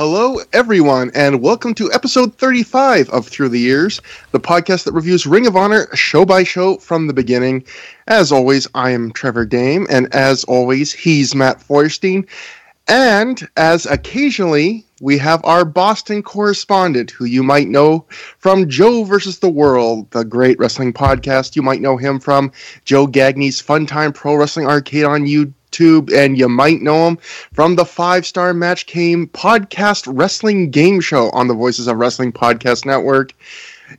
Hello, everyone, and welcome to episode 35 of Through the Years, the podcast that reviews Ring of Honor show by show from the beginning. As always, I am Trevor Dame, and as always, he's Matt Feuerstein. And as occasionally, we have our Boston correspondent, who you might know from Joe versus the World, the great wrestling podcast. You might know him from Joe Gagne's Fun Time Pro Wrestling Arcade on YouTube and you might know him from the Five Star Match Game podcast wrestling game show on the Voices of Wrestling Podcast Network.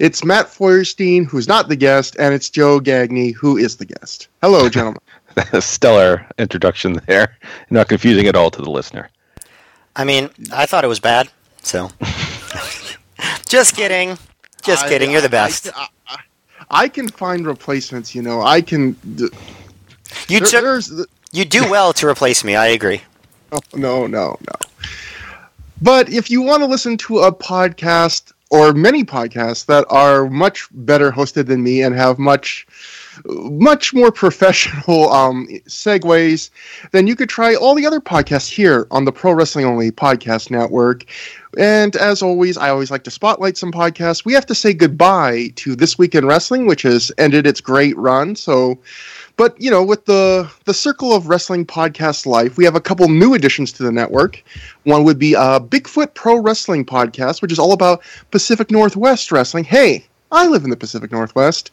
It's Matt Feuerstein, who's not the guest, and it's Joe Gagney, who is the guest. Hello, gentlemen. Stellar introduction there. Not confusing at all to the listener. I mean, I thought it was bad, so. Just kidding. Just I, kidding. You're the best. I, I, I, can find replacements, you know. I can. You there, took. You do well to replace me. I agree. Oh, no, no, no. But if you want to listen to a podcast or many podcasts that are much better hosted than me and have much much more professional um, segues, then you could try all the other podcasts here on the Pro Wrestling Only Podcast Network. And as always, I always like to spotlight some podcasts. We have to say goodbye to This Week in Wrestling, which has ended its great run. So but you know, with the the Circle of Wrestling podcast life, we have a couple new additions to the network. One would be a Bigfoot Pro Wrestling podcast, which is all about Pacific Northwest wrestling. Hey, I live in the Pacific Northwest.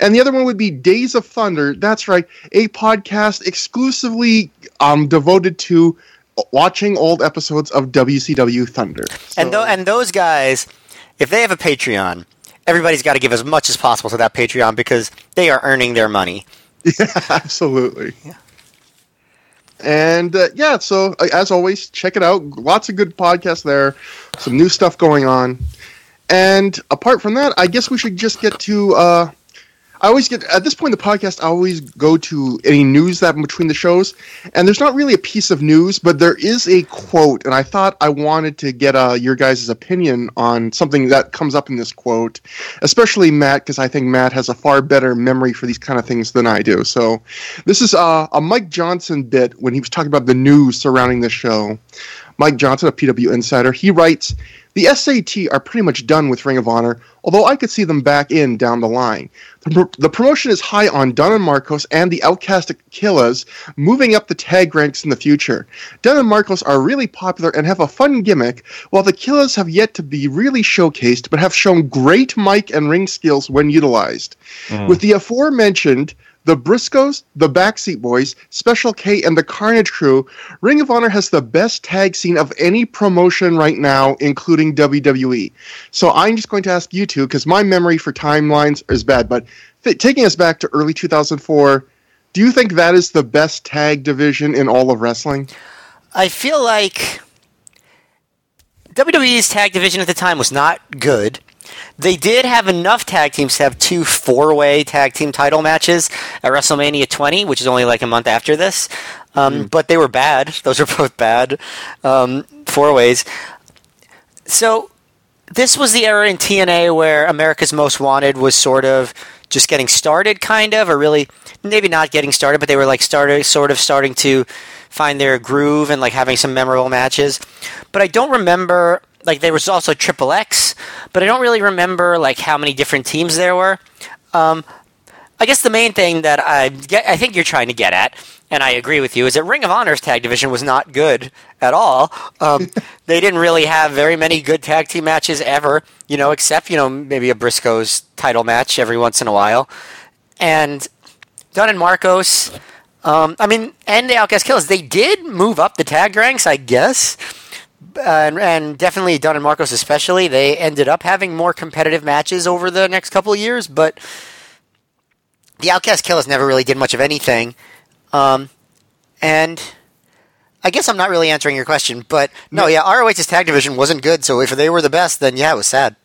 And the other one would be Days of Thunder. That's right, a podcast exclusively um, devoted to watching old episodes of WCW Thunder. So, and th- and those guys, if they have a Patreon, everybody's got to give as much as possible to that Patreon because they are earning their money. Yeah, absolutely. Yeah. And uh, yeah, so uh, as always, check it out. Lots of good podcasts there. Some new stuff going on. And apart from that, I guess we should just get to uh, I always get at this point in the podcast. I always go to any news that between the shows, and there's not really a piece of news, but there is a quote, and I thought I wanted to get uh, your guys' opinion on something that comes up in this quote, especially Matt, because I think Matt has a far better memory for these kind of things than I do. So, this is uh, a Mike Johnson bit when he was talking about the news surrounding the show. Mike Johnson, a PW Insider, he writes. The SAT are pretty much done with Ring of Honor, although I could see them back in down the line. The, the promotion is high on Dunn and Marcos and the Outcast Killers moving up the tag ranks in the future. Dunn and Marcos are really popular and have a fun gimmick, while the Killers have yet to be really showcased but have shown great mic and ring skills when utilized. Mm. With the aforementioned the Briscoes, the Backseat Boys, Special K, and the Carnage Crew, Ring of Honor has the best tag scene of any promotion right now, including WWE. So I'm just going to ask you two, because my memory for timelines is bad, but th- taking us back to early 2004, do you think that is the best tag division in all of wrestling? I feel like WWE's tag division at the time was not good. They did have enough tag teams to have two four way tag team title matches at WrestleMania 20, which is only like a month after this. Um, mm. But they were bad. Those are both bad um, four ways. So this was the era in TNA where America's Most Wanted was sort of just getting started, kind of, or really maybe not getting started, but they were like started, sort of starting to find their groove and like having some memorable matches. But I don't remember like there was also Triple X, but I don't really remember like how many different teams there were. Um, I guess the main thing that I get, I think you're trying to get at, and I agree with you, is that Ring of Honor's tag division was not good at all. Um, they didn't really have very many good tag team matches ever, you know, except you know maybe a Briscoes title match every once in a while, and Dunn and Marcos. Um, I mean, and the Outcast Killers, they did move up the tag ranks, I guess and, and, definitely Dunn and Marcos especially, they ended up having more competitive matches over the next couple of years, but the Outcast Killers never really did much of anything. Um, and I guess I'm not really answering your question, but no, yeah, ROH's tag division wasn't good, so if they were the best, then yeah, it was sad.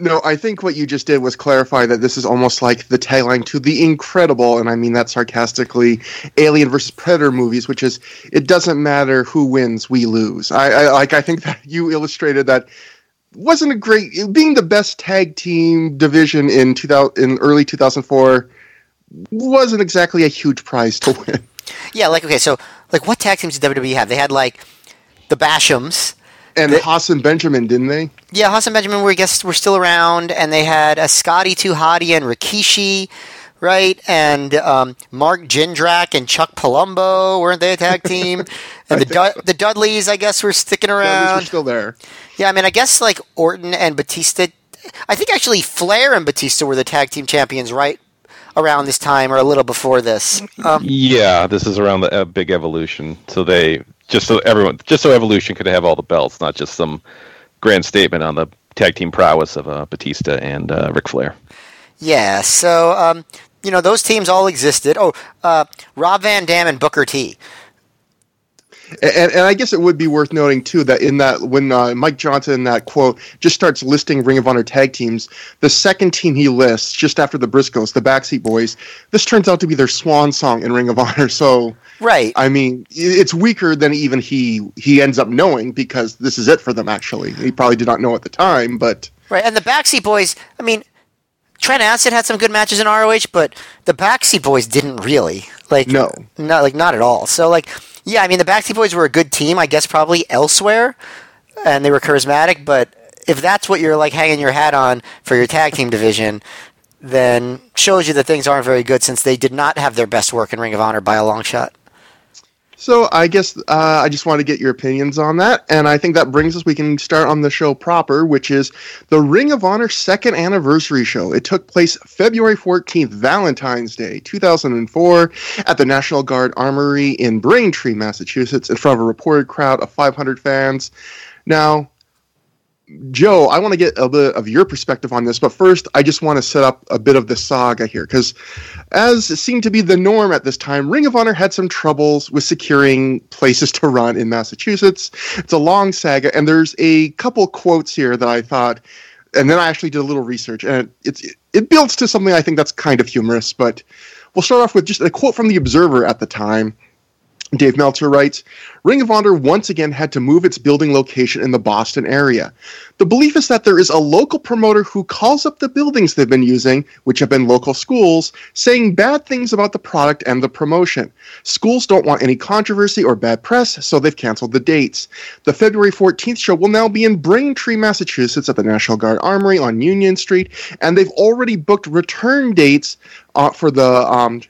No, I think what you just did was clarify that this is almost like the tagline to the incredible, and I mean that sarcastically, Alien versus Predator movies, which is it doesn't matter who wins, we lose. I, I like. I think that you illustrated that wasn't a great being the best tag team division in 2000 in early 2004 wasn't exactly a huge prize to win. Yeah, like okay, so like what tag teams did WWE have? They had like the Bashams And They- Haas and Benjamin, didn't they? Yeah, Haas and Benjamin were I guess were still around, and they had a Scotty 2 Hotty and Rikishi, right? And um, Mark Jindrak and Chuck Palumbo weren't they a tag team? and the Dud- the Dudleys, I guess, were sticking Yeah, these around. were still there. Yeah, I mean, I guess like Orton and Batista. I think actually Flair and Batista were the tag team champions right around this time or a little before this. Um, Yeah, this is around the uh, big evolution. So they just so everyone, just so evolution could have all the belts, not just some grand statement on the tag team prowess of uh, Batista and uh, Ric Flair. yeah, so um, you know those teams all existed. Oh, uh, Rob Van Dam and Booker T. And, and I guess it would be worth noting too that in that when uh, Mike Johnson in that quote just starts listing Ring of Honor tag teams, the second team he lists just after the Briscoes, the Backseat Boys, this turns out to be their swan song in Ring of Honor. So Right. I mean, it's weaker than even he he ends up knowing because this is it for them. Actually, he probably did not know at the time, but Right, and the Backseat Boys. I mean, Trent Acid had some good matches in ROH, but the Backseat Boys didn't really like. No. not like not at all. So like, yeah, I mean, the Backseat Boys were a good team, I guess, probably elsewhere, and they were charismatic. But if that's what you're like hanging your hat on for your tag team division, then shows you that things aren't very good since they did not have their best work in Ring of Honor by a long shot. So I guess uh, I just want to get your opinions on that, and I think that brings us. We can start on the show proper, which is the Ring of Honor second anniversary show. It took place February fourteenth, Valentine's Day, two thousand and four, at the National Guard Armory in Braintree, Massachusetts, in front of a reported crowd of five hundred fans. Now, Joe, I want to get a bit of your perspective on this, but first, I just want to set up a bit of the saga here because as seemed to be the norm at this time, Ring of Honor had some troubles with securing places to run in Massachusetts. It's a long saga, and there's a couple quotes here that I thought, and then I actually did a little research, and it's it builds to something I think that's kind of humorous. But we'll start off with just a quote from the Observer at the time. Dave Meltzer writes Ring of Honor once again had to move its building location in the Boston area. The belief is that there is a local promoter who calls up the buildings they've been using, which have been local schools, saying bad things about the product and the promotion. Schools don't want any controversy or bad press, so they've canceled the dates. The February 14th show will now be in Braintree, Massachusetts at the National Guard Armory on Union Street, and they've already booked return dates uh, for the um,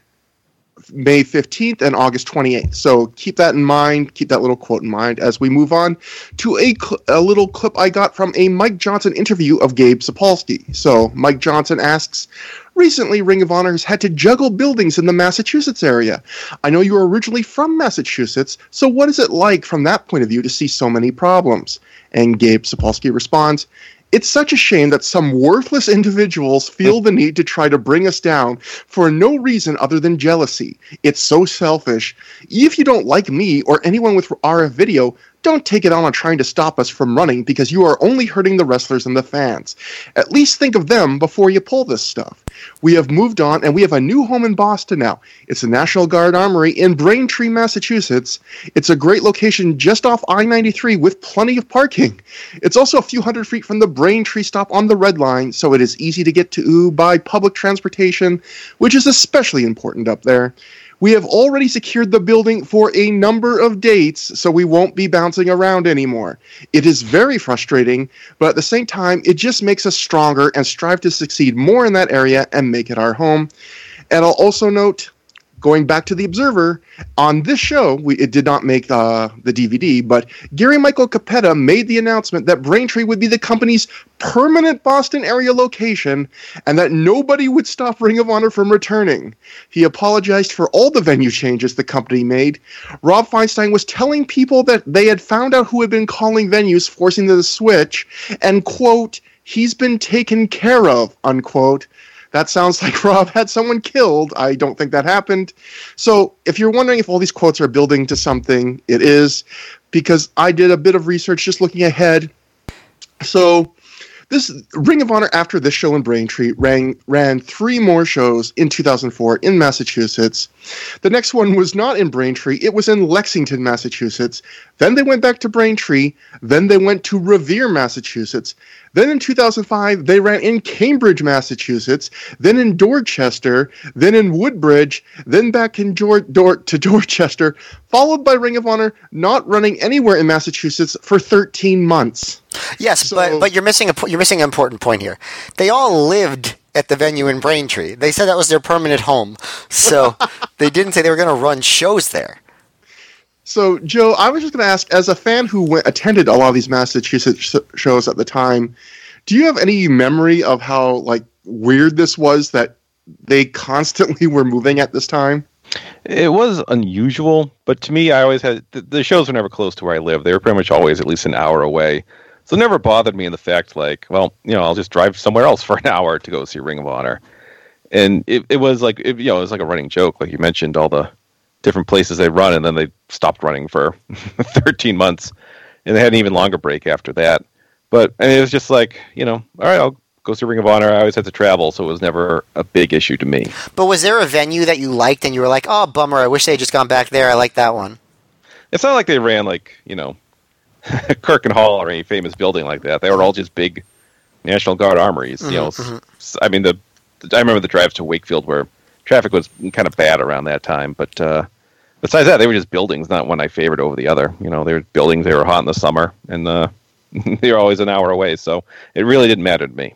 May 15th and August 28th. So keep that in mind. Keep that little quote in mind as we move on to a, cl- a little clip I got from a Mike Johnson interview of Gabe Sapolsky. So Mike Johnson asks, Recently, Ring of Honor has had to juggle buildings in the Massachusetts area. I know you are originally from Massachusetts, so what is it like from that point of view to see so many problems? And Gabe Sapolsky responds, it's such a shame that some worthless individuals feel the need to try to bring us down for no reason other than jealousy. It's so selfish. If you don't like me or anyone with RF video, don't take it on trying to stop us from running because you are only hurting the wrestlers and the fans. At least think of them before you pull this stuff. We have moved on and we have a new home in Boston now. It's the National Guard Armory in Braintree, Massachusetts. It's a great location just off I 93 with plenty of parking. It's also a few hundred feet from the Braintree stop on the Red Line, so it is easy to get to by public transportation, which is especially important up there. We have already secured the building for a number of dates, so we won't be bouncing around anymore. It is very frustrating, but at the same time, it just makes us stronger and strive to succeed more in that area and make it our home. And I'll also note, going back to the Observer, on this show, we, it did not make uh, the DVD, but Gary Michael Cappetta made the announcement that Braintree would be the company's permanent Boston area location and that nobody would stop Ring of Honor from returning. He apologized for all the venue changes the company made. Rob Feinstein was telling people that they had found out who had been calling venues, forcing them to switch, and, quote, he's been taken care of, unquote. That sounds like Rob had someone killed. I don't think that happened. So, if you're wondering if all these quotes are building to something, it is because I did a bit of research just looking ahead. So, this Ring of Honor after this show in Braintree ran, ran three more shows in 2004 in Massachusetts. The next one was not in Braintree, it was in Lexington, Massachusetts. Then they went back to Braintree. Then they went to Revere, Massachusetts. Then in 2005, they ran in Cambridge, Massachusetts, then in Dorchester, then in Woodbridge, then back in Dor- Dor- to Dorchester, followed by Ring of Honor not running anywhere in Massachusetts for 13 months. Yes, So- but but you're missing a you're missing an important point here. They all lived at the venue in Braintree. They said that was their permanent home, so they didn't say they were going to run shows there. So, Joe, I was just going to ask, as a fan who went, attended a lot of these Massachusetts shows at the time, do you have any memory of how like weird this was that they constantly were moving at this time? It was unusual, but to me, I always had the, the shows were never close to where I live. They were pretty much always at least an hour away. So it never bothered me in the fact, like, well, you know, I'll just drive somewhere else for an hour to go see Ring of Honor. And it, it was like, it, you know, it was like a running joke. Like you mentioned, all the different places they run, and then they stopped running for 13 months. And they had an even longer break after that. But I mean, it was just like, you know, all right, I'll go see Ring of Honor. I always had to travel, so it was never a big issue to me. But was there a venue that you liked and you were like, "Oh, bummer! I wish they had just gone back there. I like that one." It's not like they ran like you know Kirk and Hall or any famous building like that. They were all just big National Guard armories. You mm-hmm, know, mm-hmm. I mean the I remember the drive to Wakefield where traffic was kind of bad around that time, but uh, besides that, they were just buildings. Not one I favored over the other. You know, they were buildings. They were hot in the summer, and uh, they were always an hour away. So it really didn't matter to me.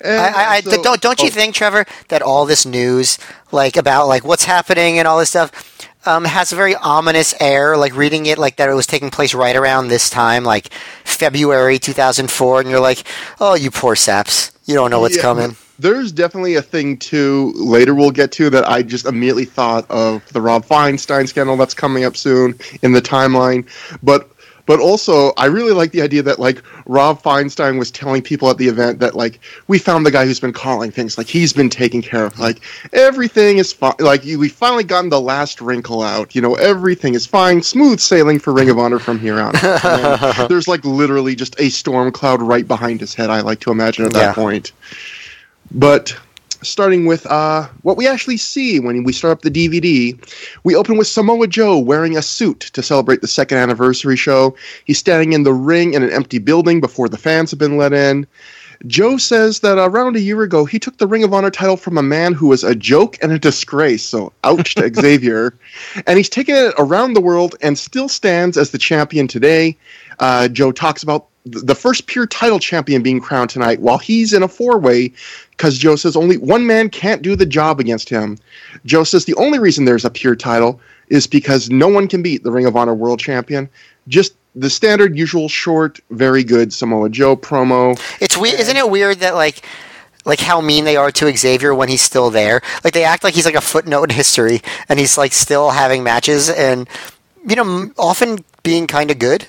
And I, I, I so- don't don't you oh, think, Trevor, that all this news, like about like what's happening and all this stuff, um, has a very ominous air. Like reading it, like that it was taking place right around this time, like February two thousand four, and you're like, "Oh, you poor saps, you don't know what's Yeah, coming." There's definitely a thing too later we'll get to that I just immediately thought of the Rob Feinstein scandal that's coming up soon in the timeline. But but also I really like the idea that like Rob Feinstein was telling people at the event that like we found the guy who's been calling things like he's been taken care of like everything is fine like we finally gotten the last wrinkle out you know everything is fine smooth sailing for Ring of Honor from here on out. And then there's like literally just a storm cloud right behind his head I like to imagine at that Yeah. point but starting with uh, what we actually see when we start up the DVD, we open with Samoa Joe wearing a suit to celebrate the second anniversary show. He's standing in the ring in an empty building before the fans have been let in. Joe says that around a year ago, he took the Ring of Honor title from a man who was a joke and a disgrace. So, ouch to Xavier. And he's taken it around the world and still stands as the champion today. Uh, Joe talks about the first pure title champion being crowned tonight while he's in a four way because Joe says only one man can't do the job against him. Joe says the only reason there's a pure title is because no one can beat the Ring of Honor world champion. Just the standard, usual, short, very good Samoa Joe promo. It's weird, isn't it weird that like like how mean they are to Xavier when he's still there? Like they act like he's like a footnote in history, and he's like still having matches, and you know, often being kind of good.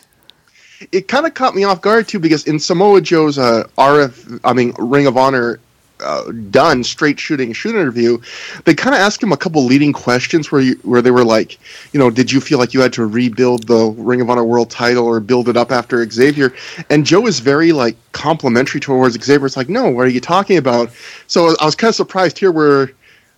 It kind of caught me off guard too because in Samoa Joe's uh, RF, I mean Ring of Honor uh, done straight shooting shoot interview, they kind of asked him a couple leading questions where you, where they were like, you know, did you feel like you had to rebuild the Ring of Honor World Title or build it up after Xavier? And Joe is very like complimentary towards Xavier. It's like, no, what are you talking about? So I was kind of surprised here where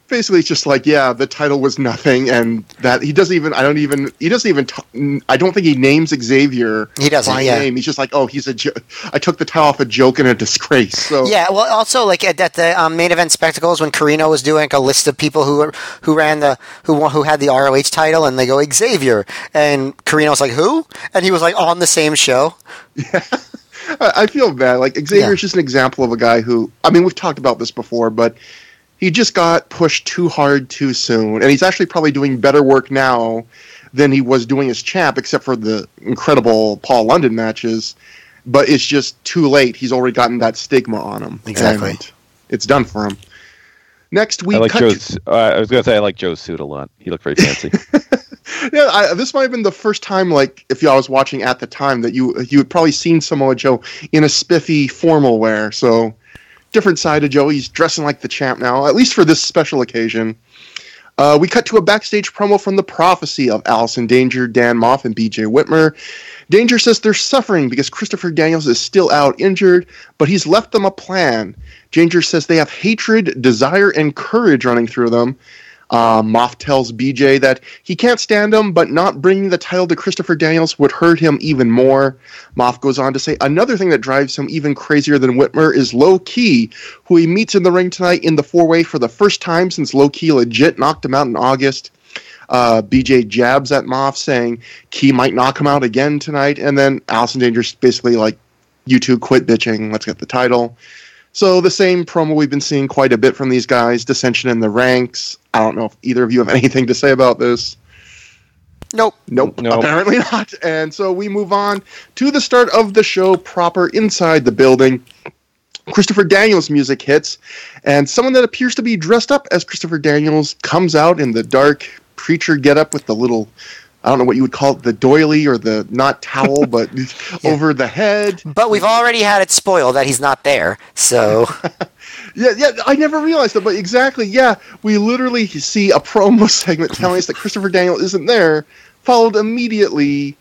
basically it's just like yeah the title was nothing and that he doesn't even i don't even he doesn't even t- i don't think he names xavier He doesn't, by yeah. name he's just like oh he's a jo- i took the title off a joke and a disgrace so Yeah, well, also like at, at the um, main event spectacles when Corino was doing like, a list of people who who ran the who who had the ROH title, and they go Xavier, and Corino's like who, and he was like on the same show. yeah I feel bad like xavier's Yeah. just an example of a guy who i mean we've talked about this before but he just got pushed too hard too soon and he's actually probably doing better work now than he was doing as champ except for the incredible paul london matches but it's just too late he's already gotten that stigma on him Exactly. and it's done for him next week, I like cut Joe's. Uh, I was gonna say I like Joe's suit a lot. He looked very fancy. yeah, I, this might have been the first time, like, if you I was watching at the time, that you you had probably seen Samoa Joe in a spiffy formal wear. So, different side of Joe. He's dressing like the champ now, at least for this special occasion. Uh, we cut to a backstage promo from the prophecy of Allison Danger, Dan Maff, and BJ Whitmer. Danger says they're suffering because Christopher Daniels is still out injured, but he's left them a plan. Danger says they have hatred, desire, and courage running through them. Uh, Maff tells BJ that he can't stand him, but not bringing the title to Christopher Daniels would hurt him even more. Maff goes on to say another thing that drives him even crazier than Whitmer is Low Ki, who he meets in the ring tonight in the four way for the first time since Low Ki legit knocked him out in August. Uh, BJ jabs at Maff, saying Ki might knock him out again tonight, and then Allison Danger's basically like, "You two quit bitching. Let's get the title." So the same promo we've been seeing quite a bit from these guys, dissension in the ranks. I don't know if either of you have anything to say about this. Nope. Nope. Nope. Apparently not. And so we move on to the start of the show proper inside the building. Christopher Daniels music hits, and someone that appears to be dressed up as Christopher Daniels comes out in the dark preacher getup with the little I don't know what you would call it, the doily or the not towel, but over the head. But we've already had it spoiled that he's not there. So Yeah, yeah, I never realized that, but exactly, yeah, we literally see a promo segment telling us that Christopher Daniel isn't there, followed immediately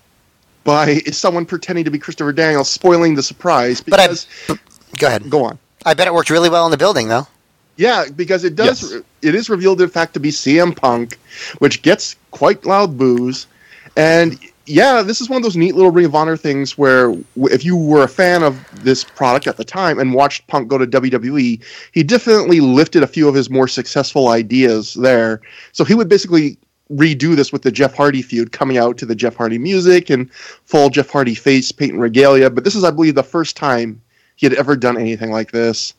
by someone pretending to be Christopher Daniel, spoiling the surprise. But I- Because, go ahead. go on. I bet it worked really well in the building, though. Yeah, because it does. Yes. It is revealed, in fact, to be CM Punk, which gets quite loud boos. And yeah, this is one of those neat little Ring of Honor things where if you were a fan of this product at the time and watched Punk go to WWE, he definitely lifted a few of his more successful ideas there. So he would basically redo this with the Jeff Hardy feud, coming out to the Jeff Hardy music and full Jeff Hardy face paint and regalia. But this is, I believe, the first time he had ever done anything like this.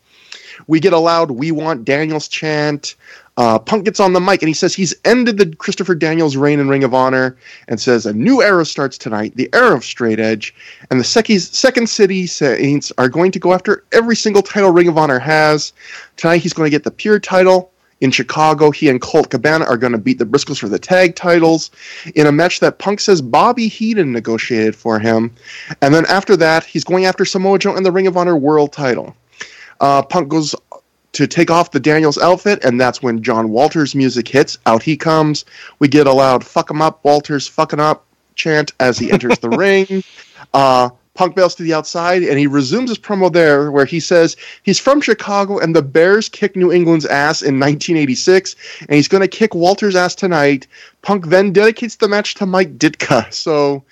We get a loud "We want Daniels" chant. Uh, Punk gets on the mic and he says he's ended the Christopher Daniels reign in Ring of Honor and says a new era starts tonight, the era of straight edge, and the Seki- Second City Saints are going to go after every single title Ring of Honor has. Tonight he's going to get the pure title. In Chicago, he and Colt Cabana are going to beat the Briscoes for the tag titles in a match that Punk says Bobby Heenan negotiated for him. And then after that, he's going after Samoa Joe and the Ring of Honor World title. Uh, Punk goes to take off the Daniels outfit, and that's when John Walters' music hits. Out he comes. We get a loud "fuck him up, Walters, fucking up" chant as he enters the ring. Uh, Punk bails to the outside, and he resumes his promo there, where he says he's from Chicago, and the Bears kicked New England's ass in 1986, and he's going to kick Walters' ass tonight. Punk then dedicates the match to Mike Ditka. So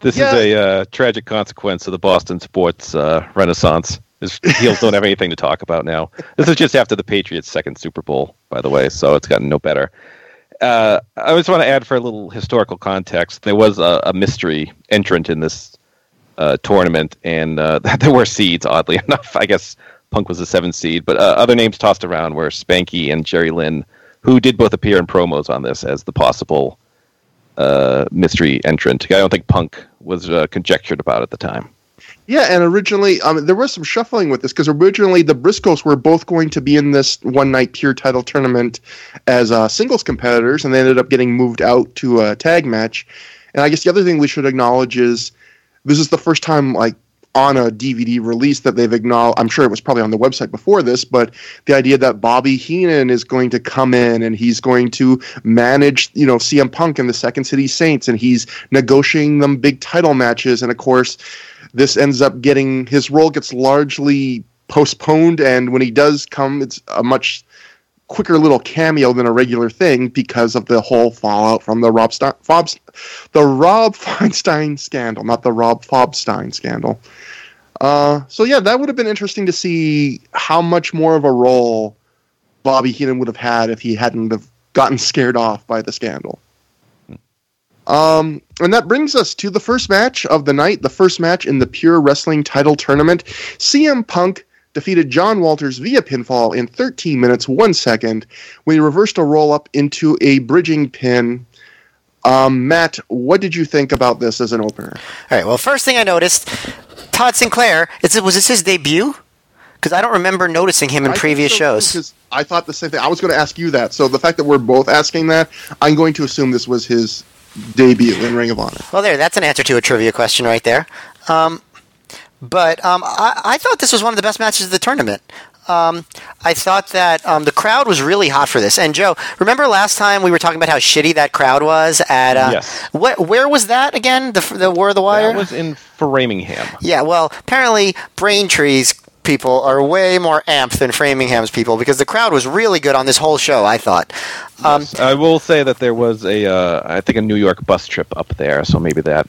This Yeah. is a uh, tragic consequence of the Boston sports uh, renaissance. His heels don't have anything to talk about now. This is just after the Patriots' second Super Bowl, by the way, so it's gotten no better. Uh, I just want to add for a little historical context. There was a, a mystery entrant in this uh, tournament, and uh, there were seeds. Oddly enough, I guess Punk was the seventh seed, but uh, other names tossed around were Spanky and Jerry Lynn, who did both appear in promos on this as the possible uh, mystery entrant. I don't think Punk was uh, conjectured about at the time. Yeah, and originally, there was some shuffling with this because originally the Briscoes were both going to be in this one night pure title tournament as uh, singles competitors, and they ended up getting moved out to a tag match. And I guess the other thing we should acknowledge is this is the first time, like, on a DVD release that they've acknowledged. I'm sure it was probably on the website before this, but the idea that Bobby Heenan is going to come in and he's going to manage, you know, CM Punk and the Second City Saints, and he's negotiating them big title matches. And of course, this ends up getting his role gets largely postponed, and when he does come, it's a much quicker little cameo than a regular thing because of the whole fallout from the Rob Stein, the Rob Feinstein scandal, not the Rob Fobstein scandal. Uh, so yeah, that would have been interesting to see how much more of a role Bobby Heenan would have had if he hadn't have gotten scared off by the scandal. Um, and that brings us to the first match of the night, the first match in the Pure Wrestling title tournament. CM Punk defeated John Walters via pinfall in 13 minutes, 1 second, when he reversed a roll up into a bridging pin. Um, Matt, what did you think about this as an opener? All right. Well, first thing I noticed, Todd Sinclair. Is it was this his debut? Because I don't remember noticing him in I previous so, shows. I thought the same thing. I was going to ask you that. So the fact that we're both asking that, I'm going to assume this was his debut in Ring of Honor. Well, there. That's an answer to a trivia question right there. Um, but um, I, I thought this was one of the best matches of the tournament. Um, I thought that um, the crowd was really hot for this. And Joe, remember last time we were talking about how shitty that crowd was at? Uh, Yes. Wh- where was that again? The the War of the Wire. That was in Framingham. Yeah, well, apparently Braintree's people are way more amped than Framingham's people because the crowd was really good on this whole show. I thought. Um, I will say that there was a, uh, I think, a New York bus trip up there, so maybe that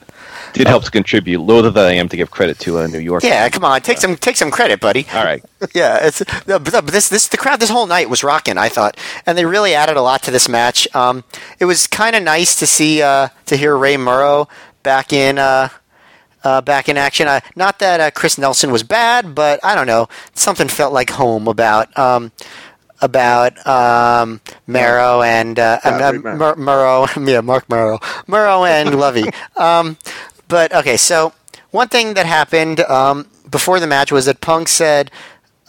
did help to contribute. Loath that I am to give credit to a New York. yeah, come on, take some take some credit, buddy. All right. yeah, it's no, but this this the crowd this whole night was rocking. I thought, and they really added a lot to this match. Um, it was kind of nice to see uh, to hear Ray Murrow back in. Uh, uh, back in action. Uh, not that uh, Chris Nelson was bad, but I don't know. Something felt like home about um, about um, and uh, Yeah. Mur- Murrow. Yeah, Mark Murrow. Murrow and Lovey. Um, but okay, so one thing that happened um, before the match was that Punk said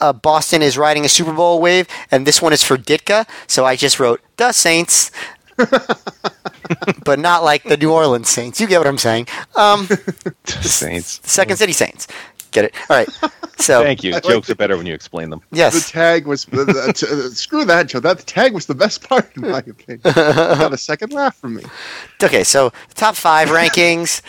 uh, Boston is riding a Super Bowl wave, and this one is for Ditka. So I just wrote the Saints, but not like the New Orleans Saints. You get what I'm saying? Um, Saints. the Second City Saints. Get it? All right. So Thank you. like Jokes are better when you explain them. Yes. The tag was the, the, t- uh, screw that, Joe. That tag was the best part, in my opinion. Got a second laugh from me. okay. So top five rankings.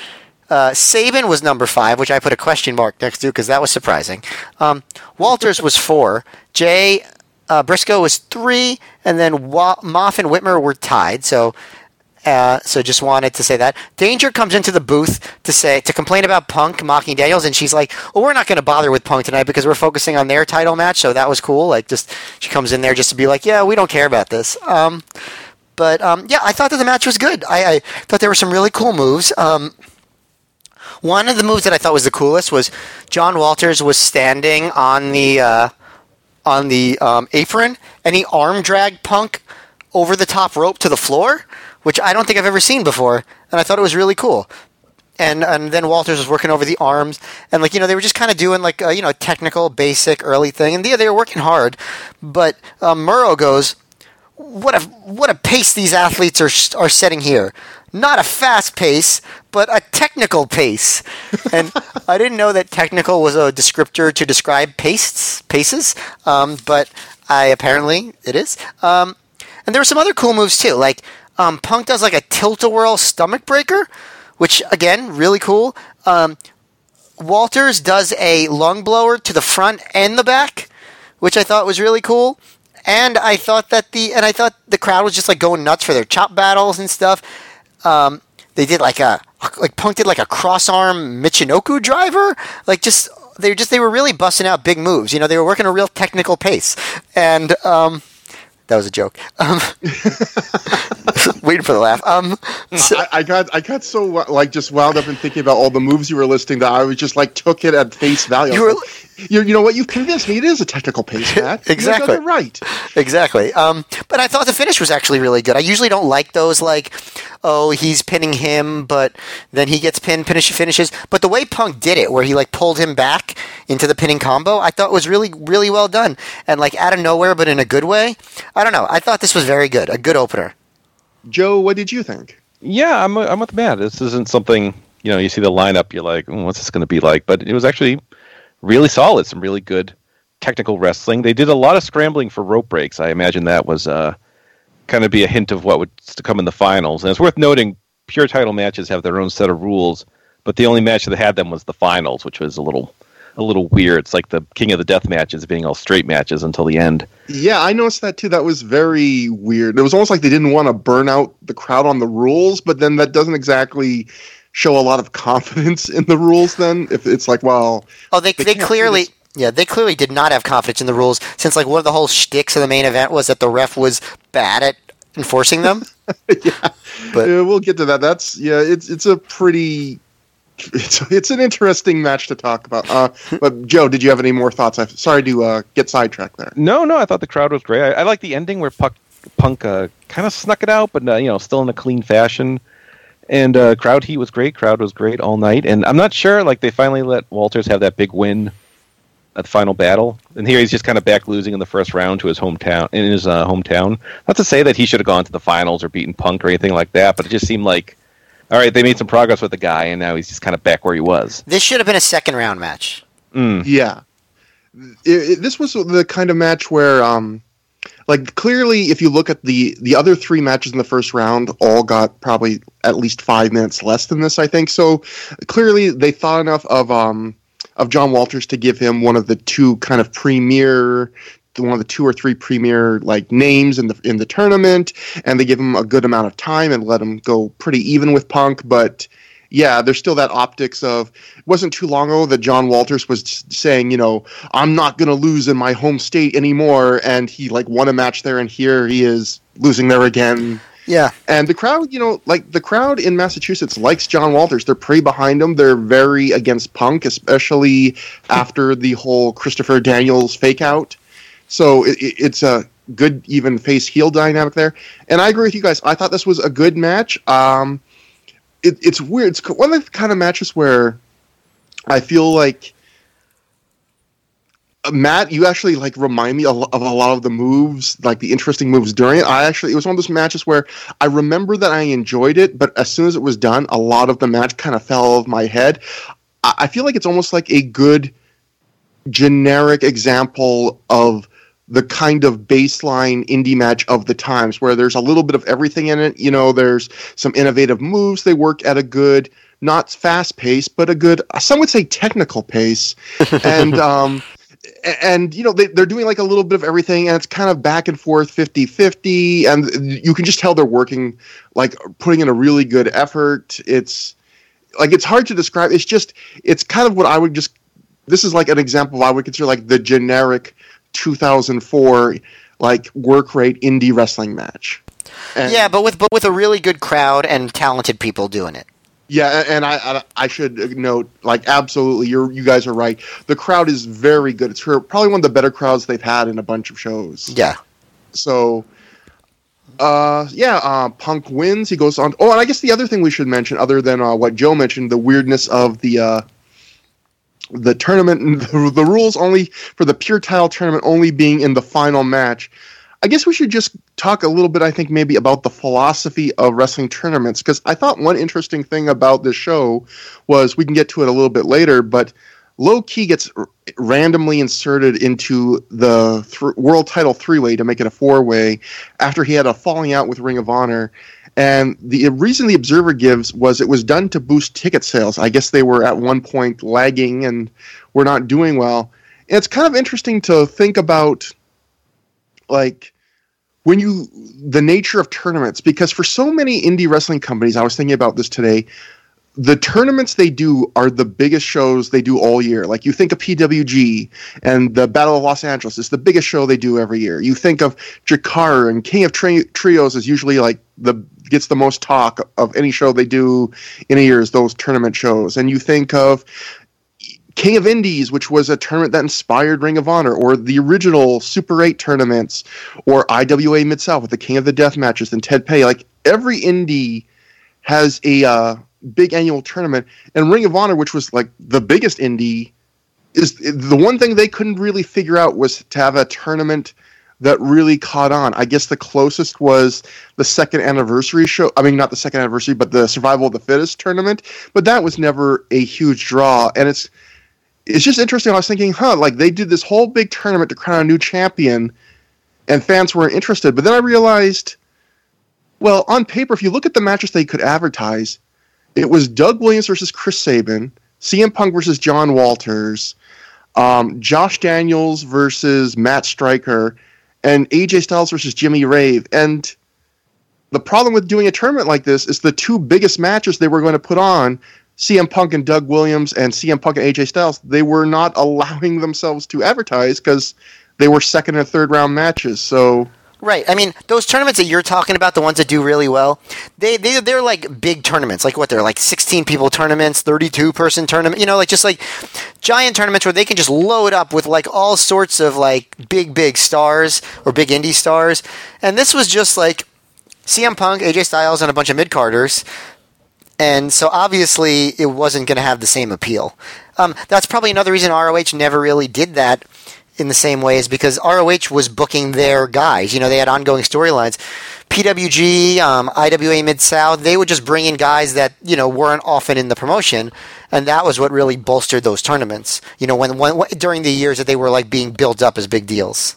Uh, Sabin was number five, which I put a question mark next to because that was surprising. Um, Walters was four. Jay uh, Briscoe was three, and then Wa- Maff and Whitmer were tied. So, uh, so just wanted to say that Danger comes into the booth to say to complain about Punk mocking Daniels, and she's like, "Well, we're not going to bother with Punk tonight because we're focusing on their title match." So that was cool. Like, just she comes in there just to be like, "Yeah, we don't care about this." Um, but um, yeah, I thought that the match was good. I, I thought there were some really cool moves. Um, one of the moves that I thought was the coolest was John Walters was standing on the uh, on the um, apron and he arm dragged Punk over the top rope to the floor, which I don't think I've ever seen before, and I thought it was really cool. And and then Walters was working over the arms, and like you know they were just kind of doing like a, you know technical, basic, early thing, and yeah, they were working hard. But um, Murrow goes, what a what a pace these athletes are are setting here. Not a fast pace, but a technical pace. And I didn't know that technical was a descriptor to describe paces. Paces, um, but I apparently it is. Um, and there were some other cool moves too. Like um, Punk does like a tilt a whirl stomach breaker, which again really cool. Um, Walters does a lung blower to the front and the back, which I thought was really cool. And I thought that the and I thought the crowd was just like going nuts for their chop battles and stuff. Um, they did like a like Punk did like a cross arm Michinoku driver, like just they were just they were really busting out big moves. You know, they were working a real technical pace, and um, that was a joke. Um, waiting for the laugh. Um, so- I, I got I got so like just wound up in thinking about all the moves you were listing that I was just like took it at face value. You were- like, you, you know what? You've convinced me. It is a technical pace, Matt. Exactly. got it right. Exactly. Um, but I thought the finish was actually really good. I usually don't like those like, oh, he's pinning him, but then he gets pinned, finish finishes. But the way Punk did it, where he like pulled him back into the pinning combo, I thought was really, really well done. And like out of nowhere, but in a good way. I don't know. I thought this was very good. A good opener. Joe, what did you think? Yeah, I'm I'm with Matt. This isn't something you know. You see the lineup, you're like, "Mm, what's this going to be like? But it was actually really solid. Some really good technical wrestling. They did a lot of scrambling for rope breaks. I imagine that was uh, kind of be a hint of what would come in the finals. And it's worth noting, pure title matches have their own set of rules, but the only match that had them was the finals, which was a little a little weird. It's like the King of the Death matches being all straight matches until the end. Yeah, I noticed that too. That was very weird. It was almost like they didn't want to burn out the crowd on the rules, but then that doesn't exactly show a lot of confidence in the rules. Then, if it's like, well, Oh, they They they clearly. Yeah, they clearly did not have confidence in the rules since, like, one of the whole shticks of the main event was that the ref was bad at enforcing them. yeah, But- Yeah, we'll get to that. That's yeah, it's it's a pretty. It's, it's an interesting match to talk about. Uh, but Joe, did you have any more thoughts? I'm sorry to uh, get sidetracked there. No, no, I thought the crowd was great. I, I like the ending where Puck, Punk uh, kind of snuck it out, but uh, you know, still in a clean fashion. And uh, crowd heat was great. Crowd was great all night. And I'm not sure, like they finally let Walters have that big win at the final battle. And here he's just kind of back losing in the first round to his hometown in his uh, hometown. Not to say that he should have gone to the finals or beaten Punk or anything like that, but it just seemed like, all right, they made some progress with the guy, and now he's just kind of back where he was. This should have been a second round match. Mm. Yeah, It- it- this was the kind of match where, um, like, clearly, if you look at the the other three matches in the first round, all got probably at least five minutes less than this. I think so. Clearly, they thought enough of um of John Walters to give him one of the two kind of premier one of the two or three premier like names in the in the tournament, and they give him a good amount of time and let him go pretty even with Punk. But yeah, there's still that optics of it wasn't too long ago that John Walters was saying, you know, I'm not going to lose in my home state anymore, and he like won a match there, and here he is losing there again. Yeah. And the crowd, you know, like the crowd in Massachusetts likes John Walters. They're pretty behind him. They're very against Punk, especially after the whole Christopher Daniels fake out. So it, it, it's a good even face heel dynamic there. And I agree with you guys. I thought this was a good match. Um, it, it's weird. It's one of the kind of matches where I feel like uh, Matt, you actually like remind me of a lot of the moves, like the interesting moves during it. I actually, it was one of those matches where I remember that I enjoyed it, but as soon as it was done, a lot of the match kind of fell off my head. I feel like it's almost like a good generic example of the kind of baseline indie match of the times where there's a little bit of everything in it. You know, there's some innovative moves. They work at a good, not fast pace, but a good, some would say technical pace. and, um, and you know they, they're doing like a little bit of everything and it's kind of back and forth 50-50 and you can just tell they're working like putting in a really good effort it's like it's hard to describe it's just it's kind of what i would just this is like an example of i would consider like the generic 2004 like work rate indie wrestling match and yeah but with but with a really good crowd and talented people doing it yeah, and I I should note, like, absolutely, you you guys are right. The crowd is very good. It's probably one of the better crowds they've had in a bunch of shows. Yeah. So, uh, yeah, uh, Punk wins. He goes on. Oh, and I guess the other thing we should mention, other than uh, what Joe mentioned, the weirdness of the uh, the tournament, the, the rules only for the pure title tournament only being in the final match. I guess we should just talk a little bit, I think, maybe about the philosophy of wrestling tournaments. Because I thought one interesting thing about this show was we can get to it a little bit later, but Low Ki gets r- randomly inserted into the th- world title three way to make it a four way after he had a falling out with Ring of Honor. And the reason the Observer gives was it was done to boost ticket sales. I guess they were at one point lagging and were not doing well. And it's kind of interesting to think about like when you the nature of tournaments because for so many indie wrestling companies i was thinking about this today the tournaments they do are the biggest shows they do all year like you think of pwg and the battle of los angeles is the biggest show they do every year you think of Chikara and king of Tri- trios is usually like the gets the most talk of any show they do in a year is those tournament shows and you think of King of Indies, which was a tournament that inspired Ring of Honor, or the original Super 8 tournaments, or IWA Mid South with the King of the Death matches and Ted Petty. Like every indie has a uh, big annual tournament, and Ring of Honor, which was like the biggest indie, is the one thing they couldn't really figure out was to have a tournament that really caught on. I guess the closest was the second anniversary show. I mean, not the second anniversary, but the Survival of the Fittest tournament. But that was never a huge draw, and it's it's just interesting. I was thinking, huh, like they did this whole big tournament to crown a new champion, and fans weren't interested. But then I realized, well, on paper, if you look at the matches they could advertise, it was Doug Williams versus Chris Sabin, CM Punk versus John Walters, um, Josh Daniels versus Matt Striker, and AJ Styles versus Jimmy Rave. And the problem with doing a tournament like this is the two biggest matches they were going to put on CM Punk and Doug Williams and CM Punk and AJ Styles, they were not allowing themselves to advertise because they were second and third round matches. So Right. I mean, those tournaments that you're talking about, the ones that do really well, they, they they're like big tournaments. Like what they're like 16 people tournaments, 32 person tournament, you know, like just like giant tournaments where they can just load up with like all sorts of like big big stars or big indie stars. And this was just like CM Punk, AJ Styles and a bunch of mid-carders and so obviously it wasn't going to have the same appeal. Um, that's probably another reason ROH never really did that in the same way is because ROH was booking their guys. You know, they had ongoing storylines. PWG, um, IWA Mid South, they would just bring in guys that you know weren't often in the promotion, and that was what really bolstered those tournaments. You know, when, when during the years that they were like being built up as big deals.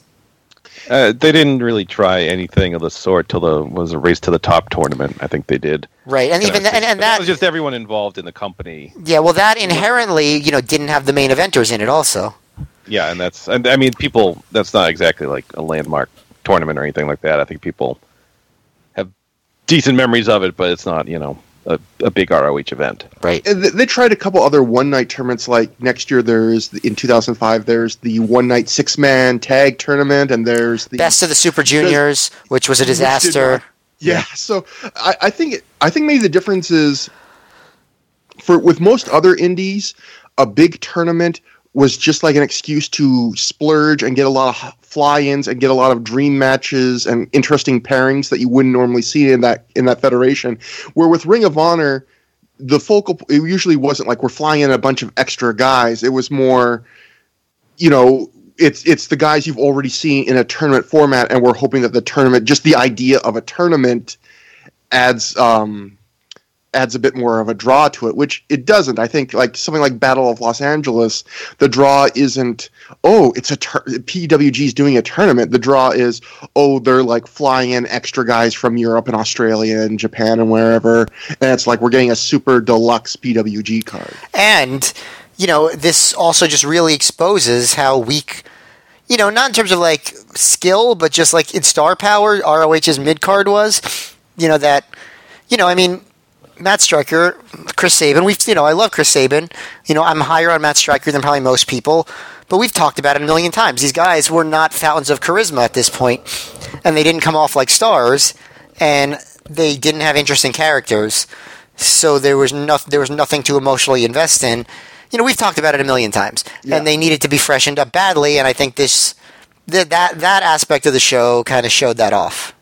Uh, they didn't really try anything of the sort till the was a race to the top tournament. I think they did. Right, and even and, and that, was just everyone involved in the company. Yeah, well, that inherently, you know, didn't have the main eventers in it, also. Yeah, and that's and I mean, people. That's not exactly like a landmark tournament or anything like that. I think people have decent memories of it, but it's not, you know, a, a big ROH event. Right. And They tried a couple other one night tournaments. Like next year, there's in 2005, there's the one night six man tag tournament, and there's the Best of the Super Juniors, which was a disaster. Yeah, so I, I think I think maybe the difference is for with most other indies, a big tournament was just like an excuse to splurge and get a lot of fly-ins and get a lot of dream matches and interesting pairings that you wouldn't normally see in that in that federation. Where with Ring of Honor, the focal it usually wasn't like we're flying in a bunch of extra guys. It was more, you know, it's it's the guys you've already seen in a tournament format, and we're hoping that the tournament, just the idea of a tournament, adds um, adds a bit more of a draw to it, which it doesn't. I think like something like Battle of Los Angeles, the draw isn't oh it's a tur- PWG's doing a tournament. The draw is oh they're like flying in extra guys from Europe and Australia and Japan and wherever, and it's like we're getting a super deluxe PWG card. And you know, this also just really exposes how weak. You know, not in terms of like skill, but just like in star power, ROH's mid card was. You know that. You know, I mean, Matt Striker, Chris Sabin. We've you know I love Chris Sabin. You know I'm higher on Matt Striker than probably most people, but we've talked about it a million times. These guys were not fountains of charisma at this point, and they didn't come off like stars, and they didn't have interesting characters. So there was no, there was nothing to emotionally invest in. You know we've talked about it a million times, Yeah. and they needed to be freshened up badly. And I think this that that aspect of the show kind of showed that off.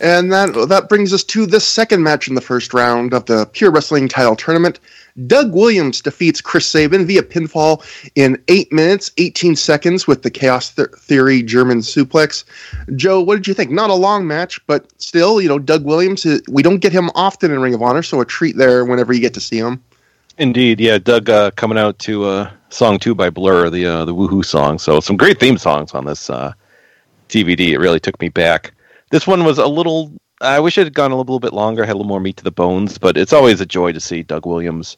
And that that brings us to the second match in the first round of the Pure Wrestling Title Tournament. Doug Williams defeats Chris Sabin via pinfall in eight minutes, eighteen seconds with the Chaos Th- Theory German suplex. Joe, what did you think? Not a long match, but still, you know, Doug Williams. uh, We don't get him often in Ring of Honor, so a treat there whenever you get to see him. Indeed, yeah. Doug uh, coming out to uh, song two by Blur, the uh, the Woohoo song. So some great theme songs on this uh, DVD. It really took me back. This one was a little. I wish it had gone a little bit longer, had a little more meat to the bones. But it's always a joy to see Doug Williams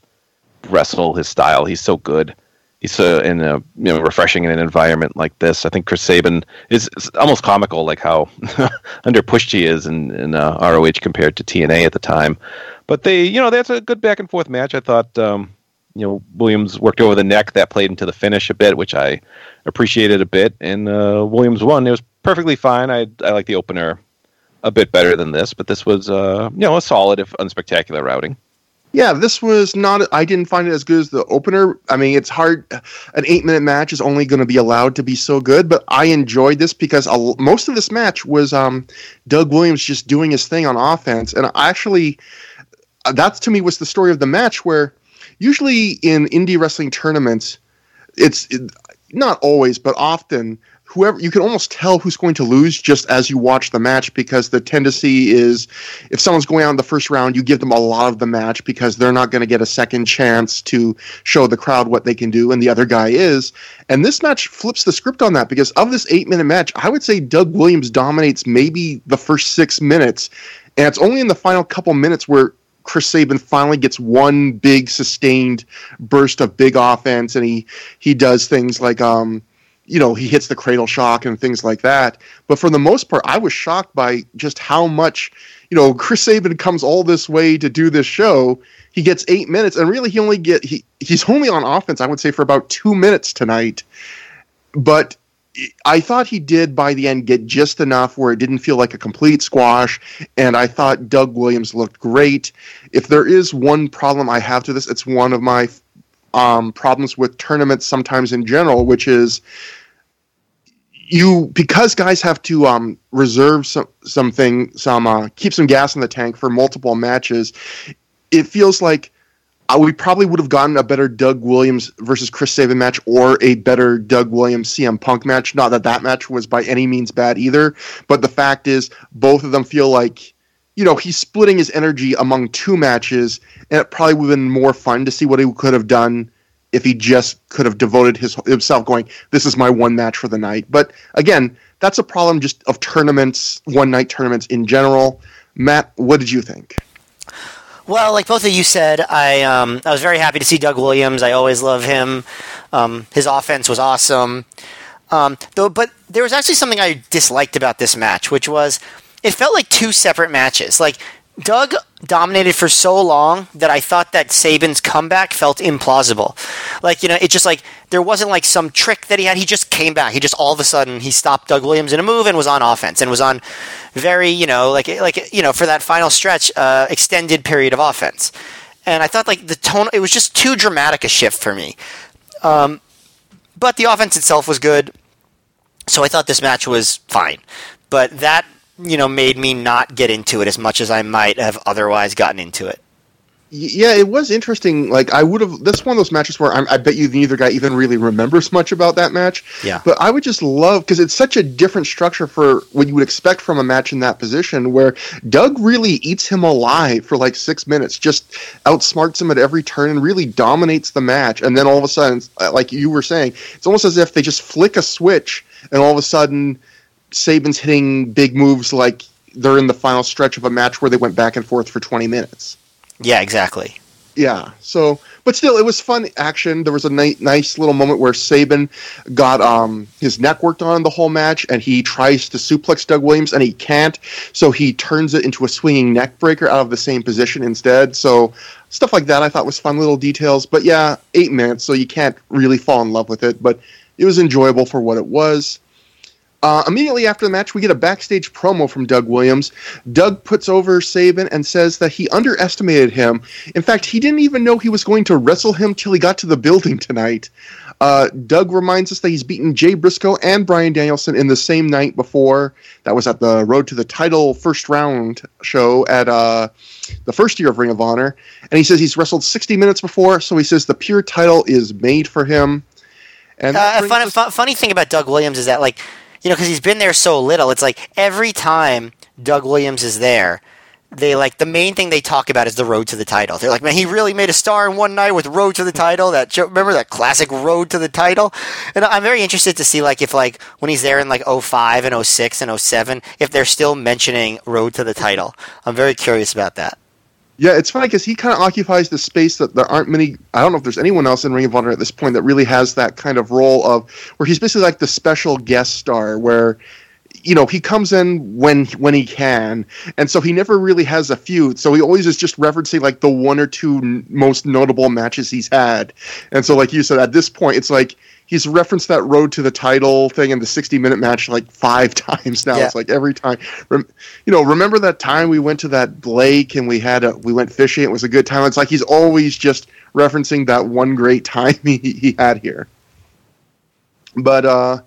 wrestle his style. He's so good. He's so in a you know refreshing in an environment like this. I think Chris Sabin is, almost comical, like how under pushed he is in, in uh, ROH compared to TNA at the time. But they, you know, that's a good back and forth match. I thought, um, you know, Williams worked over the neck. That played into the finish a bit, which I appreciated a bit. And uh, Williams won. It was perfectly fine. I I like the opener a bit better than this, but this was, uh, you know, a solid if unspectacular routing. Yeah, this was not. I didn't find it as good as the opener. I mean, it's hard. An eight-minute match is only going to be allowed to be so good, but I enjoyed this because a, most of this match was um, Doug Williams just doing his thing on offense, and actually, uh, that's to me was the story of the match. Where usually in indie wrestling tournaments, it's it, not always, but often whoever you can almost tell who's going to lose just as you watch the match because the tendency is if someone's going out in the first round, you give them a lot of the match because they're not going to get a second chance to show the crowd what they can do, and the other guy is. And this match flips the script on that because of this eight minute match, I would say Doug Williams dominates maybe the first six minutes, and it's only in the final couple minutes where Chris Sabin finally gets one big sustained burst of big offense, and he he does things like um you know, he hits the cradle shock and things like that. But for the most part, I was shocked by just how much, you know, Chris Sabin comes all this way to do this show. He gets eight minutes, and really, he only get he he's only on offense. I would say for about two minutes tonight, but. I thought he did by the end get just enough where it didn't feel like a complete squash, and I thought Doug Williams looked great. If there is one problem I have to this, it's one of my um, problems with tournaments sometimes in general, which is you because guys have to um, reserve some something some uh, keep some gas in the tank for multiple matches. It feels like uh, we probably would have gotten a better Doug Williams versus Chris Sabin match or a better Doug Williams CM Punk match. Not that that match was by any means bad either, but the fact is both of them feel like you know he's splitting his energy among two matches, and it probably would have been more fun to see what he could have done if he just could have devoted his himself going this is my one match for the night but again that's a problem just of tournaments, one night tournaments in general. Matt, what did you think? Well, like both of you said, I um, I was very happy to see Doug Williams. I always love him. Um, his offense was awesome. Um, though, but there was actually something I disliked about this match, which was it felt like two separate matches. Like Doug dominated for so long that I thought that Sabin's comeback felt implausible. Like, you know, it just like there wasn't like some trick that he had. He just came back. He just all of a sudden he stopped Doug Williams in a move and was on offense and was on very, you know, like like you know, for that final stretch, uh, extended period of offense. And I thought like the tone it was just too dramatic a shift for me. Um, but the offense itself was good. So I thought this match was fine. But that you know, made me not get into it as much as I might have otherwise gotten into it. Yeah, it was interesting. Like I would have. That's one of those matches where I'm, i bet you neither guy even really remembers much about that match. Yeah. But I would just love because it's such a different structure for what you would expect from a match in that position, where Doug really eats him alive for like six minutes, just outsmarts him at every turn, and really dominates the match. And then all of a sudden, uh, like you were saying, it's almost as if they just flick a switch, and all of a sudden Sabin's hitting big moves like they're in the final stretch of a match where they went back and forth for 20 minutes. Yeah, exactly. Yeah. So, but still, it was fun action. There was a ni- nice little moment where Sabin got um, his neck worked on the whole match, and he tries to suplex Doug Williams, and he can't. So he turns it into a swinging neck breaker out of the same position instead. So stuff like that, I thought was fun little details. But yeah, eight minutes, so you can't really fall in love with it. But it was enjoyable for what it was. Uh, immediately after the match, we get a backstage promo from Doug Williams. Doug puts over Sabin and says that he underestimated him. In fact, he didn't even know he was going to wrestle him till he got to the building tonight. Uh, Doug reminds us that he's beaten Jay Briscoe and Bryan Danielson in the same night before. That was at the Road to the Title first round show at uh, the first year of Ring of Honor. And he says he's wrestled 60 minutes before, so he says the pure title is made for him. And uh, fun, fun, funny thing about Doug Williams is that, like, you know, because he's been there so little. It's like every time Doug Williams is there, they like the main thing they talk about is the road to the title. They're like, man, he really made a star in one night with Road to the Title. That remember that classic Road to the Title. And I'm very interested to see like if like when he's there in like 05 and 06 and 07, if they're still mentioning Road to the Title. I'm very curious about that. Yeah, it's funny because he kind of occupies the space that there aren't many. I don't know if there's anyone else in Ring of Honor at this point that really has that kind of role of where he's basically like the special guest star, where you know he comes in when when he can, and so he never really has a feud. So he always is just referencing like the one or two n- most notable matches he's had, and so like you said, at this point, it's like he's referenced that road to the title thing in the 60 minute match like five times now. Yeah. It's like every time, you know, remember that time we went to that Blake and we had a, we went fishing. It was a good time. It's like he's always just referencing that one great time he, he had here. But, uh,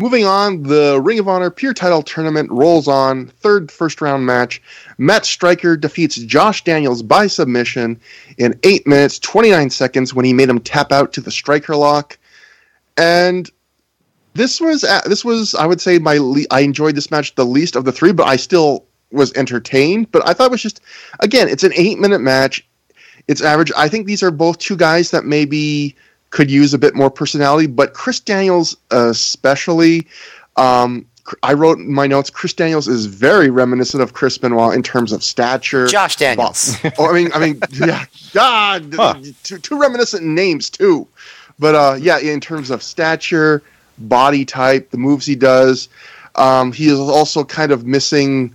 Moving on, the Ring of Honor Pure Title Tournament rolls on. Third first round match. Matt Striker defeats Josh Daniels by submission in 8 minutes 29 seconds when he made him tap out to the Striker lock and this was uh, this was I would say my le- I enjoyed this match the least of the three, but I still was entertained. But I thought it was just again, it's an eight minute match. It's average. I think these are both two guys that maybe could use a bit more personality, but Chris Daniels especially. Um, I wrote in my notes. Chris Daniels is very reminiscent of Chris Benoit in terms of stature. Josh Daniels. oh, I mean, I mean, yeah, God, huh. two, two reminiscent names too. But uh, yeah, in terms of stature, body type, the moves he does, um, he is also kind of missing.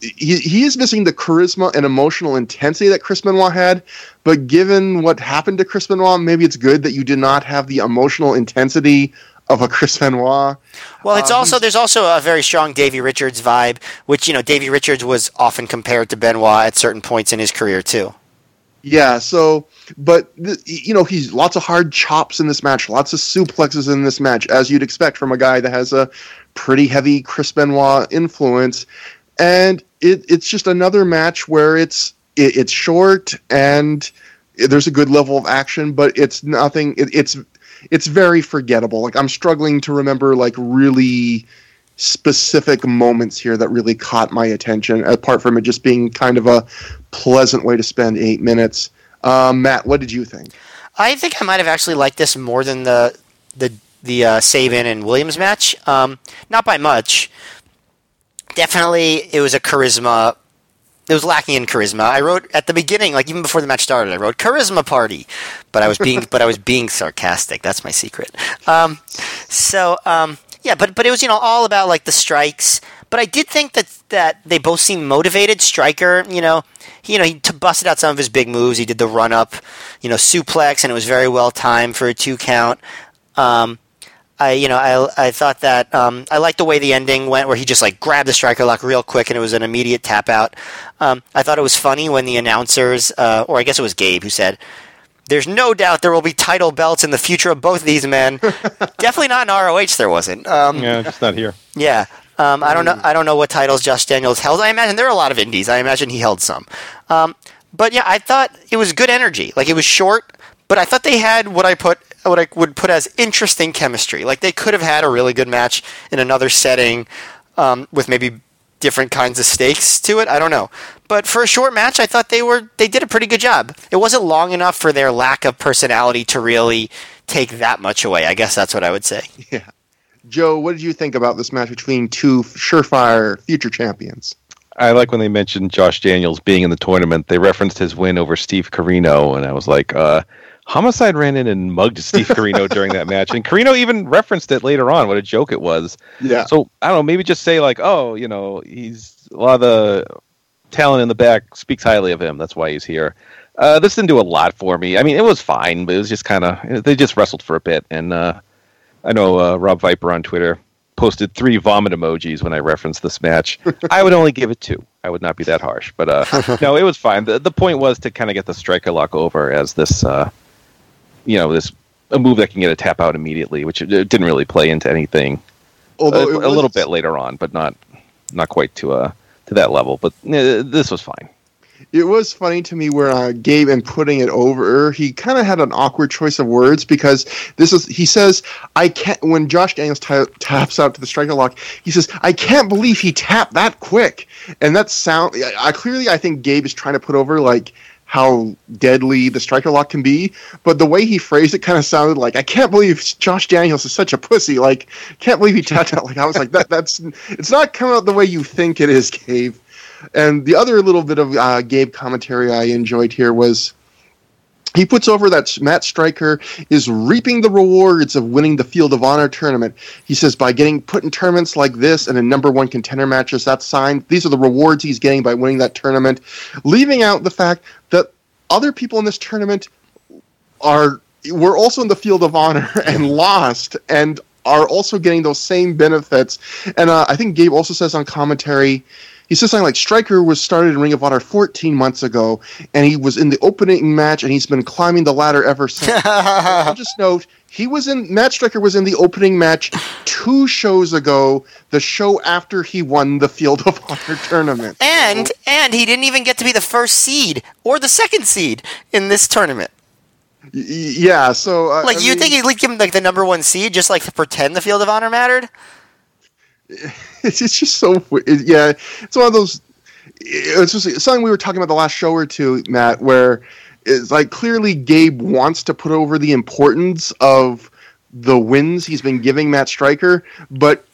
He, he is missing the charisma and emotional intensity that Chris Benoit had. But given what happened to Chris Benoit, maybe it's good that you did not have the emotional intensity of a Chris Benoit. Well, it's uh, also there's also a very strong Davey Richards vibe, which you know Davey Richards was often compared to Benoit at certain points in his career too. Yeah, so but you know he's lots of hard chops in this match, lots of suplexes in this match, as you'd expect from a guy that has a pretty heavy Chris Benoit influence, and it, it's just another match where it's it, it's short and there's a good level of action, but it's nothing. It, it's it's very forgettable. Like I'm struggling to remember like really specific moments here that really caught my attention, apart from it just being kind of a pleasant way to spend eight minutes. Um, Matt, what did you think? I think I might have actually liked this more than the the the uh, and Williams match. Um, not by much. Definitely, it was a charisma. It was lacking in charisma. I wrote at the beginning, like even before the match started, I wrote charisma party, but I was being but I was being sarcastic. That's my secret. Um, so um, yeah, but but it was you know all about like the strikes. But I did think that that they both seemed motivated. Striker, you know, he, you know, he t- busted out some of his big moves. He did the run up, you know, suplex, and it was very well timed for a two count. Um, I, you know, I, I thought that um, I liked the way the ending went, where he just like grabbed the striker lock real quick, and it was an immediate tap out. Um, I thought it was funny when the announcers, uh, or I guess it was Gabe, who said, "There's no doubt there will be title belts in the future of both of these men." Definitely not in ROH. There wasn't. Um, Yeah, just not here. yeah. Um, I don't know. I don't know what titles Josh Daniels held. I imagine there are a lot of indies. I imagine he held some. Um, but yeah, I thought it was good energy. Like it was short, but I thought they had what I put what I would put as interesting chemistry. Like they could have had a really good match in another setting um, with maybe different kinds of stakes to it. I don't know. But for a short match, I thought they were they did a pretty good job. It wasn't long enough for their lack of personality to really take that much away. I guess that's what I would say. Yeah. Joe, what did you think about this match between two surefire future champions? I like when they mentioned Josh Daniels being in the tournament. They referenced his win over Steve Corino, and I was like, uh, Homicide ran in and mugged Steve Corino during that match, and Corino even referenced it later on. What a joke it was! Yeah. So I don't know. Maybe just say like, oh, you know, he's a lot of the talent in the back speaks highly of him. That's why he's here. Uh, this didn't do a lot for me. I mean, it was fine, but it was just kind of they just wrestled for a bit, and uh, I know uh, Rob Viper on Twitter posted three vomit emojis when I referenced this match. I would only give it two. I would not be that harsh, but uh, no, it was fine. The, the point was to kind of get the striker lock over as this, uh, you know, this a move that can get a tap out immediately, which it, it didn't really play into anything. Although a, it a little bit later on, but not not quite to uh to that level. But uh, this was fine. It was funny to me where uh, Gabe, in putting it over, he kind of had an awkward choice of words because this is he says I can't. When Josh Daniels ta taps out to the striker lock, he says I can't believe he tapped that quick, and that sound. I, I clearly I think Gabe is trying to put over like how deadly the striker lock can be, but the way he phrased it kind of sounded like I can't believe Josh Daniels is such a pussy. Like can't believe he tapped out. Like I was like that. That's it's not coming out the way you think it is, Gabe. And the other little bit of uh, Gabe commentary I enjoyed here was he puts over that Matt Striker is reaping the rewards of winning the Field of Honor tournament. He says by getting put in tournaments like this and in number one contender matches, that's signed. These are the rewards he's getting by winning that tournament, leaving out the fact that other people in this tournament are were also in the Field of Honor and lost and are also getting those same benefits. And uh, I think Gabe also says on commentary he says something like Striker was started in Ring of Honor 14 months ago, and he was in the opening match, and he's been climbing the ladder ever since. I'll just note he was in Matt Striker was in the opening match two shows ago, the show after he won the Field of Honor tournament. And and he didn't even get to be the first seed or the second seed in this tournament. Y- yeah, so uh, Like I you mean, think he'd like give him like the number one seed just like to pretend the Field of Honor mattered? It's, it's just so it- yeah it's one of those it's just something we were talking about the last show or two matt where it's like clearly gabe wants to put over the importance of the wins he's been giving matt Striker, but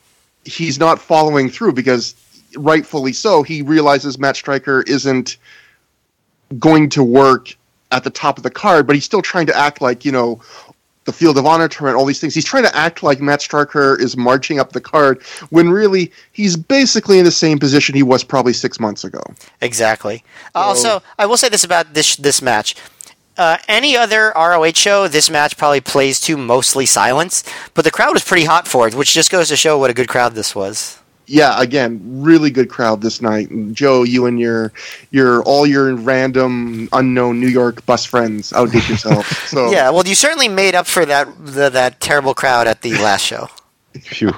he's not following through because rightfully so he realizes matt Striker isn't going to work at the top of the card but he's still trying to act like you know the Field of Honor tournament, all these things. He's trying to act like Matt Striker is marching up the card when really he's basically in the same position he was probably six months ago. Exactly. also, I will say this about this this match. Uh, any other ROH show, this match probably plays to mostly silence, but the crowd was pretty hot for it, which just goes to show what a good crowd this was. Yeah, again, really good crowd this night. Joe, you and your your all your random unknown New York bus friends outdid yourself. So Yeah, well, you certainly made up for that the, that terrible crowd at the last show. Phew.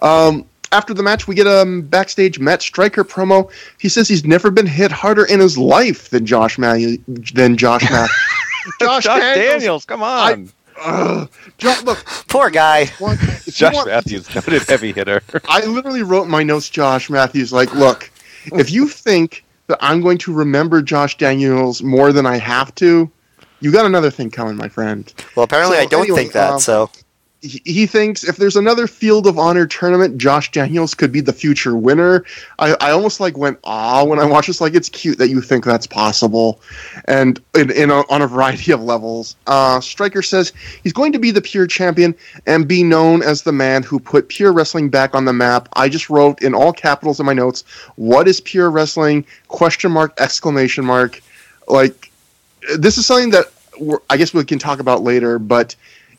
Um, after the match, we get a um, backstage Matt Striker promo. He says he's never been hit harder in his life than Josh Matthews. Than Josh Matthews. Josh, Josh Daniels. Daniels, come on. Ugh. Jo- look, Poor guy. one- Josh want- Matthews, noted heavy hitter. I literally wrote in my notes, Josh Matthews, like, look, if you think that I'm going to remember Josh Daniels more than I have to, you got another thing coming, my friend. Well, apparently So, I don't anyway, think that. um, so he, thinks if there's another Field of Honor tournament, Josh Daniels could be the future winner. I, I almost like went ah when I watched this. Like it's cute that you think that's possible, and in, in a, on a variety of levels. Uh, Striker says he's going to be the pure champion and be known as the man who put pure wrestling back on the map. I just wrote in all capitals in my notes, "What is pure wrestling?" Question mark exclamation mark. Like this is something that I guess we can talk about later, but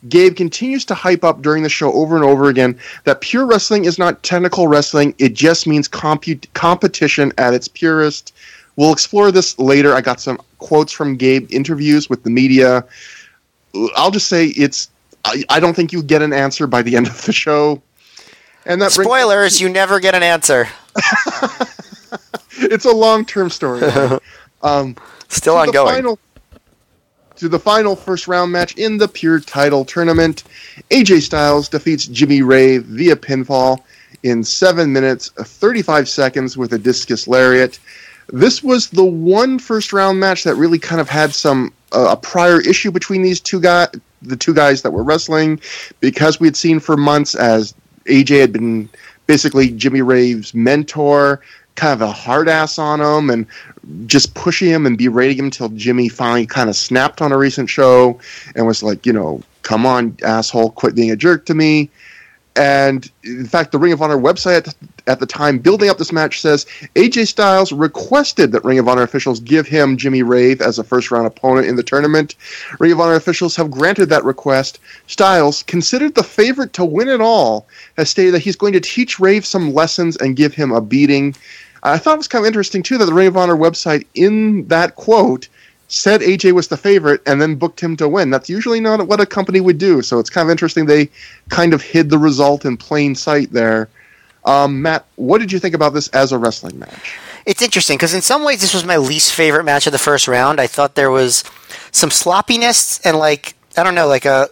Gabe continues to hype up during the show over and over again that pure wrestling is not technical wrestling, it just means compu- competition at its purest. We'll explore this later. I got some quotes from Gabe interviews with the media. I'll just say it's I, I don't think you get an answer by the end of the show. And that spoilers, you never get an answer. it's a long-term story. um, Still ongoing. Final, to the final first round match in the Pure Title Tournament. AJ Styles defeats Jimmy Rave via pinfall in 7 minutes 35 seconds with a discus lariat. This was the one first round match that really kind of had some uh, a prior issue between these two guys, the two guys that were wrestling, because we had seen for months as AJ had been basically Jimmy Rave's mentor, kind of a hard ass on him, and just pushing him and berating him until Jimmy finally kind of snapped on a recent show and was like, you know, come on, asshole, quit being a jerk to me. And in fact, the Ring of Honor website at, the time building up this match says AJ Styles requested that Ring of Honor officials give him Jimmy Rave as a first round opponent in the tournament. Ring of Honor officials have granted that request. Styles, considered the favorite to win it all, has stated that he's going to teach Rave some lessons and give him a beating. I thought it was kind of interesting too that the Ring of Honor website in that quote said AJ was the favorite and then booked him to win. That's usually not what a company would do. So it's kind of interesting they kind of hid the result in plain sight there. Um, Matt, what did you think about this as a wrestling match? It's interesting because in some ways this was my least favorite match of the first round. I thought there was some sloppiness and like I don't know, like a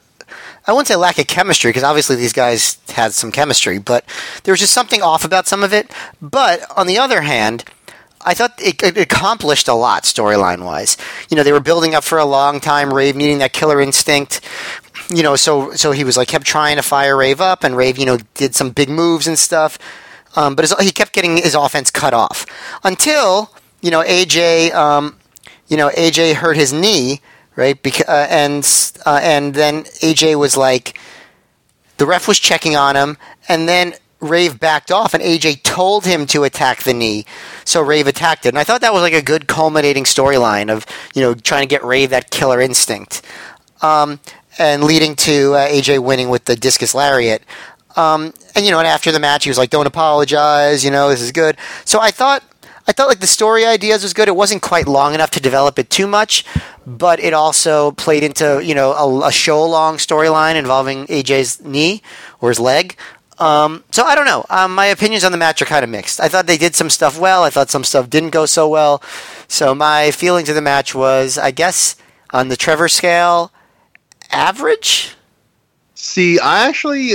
I wouldn't say lack of chemistry because obviously these guys had some chemistry, but there was just something off about some of it. But on the other hand, I thought it, it accomplished a lot storyline wise. You know, they were building up for a long time. Rave needing that killer instinct. You know, so so he was like kept trying to fire Rave up, and Rave, you know, did some big moves and stuff. Um, but his, he kept getting his offense cut off until you know AJ, um, you know AJ hurt his knee, right? Because uh, and uh, and then AJ was like, the ref was checking on him, and then Rave backed off, and AJ told him to attack the knee, so Rave attacked it. And I thought that was like a good culminating storyline of you know trying to get Rave that killer instinct, um, and leading to uh, AJ winning with the discus lariat. Um, and you know, and after the match, he was like, "Don't apologize," you know, this is good. So I thought I thought like the story ideas was good. It wasn't quite long enough to develop it too much, but it also played into you know a, a show long storyline involving AJ's knee or his leg. Um, so I don't know. Um, my opinions on the match are kind of mixed. I thought they did some stuff well. I thought some stuff didn't go so well. So my feelings of the match was, I guess, on the Trevor scale, average. See, I actually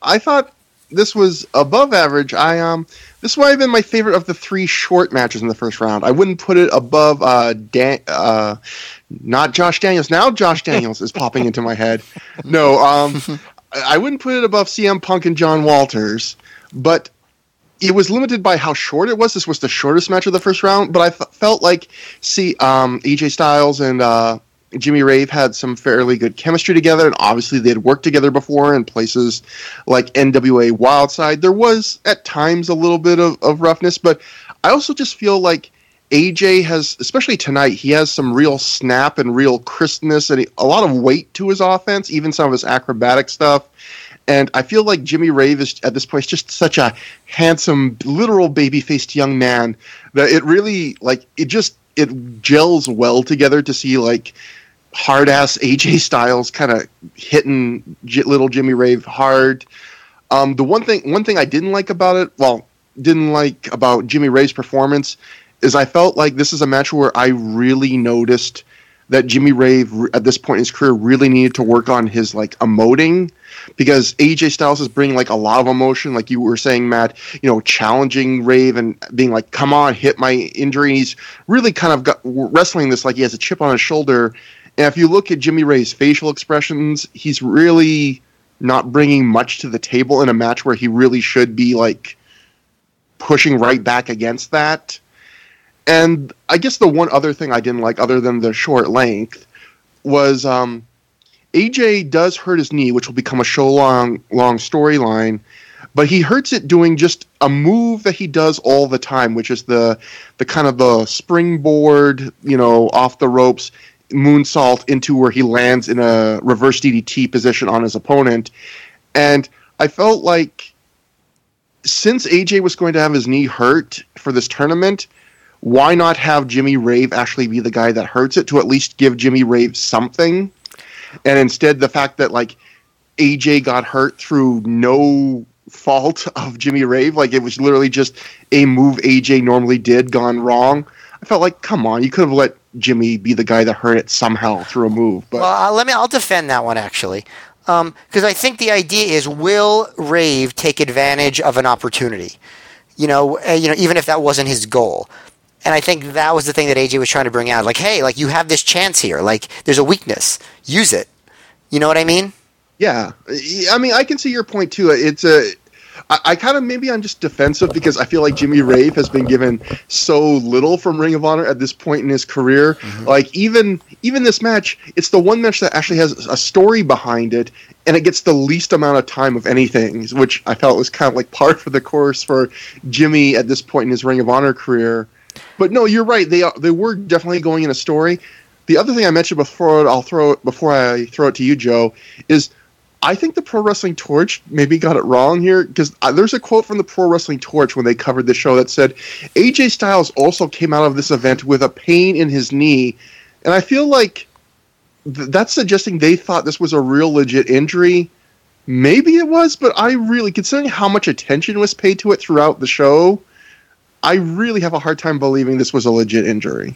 I thought this was above average. I um this might have been my favorite of the three short matches in the first round. I wouldn't put it above uh Dan uh not Josh Daniels. Now Josh Daniels is popping into my head. No, um I wouldn't put it above CM Punk and John Walters, but it was limited by how short it was. This was the shortest match of the first round, but I f- felt like see um AJ Styles and uh Jimmy Rave had some fairly good chemistry together, and obviously they had worked together before in places like NWA Wildside. There was at times a little bit of, of roughness, but I also just feel like AJ has, especially tonight, he has some real snap and real crispness and a lot of weight to his offense, even some of his acrobatic stuff. And I feel like Jimmy Rave is at this point just such a handsome, literal baby faced young man that it really like it just it gels well together to see like hard ass AJ Styles kind of hitting little Jimmy Rave hard. Um, the one thing one thing I didn't like about it, well, didn't like about Jimmy Rave's performance is I felt like this is a match where I really noticed that Jimmy Rave at this point in his career really needed to work on his like emoting because AJ Styles is bringing like a lot of emotion, like you were saying, Matt. You know, challenging Rave and being like, "Come on, hit my injury." And he's really kind of got, wrestling this like he has a chip on his shoulder. And if you look at Jimmy Rave's facial expressions, he's really not bringing much to the table in a match where he really should be like pushing right back against that. And I guess the one other thing I didn't like, other than the short length, was um, AJ does hurt his knee, which will become a show long long storyline. But he hurts it doing just a move that he does all the time, which is the the kind of the springboard, you know, off the ropes moonsault into where he lands in a reverse DDT position on his opponent. And I felt like since AJ was going to have his knee hurt for this tournament, why not have Jimmy Rave actually be the guy that hurts it to at least give Jimmy Rave something? And instead, the fact that like AJ got hurt through no fault of Jimmy Rave, like it was literally just a move AJ normally did gone wrong. I felt like, come on, you could have let Jimmy be the guy that hurt it somehow through a move. But well, uh, let me. I'll defend that one actually, because um, I think the idea is will Rave take advantage of an opportunity? You know, uh, you know, even if that wasn't his goal. And I think that was the thing that AJ was trying to bring out. Like, hey, like you have this chance here. Like, there's a weakness. Use it. You know what I mean? Yeah, I mean, I can see your point too. It's a I, I kind of maybe I'm just defensive because I feel like Jimmy Rave has been given so little from Ring of Honor at this point in his career. Mm-hmm. Like even even this match, it's the one match that actually has a story behind it, and it gets the least amount of time of anything, which I felt was kind of like par for the course for Jimmy at this point in his Ring of Honor career. But no, you're right. They they were definitely going in a story. The other thing I mentioned before, I'll throw it before I throw it to you, Joe, is I think the Pro Wrestling Torch maybe got it wrong here because there's a quote from the Pro Wrestling Torch when they covered the show that said AJ Styles also came out of this event with a pain in his knee, and I feel like th- that's suggesting they thought this was a real legit injury. Maybe it was, but I really, considering how much attention was paid to it throughout the show, I really have a hard time believing this was a legit injury.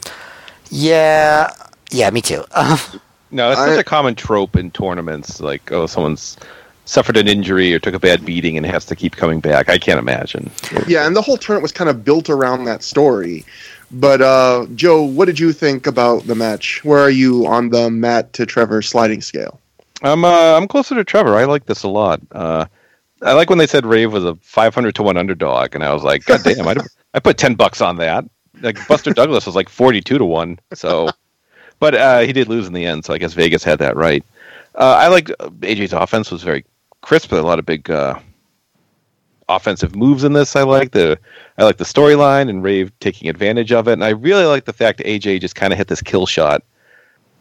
Yeah, yeah, me too. No, it's such a common trope in tournaments. Like, oh, someone's suffered an injury or took a bad beating and has to keep coming back. I can't imagine. Yeah, and the whole tournament was kind of built around that story. But uh, Joe, what did you think about the match? Where are you on the Matt to Trevor sliding scale? I'm uh, I'm closer to Trevor. I like this a lot. Uh, I like when they said Rave was a 500 to one underdog, and I was like, God damn, I I put ten bucks on that. Like Buster Douglas was like 42 to one. So but uh, he did lose in the end, so I guess Vegas had that right. Uh, I like uh, AJ's offense was very crisp. A lot of big uh, offensive moves in this. I like the I like the storyline and Rave taking advantage of it, and I really like the fact AJ just kind of hit this kill shot,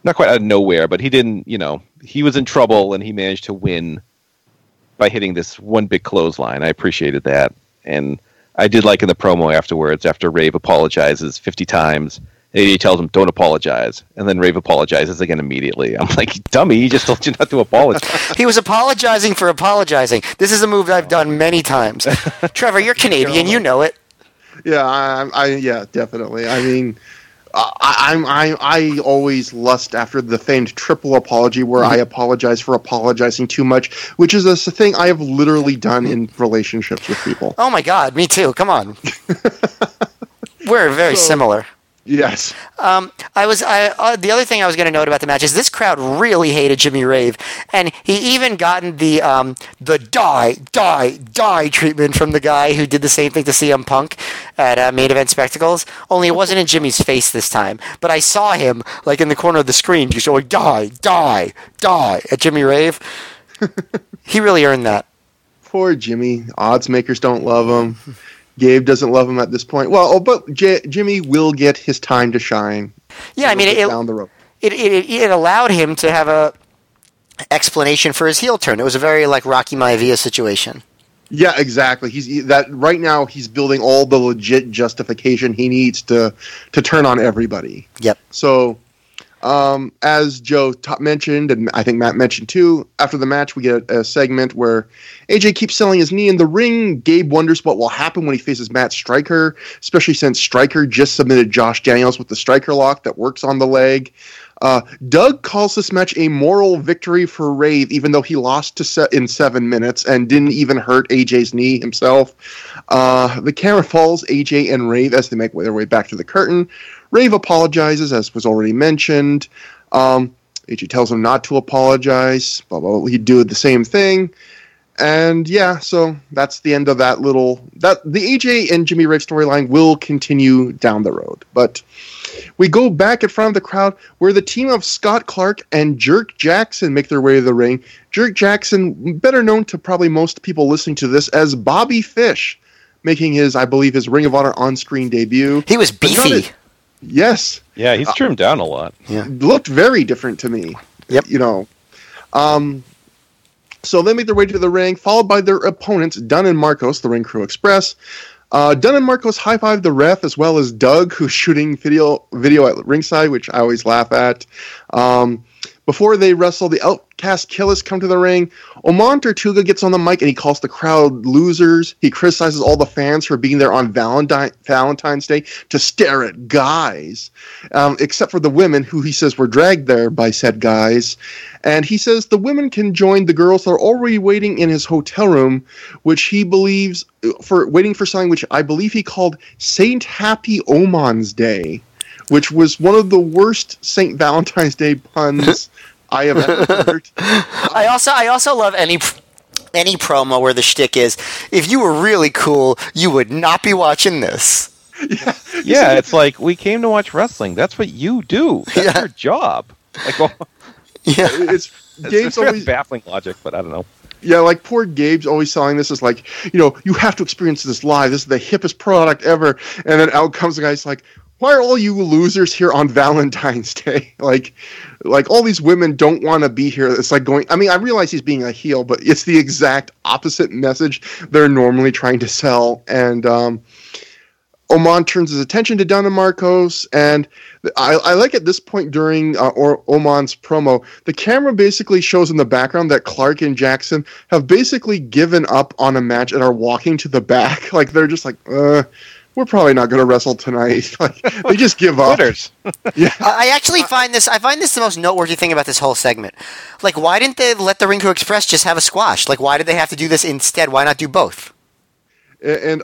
not quite out of nowhere, but he didn't. You know, he was in trouble and he managed to win by hitting this one big clothesline. I appreciated that, and I did like in the promo afterwards after Rave apologizes fifty times AJ tells him, "Don't apologize," and then Rave apologizes again immediately. I'm like, "Dummy, he just told you not to apologize." he was apologizing for apologizing. This is a move I've done many times. Trevor, you're Canadian, you know it. Yeah, I, I yeah, definitely. I mean, I, I'm I I always lust after the famed triple apology where I mm-hmm. apologize for apologizing too much, which is a thing I have literally done in relationships with people. Oh my god, me too. Come on. We're very so, similar. Yes. Um, I was. I, uh, the other thing I was going to note about the match is this crowd really hated Jimmy Rave, and he even gotten the um, the die, die, die treatment from the guy who did the same thing to CM Punk at uh, Main Event Spectacles. Only it wasn't in Jimmy's face this time, but I saw him like in the corner of the screen, just going die, die, die at Jimmy Rave. he really earned that. Poor Jimmy. Odds makers don't love him. Gabe doesn't love him at this point. Well, oh, but J- Jimmy will get his time to shine. Yeah, I mean, it, down the road. It, it, it allowed him to have a explanation for his heel turn. It was a very like Rocky Maivia situation. Yeah, exactly. He's that right now. He's building all the legit justification he needs to to turn on everybody. Yep. So um, as Joe t- mentioned, and I think Matt mentioned too, after the match, we get a, a, segment where AJ keeps selling his knee in the ring. Gabe wonders what will happen when he faces Matt Striker, especially since Striker just submitted Josh Daniels with the Striker lock that works on the leg. Uh, Doug calls this match a moral victory for Rave, even though he lost to set in seven minutes and didn't even hurt AJ's knee himself. Uh, the camera follows AJ and Rave as they make their way back to the curtain. Rave apologizes, as was already mentioned. Um, AJ tells him not to apologize. Blah blah. blah. He'd do the same thing. And yeah, so that's the end of that little that the AJ and Jimmy Rave storyline will continue down the road. But we go back in front of the crowd where the team of Scott Clark and Jerk Jackson make their way to the ring. Jerk Jackson, better known to probably most people listening to this as Bobby Fish, making his, I believe, his Ring of Honor on-screen debut. He was beefy. A- Yes, Yeah, he's trimmed down a lot. Yeah. looked very different to me. Yep. You know. Um so they make their way to the ring, followed by their opponents, Dunn and Marcos, the Ring Crew Express. Uh, Dunn and Marcos high five the ref as well as Doug, who's shooting video video at ringside, which I always laugh at. Um, before they wrestle, the Outcast Killers come to the ring. Oman Tortuga gets on the mic and he calls the crowd losers. He criticizes all the fans for being there on Valentine, Valentine's Day to stare at guys, um, except for the women who he says were dragged there by said guys. And he says the women can join the girls that are already waiting in his hotel room, which he believes for waiting for something which I believe he called Saint Happy Oman's Day, which was one of the worst Saint Valentine's Day puns I have ever heard. I also I also love any any promo where the shtick is if you were really cool, you would not be watching this. Yeah, it's like we came to watch wrestling. That's what you do. That's Yeah. your job. Like, well, Yeah. It's it's, Gabe's it's always baffling logic, but I don't know. Yeah, like poor Gabe's always selling this as like, you know, you have to experience this live. This is the hippest product ever. And then out comes the guy's like, why are all you losers here on Valentine's Day? like, like all these women don't want to be here. It's like going. I mean, I realize he's being a heel, but it's the exact opposite message they're normally trying to sell. And um, Oman turns his attention to Donna Marcos, and I, I like at this point during uh, or Oman's promo, the camera basically shows in the background that Clark and Jackson have basically given up on a match and are walking to the back. Like they're just like, uh, we're probably not going to wrestle tonight. like they just give up. Yeah, I I actually find this I find this the most noteworthy thing about this whole segment. Like why didn't they let the Ring Crew Express just have a squash? Like why did they have to do this instead? Why not do both? and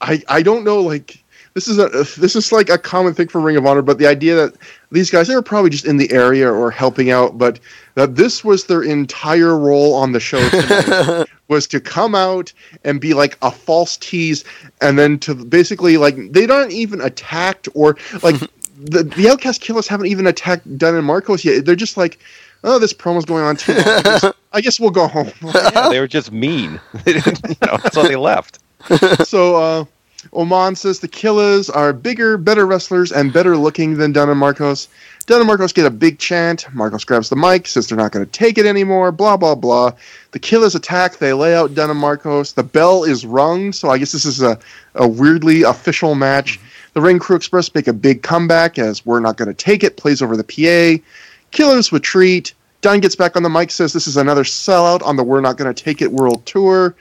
I I don't know like. This is a this is like a common thing for Ring of Honor, but the idea that these guys they were probably just in the area or helping out, but that this was their entire role on the show tonight was to come out and be like a false tease, and then to basically like they aren't even attacked or like the the Outcast Killers haven't even attacked Dunn and Marcos yet. They're just like, oh, this promo's going on too long. I guess, I guess we'll go home. Yeah, they were just mean. They didn't, you know, so they left. so uh, Oman says the Killers are bigger, better wrestlers, and better looking than Dunn and Marcos. Dunn and Marcos get a big chant. Marcos grabs the mic, says they're not going to take it anymore. Blah blah blah. The Killers attack. They lay out Dunn and Marcos. The bell is rung, so I guess this is a, a weirdly official match. The Ring Crew Express make a big comeback as we're not going to take it. Plays over the PA. Killers retreat. Dunn gets back on the mic, says this is another sellout on the We're Not Gonna Take It World Tour.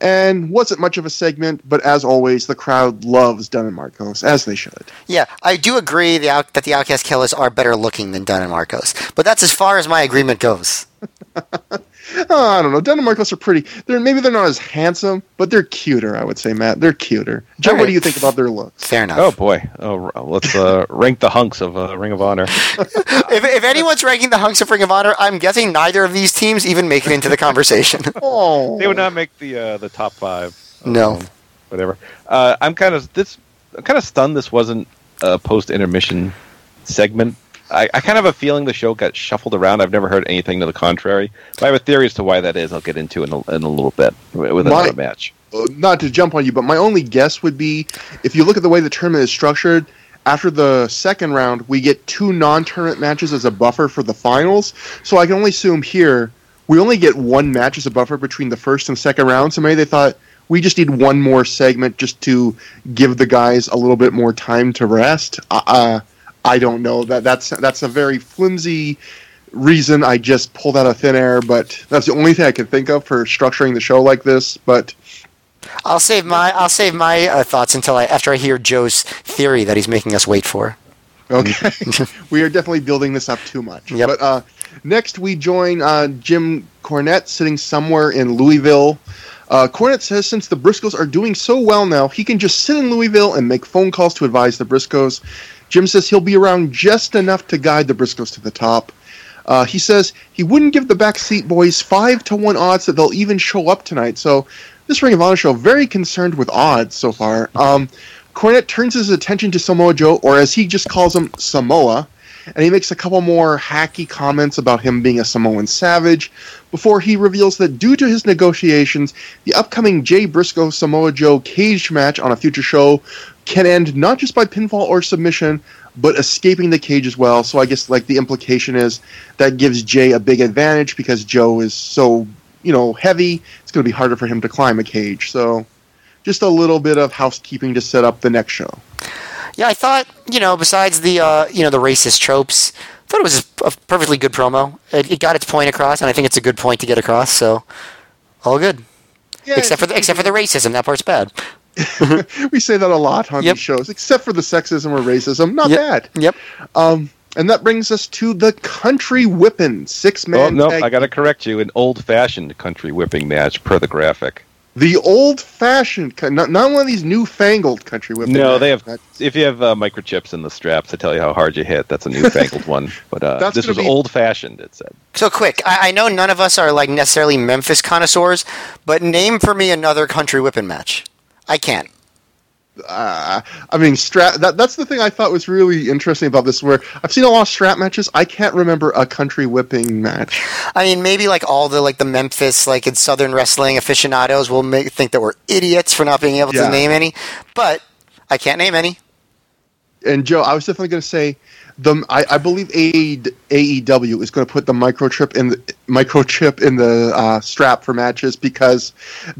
And wasn't much of a segment, but as always, the crowd loves Dunn and Marcos, as they should. Yeah, I do agree the out, that the Outcast Killers are better looking than Dunn and Marcos, but that's as far as my agreement goes. Oh, I don't know. Dunn and Marcos are pretty. They're maybe they're not as handsome, but they're cuter. I would say, Matt. They're cuter. Joe, what do you think about their looks? Fair enough. Oh boy. Oh, let's uh, rank the hunks of uh, Ring of Honor. If, if anyone's ranking the hunks of Ring of Honor, I'm guessing neither of these teams even make it into the conversation. Oh, They would not make the uh, the top five. No. Um, whatever. Uh, I'm kind of this. I'm kind of stunned. This wasn't a post intermission segment. I, I kind of have a feeling the show got shuffled around. I've never heard anything to the contrary. But I have a theory as to why that is. I'll get into in a, in a little bit with My- another match. Uh, not to jump on you, but my only guess would be if you look at the way the tournament is structured. After the second round, we get two non-tournament matches as a buffer for the finals. So I can only assume here we only get one match as a buffer between the first and second round. So maybe they thought we just need one more segment just to give the guys a little bit more time to rest. Uh, uh, I don't know that that's that's a very flimsy reason. I just pulled out of thin air, but that's the only thing I can think of for structuring the show like this. But I'll save my I'll save my uh, thoughts until I after I hear Joe's theory that he's making us wait for. Okay. we are definitely building this up too much. Yep. But uh, next we join uh, Jim Cornette sitting somewhere in Louisville. Uh, Cornette says since the Briscoes are doing so well now, he can just sit in Louisville and make phone calls to advise the Briscoes. Jim says he'll be around just enough to guide the Briscoes to the top. Uh, he says he wouldn't give the Backseat Boyz five to one odds that they'll even show up tonight. So this Ring of Honor show very concerned with odds so far. Um, Cornette turns his attention to Samoa Joe, or as he just calls him, Samoa, and he makes a couple more hacky comments about him being a Samoan savage before he reveals that due to his negotiations, the upcoming Jay Briscoe Samoa Joe cage match on a future show can end not just by pinfall or submission, but escaping the cage as well. So I guess like the implication is that gives Jay a big advantage because Joe is so you know heavy. It's going to be harder for him to climb a cage. So just a little bit of housekeeping to set up the next show. Yeah, I thought you know besides the uh, you know the racist tropes, I thought it was a perfectly good promo. It, it got its point across, and I think it's a good point to get across. So all good. Yeah, except for the, except for the racism, that part's bad. we say that a lot on Yep. these shows, except for the sexism or racism. Not Yep. bad. Yep. Um, and that brings us to the country whipping six man. Oh no, tag. I got to correct you. An old-fashioned country whipping match per the graphic. The old fashioned, not, not one of these newfangled country whipping. No, they have. matches. If you have uh, microchips in the straps to tell you how hard you hit, that's a newfangled one. But uh, this was be- old-fashioned. It said. So quick, I, I know none of us are like necessarily Memphis connoisseurs, but name for me another country whipping match. I can't. Uh, I mean, strap. That, that's the thing I thought was really interesting about this. Where I've seen a lot of strap matches, I can't remember a country whipping match. I mean, maybe like all the like the Memphis like in Southern wrestling aficionados will make, think that we're idiots for not being able Yeah. to name any, but I can't name any. And Joe, I was definitely going to say the. I, I believe A- AEW is going to put the microchip in the microchip in the uh, strap for matches because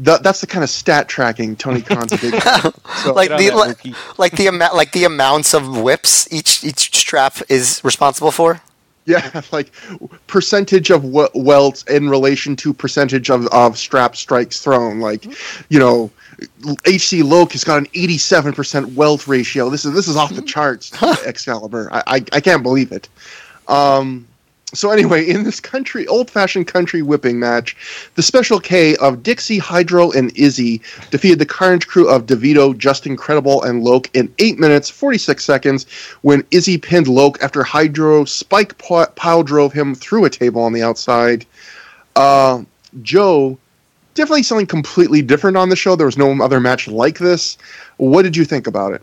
th- that's the kind of stat tracking Tony Khan's big. fan. So, like the like, like the amount like the amounts of whips each each strap is responsible for. Yeah, like percentage of w- welts in relation to percentage of, of strap strikes thrown. Like, you know, HC Loc has got an eighty-seven percent welt ratio. This is this is off the charts. Excalibur, I, I I can't believe it. Um, so anyway, in this country, old-fashioned country whipping match, the Special K of Dixie, Hydro, and Izzy defeated the Carnage crew of DeVito, Justin Credible, and Loc in eight minutes forty-six seconds when Izzy pinned Loc after Hydro spike pi- pile drove him through a table on the outside. Uh, Joe, definitely something completely different on the show. There was no other match like this. What did you think about it?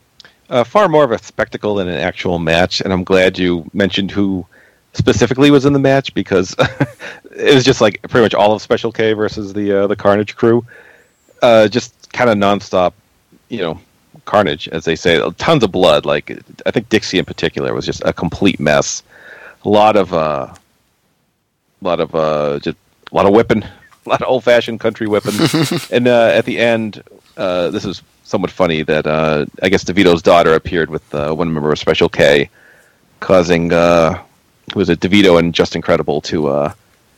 Uh, far more of a spectacle than an actual match, and I'm glad you mentioned who specifically was in the match because it was just like pretty much all of Special K versus the uh, the Carnage crew. Uh, just kind of nonstop, you know, carnage, as they say. Tons of blood. Like I think Dixie in particular was just a complete mess. A lot of, uh, lot of uh, just a lot of whipping, a lot of old fashioned country weapons. and uh, at the end, uh, this is somewhat funny that uh, I guess DeVito's daughter appeared with uh, one member of Special K, causing uh, who was it DeVito and Justin Credible to uh,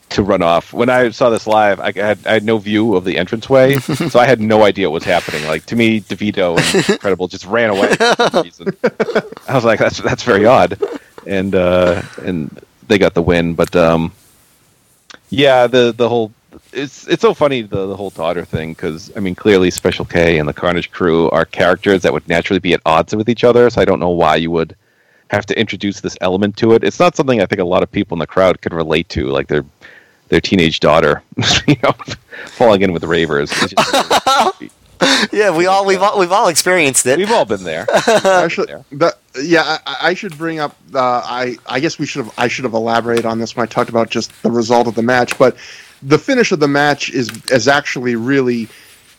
to run off. When I saw this live, I had I had no view of the entranceway, so I had no idea what was happening. Like to me, DeVito and Incredible just ran away for some reason. I was like, that's that's very odd, and uh, and they got the win. But um, yeah, the the whole it's it's so funny the the whole daughter thing because I mean clearly Special K and the Carnage crew are characters that would naturally be at odds with each other. So I don't know why you would have to introduce this element to it. It's not something I think a lot of people in the crowd could relate to, like their their teenage daughter, you know, falling in with ravers. Yeah, we all we've all we've all experienced it. we've all been there. Actually, there. that yeah, I, I should bring up. Uh, I I guess we should have. I should have elaborated on this when I talked about just the result of the match. But the finish of the match is is actually really.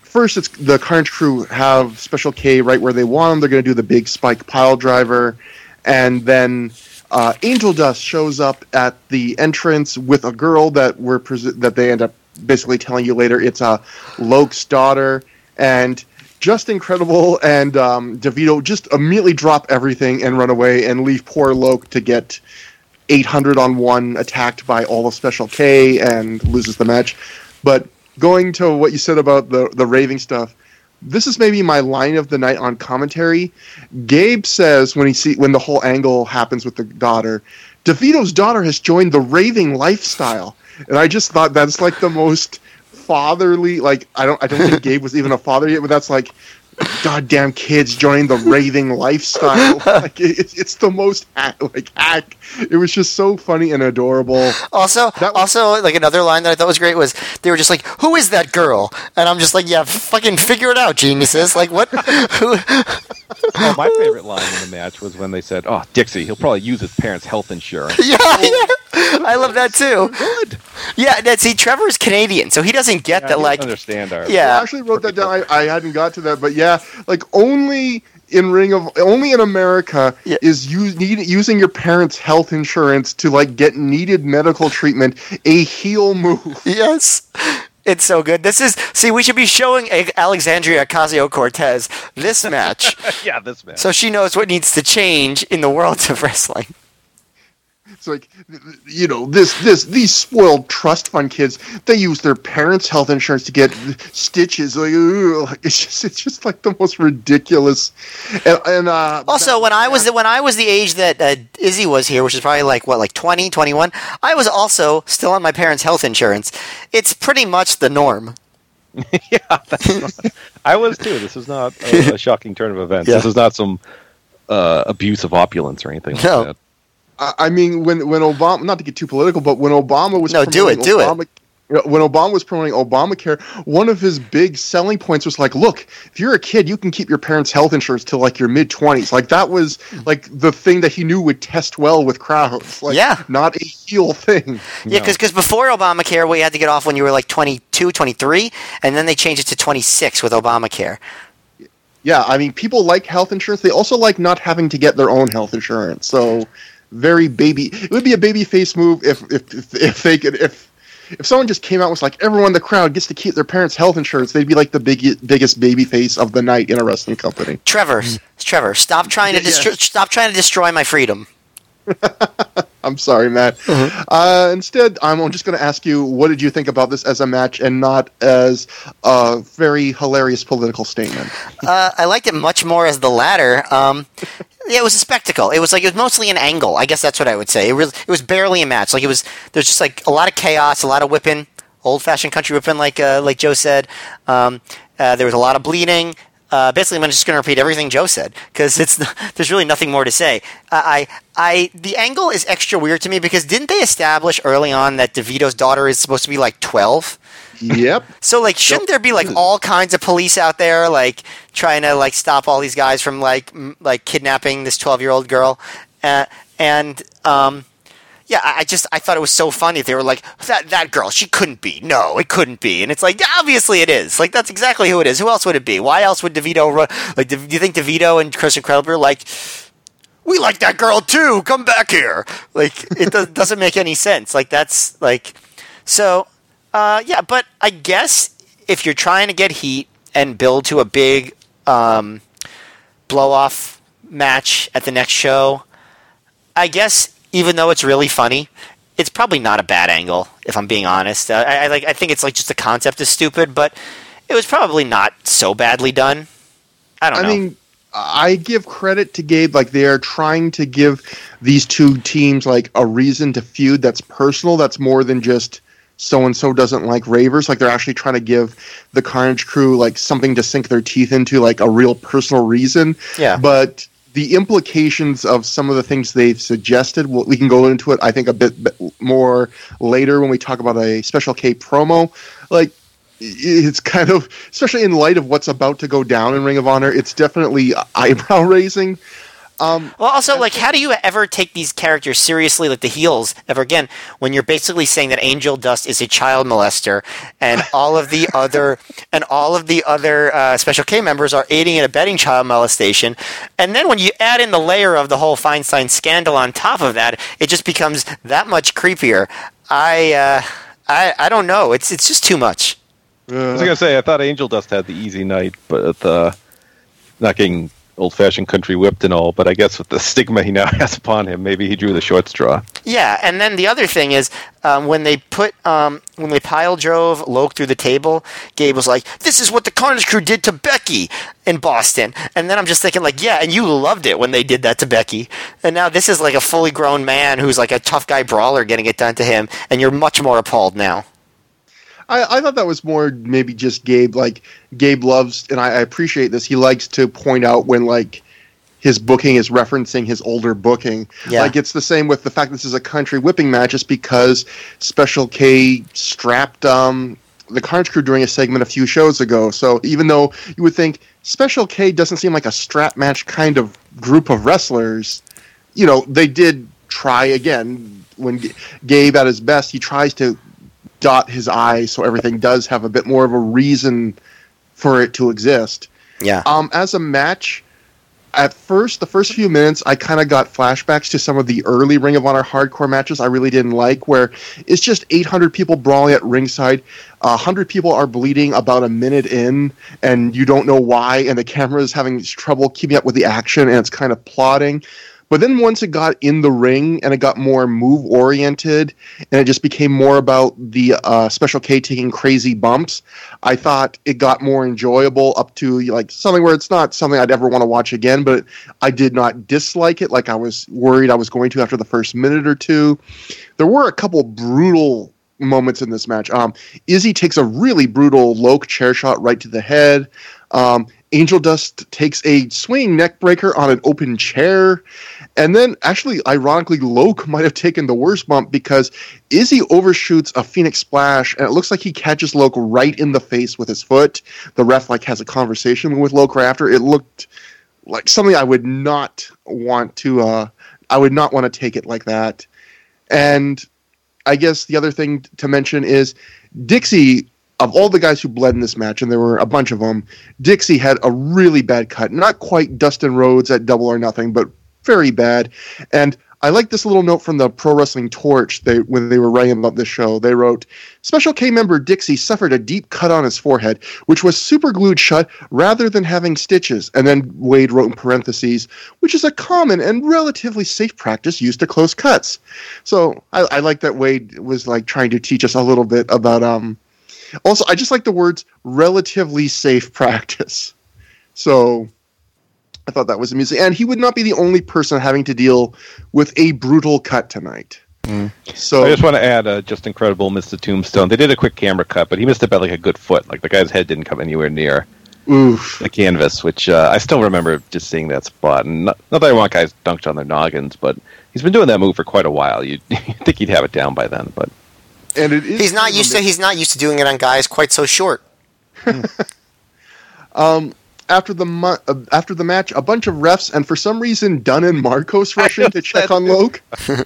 First, it's the Carnage crew have Special K right where they want them. They're going to do the big spike pile driver, and then uh, Angel Dust shows up at the entrance with a girl that we're pres- that they end up basically telling you later it's uh, Loc's daughter, and Justin Credible. And um, Devito just immediately drop everything and run away and leave poor Loc to get 800 on one attacked by all of Special K and loses the match. But going to what you said about the the raving stuff, this is maybe my line of the night on commentary. Gabe says when he see when the whole angle happens with the daughter, DeVito's daughter has joined the raving lifestyle, and I just thought that's like the most fatherly. Like I don't I don't think Gabe was even a father yet, but that's like goddamn kids joining the raving lifestyle. Like it, it's it's the most hack, like hack. It was just so funny and adorable. Also, That was- also like another line that I thought was great was they were just like, "Who is that girl?" And I'm just like, "Yeah, fucking figure it out, geniuses!" Like what? Who? Oh, my favorite line in the match was when they said, "Oh, Dixie, he'll probably use his parents' health insurance." yeah, oh. yeah, I love that too. Good. Yeah, that, see, Trevor's Canadian, so he doesn't get Yeah, that. he Like, understand our. I actually wrote that down. I, I hadn't got to that, but yeah, like only in Ring of only in America Yeah. is you need using your parents' health insurance to like get needed medical treatment a heel move. yes. It's so good. This is see. We should be showing Alexandria Ocasio Cortez this match, yeah, this man. so she knows what needs to change in the world of wrestling. It's like you know this this these spoiled trust fund kids. They use their parents' health insurance to get stitches. Like, ugh, it's just it's just like the most ridiculous. And, and uh, Also, when I was when I was the age that uh, Izzy was here, which is probably like what, like 20, 21, I was also still on my parents' health insurance. It's pretty much the norm. yeah, that's not, I was too. This is not a, a shocking turn of events. Yeah. This is not some uh, abuse of opulence or anything like No. that. I I mean, when when Obama, not to get too political, but when Obama was No, do it, promoting do it. Obama, you know, When Obama was promoting Obamacare, one of his big selling points was like, "Look, if you're a kid, you can keep your parents' health insurance till like your mid twenties. Like that was like the thing that he knew would test well with crowds. Like, Yeah. not a heel thing. Yeah, No. because before Obamacare, we had to get off when you were like 22, 23, and then they changed it to 26 with Obamacare. Yeah, I mean, people like health insurance. They also like not having to get their own health insurance. So, very baby. It would be a baby face move if if if, if they could if. If someone just came out and was like everyone in the crowd gets to keep their parents' health insurance, they'd be like the big, biggest baby face of the night in a wrestling company. Trevor, Trevor, stop trying to Yeah, yeah. stop trying to destroy my freedom. I'm sorry, Matt. Uh, instead, I'm just going to ask you, what did you think about this as a match, and not as a very hilarious political statement? Uh, I liked it much more as the latter. Um, yeah, it was a spectacle. It was like it was mostly an angle. I guess that's what I would say. It was it was barely a match. Like it was there's just like a lot of chaos, a lot of whipping, old fashioned country whipping, like uh, like Joe said. Um, uh, there was a lot of bleeding. Uh, basically, I'm just going to repeat everything Joe said because it's there's really nothing more to say. I, I, the angle is extra weird to me because didn't they establish early on that DeVito's daughter is supposed to be like 12? yep. So like, shouldn't there be like all kinds of police out there, like trying to like stop all these guys from like m- like kidnapping this twelve year old girl? Uh, and um, yeah, I just I thought it was so funny. They were like that that girl, she couldn't be. No, it couldn't be. And it's like obviously it is. Like that's exactly who it is. Who else would it be? Why else would DeVito run? Like, do you think DeVito and Christian Kreber like? We like that girl too. Come back here. Like it does, doesn't make any sense. Like that's like so. Uh, yeah, but I guess if you're trying to get heat and build to a big um, blow off match at the next show, I guess even though it's really funny, it's probably not a bad angle. If I'm being honest, uh, I, I like. I think it's like just the concept is stupid, but it was probably not so badly done. I don't I know. mean, I give credit to Gabe. Like they are trying to give these two teams like a reason to feud that's personal. That's more than just so and so doesn't like ravers. Like they're actually trying to give the Carnage Crew like something to sink their teeth into, like a real personal reason. Yeah. But the implications of some of the things they've suggested, well, we can go into it. I think a bit, bit more later when we talk about a Special K promo. Like it's kind of especially in light of what's about to go down in Ring of Honor, it's definitely eyebrow raising. Um, Well, also, like, how do you ever take these characters seriously, like the heels, ever again, when you're basically saying that Angel Dust is a child molester, and all of the other and all of the other uh, Special K members are aiding and abetting child molestation, and then when you add in the layer of the whole Feinstein scandal on top of that, it just becomes that much creepier. I, uh, I, I don't know. It's it's just too much. I was gonna say I thought Angel Dust had the easy night, but uh, not getting old fashioned country whipped and all. But I guess with the stigma he now has upon him, maybe he drew the short straw. Yeah, and then the other thing is um, when they put um, when they pile drove Loc through the table, Gabe was like, "This is what the Carnage Crew did to Becky in Boston," and then I'm just thinking like, "Yeah," and you loved it when they did that to Becky, and now this is like a fully grown man who's like a tough guy brawler getting it done to him, and you're much more appalled now. I, I thought that was more maybe just Gabe. Like Gabe loves, and I, I appreciate this. He likes to point out when like his booking is referencing his older booking. Yeah. Like it's the same with the fact this is a country whipping match, just because Special K strapped um, the Carnage Crew during a segment a few shows ago. So even though you would think Special K doesn't seem like a strap match kind of group of wrestlers, you know, they did try again when G- Gabe at his best. He tries to dot his I's so everything does have a bit more of a reason for it to exist. Yeah. Um, as a match, at first, the first few minutes, I kind of got flashbacks to some of the early Ring of Honor hardcore matches I really didn't like, where it's just 800 people brawling at ringside. Uh, 100 people are bleeding about a minute in, and you don't know why, and the camera is having trouble keeping up with the action, and it's kind of plotting. But then once it got in the ring and it got more move oriented and it just became more about the uh, Special K taking crazy bumps, I thought it got more enjoyable up to like something where it's not something I'd ever want to watch again, but I did not dislike it like I was worried I was going to after the first minute or two. There were a couple brutal moments in this match. Um, Izzy takes a really brutal Loc chair shot right to the head. Um, Angel Dust takes a swinging neck breaker on an open chair. And then, actually, ironically, Loc might have taken the worst bump because Izzy overshoots a Phoenix splash, and it looks like he catches Loc right in the face with his foot. The ref like has a conversation with Loc right after. It looked like something I would not want to. Uh, I would not want to take it like that. And I guess the other thing to mention is Dixie. Of all the guys who bled in this match, and there were a bunch of them, Dixie had a really bad cut. Not quite Dustin Rhodes at Double or Nothing, but very bad. And I like this little note from the Pro Wrestling Torch. They when they were writing about this show, they wrote, "Special K member Dixie suffered a deep cut on his forehead, which was super glued shut rather than having stitches." And then Wade wrote in parentheses, "which is a common and relatively safe practice used to close cuts." So I, I like that Wade was like trying to teach us a little bit about. um Also, I just like the words "relatively safe practice." So I thought that was amusing. And he would not be the only person having to deal with a brutal cut tonight. So I just want to add, uh, Justin Credible, missed the tombstone. They did a quick camera cut, but he missed it by like a good foot. Like the guy's head didn't come anywhere near oof. the canvas, which uh, I still remember just seeing that spot. And not, not that I want guys dunked on their noggins, but he's been doing that move for quite a while. You'd, you'd think he'd have it down by then, but And it is He's not used to he's not used to doing it on guys quite so short. Um, after the mu- uh, after the match, a bunch of refs and for some reason Dunn and Marcos rush in to check on Loc.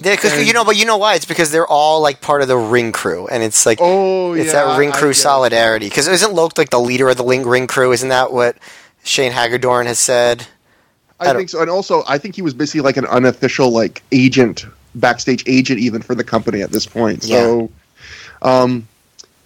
Because you know, but you know why? It's because they're all like part of the ring crew, and it's like Oh, it's yeah, that ring crew solidarity. Because isn't Loc like the leader of the ring, ring crew? Isn't that what Shane Hagedorn has said? I I think so, and also I think he was basically like an unofficial like agent, backstage agent even for the company at this point. So, um,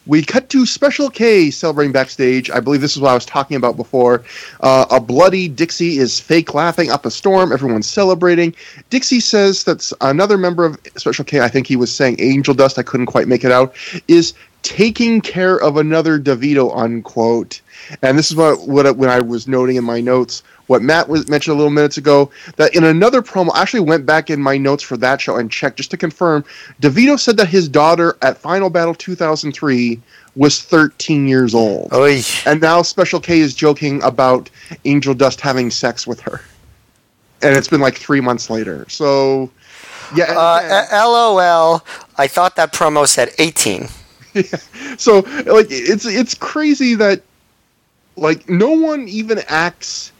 we cut to Special K celebrating backstage. I believe this is what I was talking about before. Uh, a bloody Dixie is fake laughing up a storm. Everyone's celebrating. Dixie says that's another member of Special K. I think he was saying Angel Dust. I couldn't quite make it out. Is taking care of another DeVito unquote. And this is what, what when I was noting in my notes what Matt was mentioned a little minutes ago that in another promo, I actually went back in my notes for that show and checked just to confirm. DeVito said that his daughter at Final Battle 2003 was 13 years old, Oy. and now Special K is joking about Angel Dust having sex with her, and it's been like three months later. So, yeah, Uh, again- uh, LOL. I thought that promo said 18. so like it's it's crazy that like no one even acts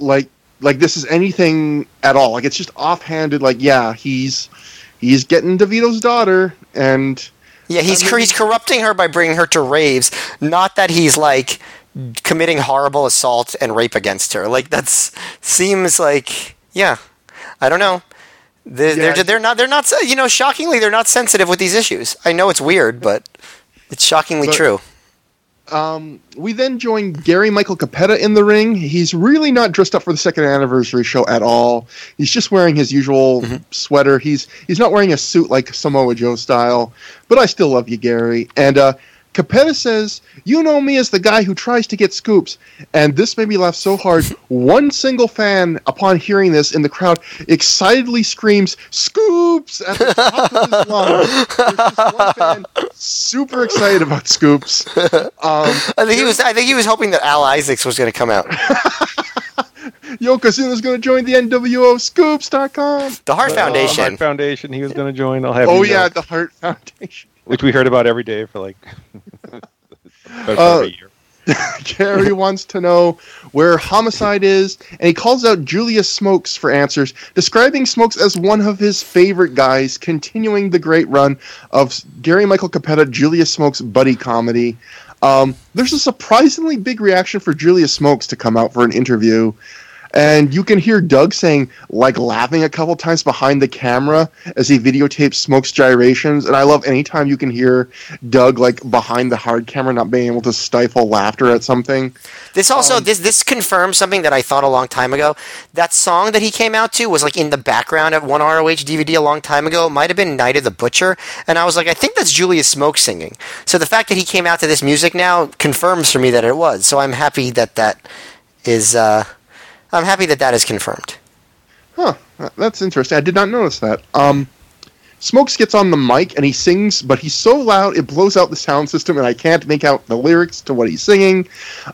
like like this is anything at all like it's just offhanded like yeah he's he's getting devito's daughter and Yeah, he's I mean- he's corrupting her by bringing her to raves. Not that he's like committing horrible assault and rape against her. Like that's seems like yeah. I don't know. They're, Yeah. they're, they're not they're not you know shockingly they're not sensitive with these issues. I know it's weird, but it's shockingly But- true. Um we then join Gary Michael Cappetta in the ring. He's really not dressed up for the second anniversary show at all. He's just wearing his usual sweater. He's he's not wearing a suit like samoa joe style but i still love you gary. And uh Cappetta says, You know me as the guy who tries to get scoops. And this made me laugh so hard. One single fan, upon hearing this in the crowd, excitedly screams, Scoops! at the top of his lungs. There's just one fan super excited about scoops. Um, I think he was. I think he was hoping that Al Isaacs was going to come out. Yokozuna's going to join the NWO Scoops.com. The Heart Uh, Foundation. Heart Foundation. He was going to join. I'll have. Oh, you know, yeah, the Heart Foundation. Which we heard about every day for like Uh, year. Gary wants to know where Homicide is, and he calls out Julius Smokes for answers, describing Smokes as one of his favorite guys, continuing the great run of Gary Michael Cappetta, Julius Smokes buddy comedy. Um, there's a surprisingly big reaction for Julius Smokes to come out for an interview. And you can hear Doug saying, like, laughing a couple times behind the camera as he videotapes Smoke's gyrations. And I love anytime you can hear Doug, like, behind the hard camera, not being able to stifle laughter at something. This also Um, this this confirms something that I thought a long time ago. That song that he came out to was like in the background of one ROH DVD a long time ago. It might have been Night of the Butcher, and I was like, I think that's Julius Smoke singing. So the fact that he came out to this music now confirms for me that it was. So I'm happy that that is. Uh, I'm happy that that is confirmed. Huh, that's interesting. I did not notice that. Um, Smokes gets on the mic and he sings, but he's so loud it blows out the sound system, and I can't make out the lyrics to what he's singing.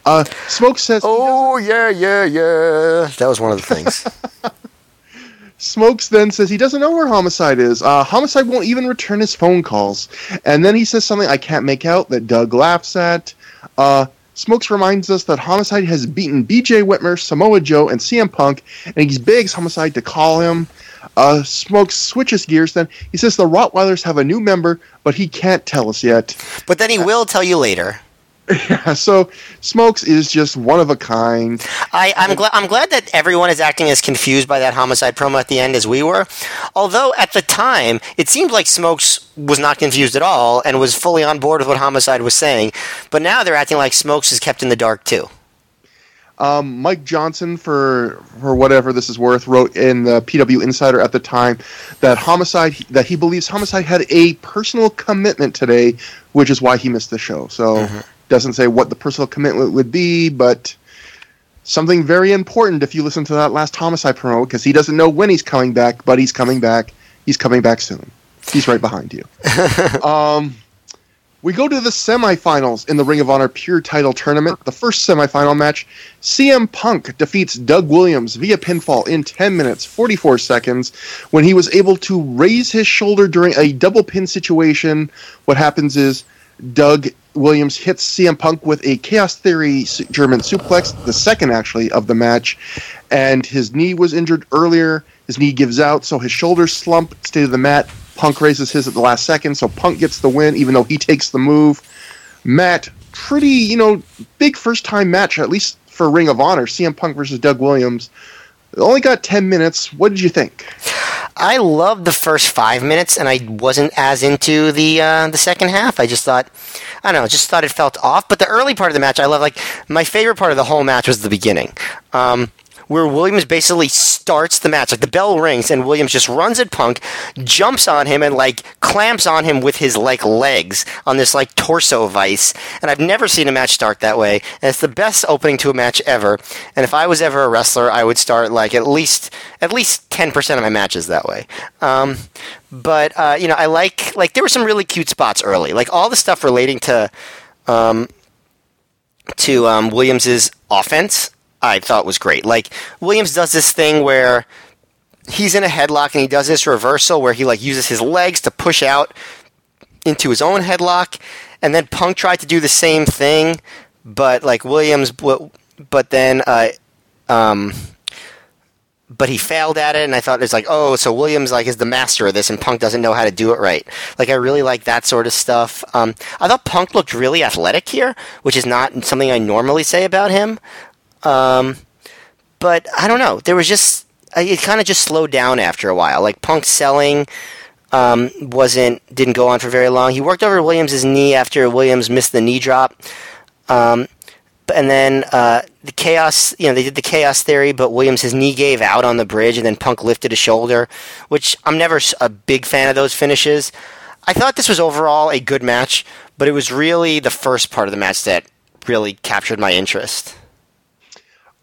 Uh, Smokes says, Oh yeah, yeah, yeah. That was one of the things. Smokes then says he doesn't know where Homicide is. Uh, Homicide won't even return his phone calls. And then he says something I can't make out that Doug laughs at. Uh, Smokes reminds us that Homicide has beaten BJ Whitmer, Samoa Joe, and CM Punk, and he begs Homicide to call him. Uh, Smokes switches gears then. He says the Rottweilers have a new member, but he can't tell us yet. but then he will tell you later. Yeah, so Smokes is just one of a kind. I, I'm glad. I'm glad that everyone is acting as confused by that homicide promo at the end as we were. Although at the time it seemed like Smokes was not confused at all and was fully on board with what homicide was saying. But now they're acting like Smokes is kept in the dark too. Um, Mike Johnson, for for whatever this is worth, wrote in the PW Insider at the time that homicide that he believes homicide had a personal commitment today, which is why he missed the show. So doesn't say what the personal commitment would be, but something very important if you listen to that last homicide promo because he doesn't know when he's coming back, but he's coming back. He's coming back soon. He's right behind you. um, we go to the semifinals in the Ring of Honor Pure Title Tournament. The first semifinal match, CM Punk defeats Doug Williams via pinfall in 10 minutes 44 seconds when he was able to raise his shoulder during a double pin situation. What happens is Doug Williams hits CM Punk with a Chaos Theory German suplex, the second actually of the match, and his knee was injured earlier. His knee gives out, so his shoulders slump, stay to the mat. Punk raises his at the last second, so Punk gets the win, even though he takes the move. Matt, pretty, you know, big first time match, at least for Ring of Honor. CM Punk versus Doug Williams. Only got 10 minutes. What did you think? I loved the first five minutes, and I wasn't as into the uh, the second half. I just thought, I don't know, just thought it felt off. But the early part of the match, I love. Like my favorite part of the whole match was the beginning. Um, where Williams basically starts the match. Like the bell rings and Williams just runs at Punk, jumps on him and like clamps on him with his like legs on this like torso vice. And I've never seen a match start that way. And it's the best opening to a match ever. And if I was ever a wrestler, I would start like at least at least ten percent of my matches that way. Um, but uh, you know, I like like there were some really cute spots early. Like all the stuff relating to um, to um, Williams's offense, I thought was great. Like Williams does this thing where he's in a headlock and he does this reversal where he like uses his legs to push out into his own headlock, and then Punk tried to do the same thing, but like Williams, but but then uh, um, but he failed at it, and I thought it's like, oh, so Williams like is the master of this, and Punk doesn't know how to do it right. Like I really like that sort of stuff. Um, I thought Punk looked really athletic here, which is not something I normally say about him. Um, but I don't know. There was just it kind of just slowed down after a while. Like Punk selling um, wasn't didn't go on for very long. He worked over Williams' knee after Williams missed the knee drop. Um, and then uh, the chaos, you know, they did the chaos theory, but Williams his knee gave out on the bridge, and then Punk lifted his shoulder, which I'm never a big fan of those finishes. I thought this was overall a good match, but it was really the first part of the match that really captured my interest.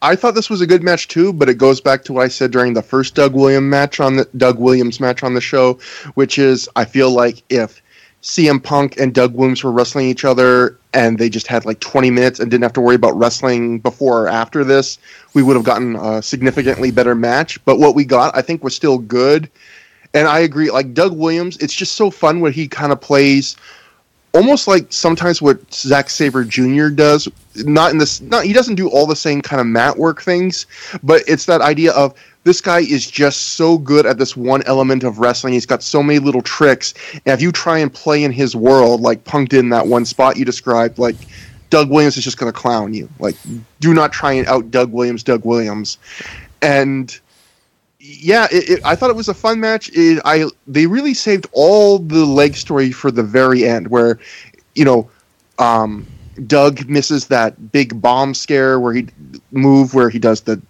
I thought this was a good match too, but it goes back to what I said during the first Doug Williams match on the Doug Williams match on the show, which is I feel like if CM Punk and Doug Williams were wrestling each other and they just had like 20 minutes and didn't have to worry about wrestling before or after this, we would have gotten a significantly better match. But what we got, I think, was still good. And I agree, like Doug Williams, it's just so fun when he kind of plays almost like sometimes what Zack Sabre Jr. does. Not in this, not he doesn't do all the same kind of mat work things, but it's that idea of this guy is just so good at this one element of wrestling. He's got so many little tricks, and if you try and play in his world, like Punk did in that one spot you described, like Doug Williams is just going to clown you. Like, do not try and out Doug Williams, Doug Williams, and yeah, it, it, I thought it was a fun match. It, I they really saved all the leg story for the very end, where you know, um, Doug misses that big bomb scare where he move where he does the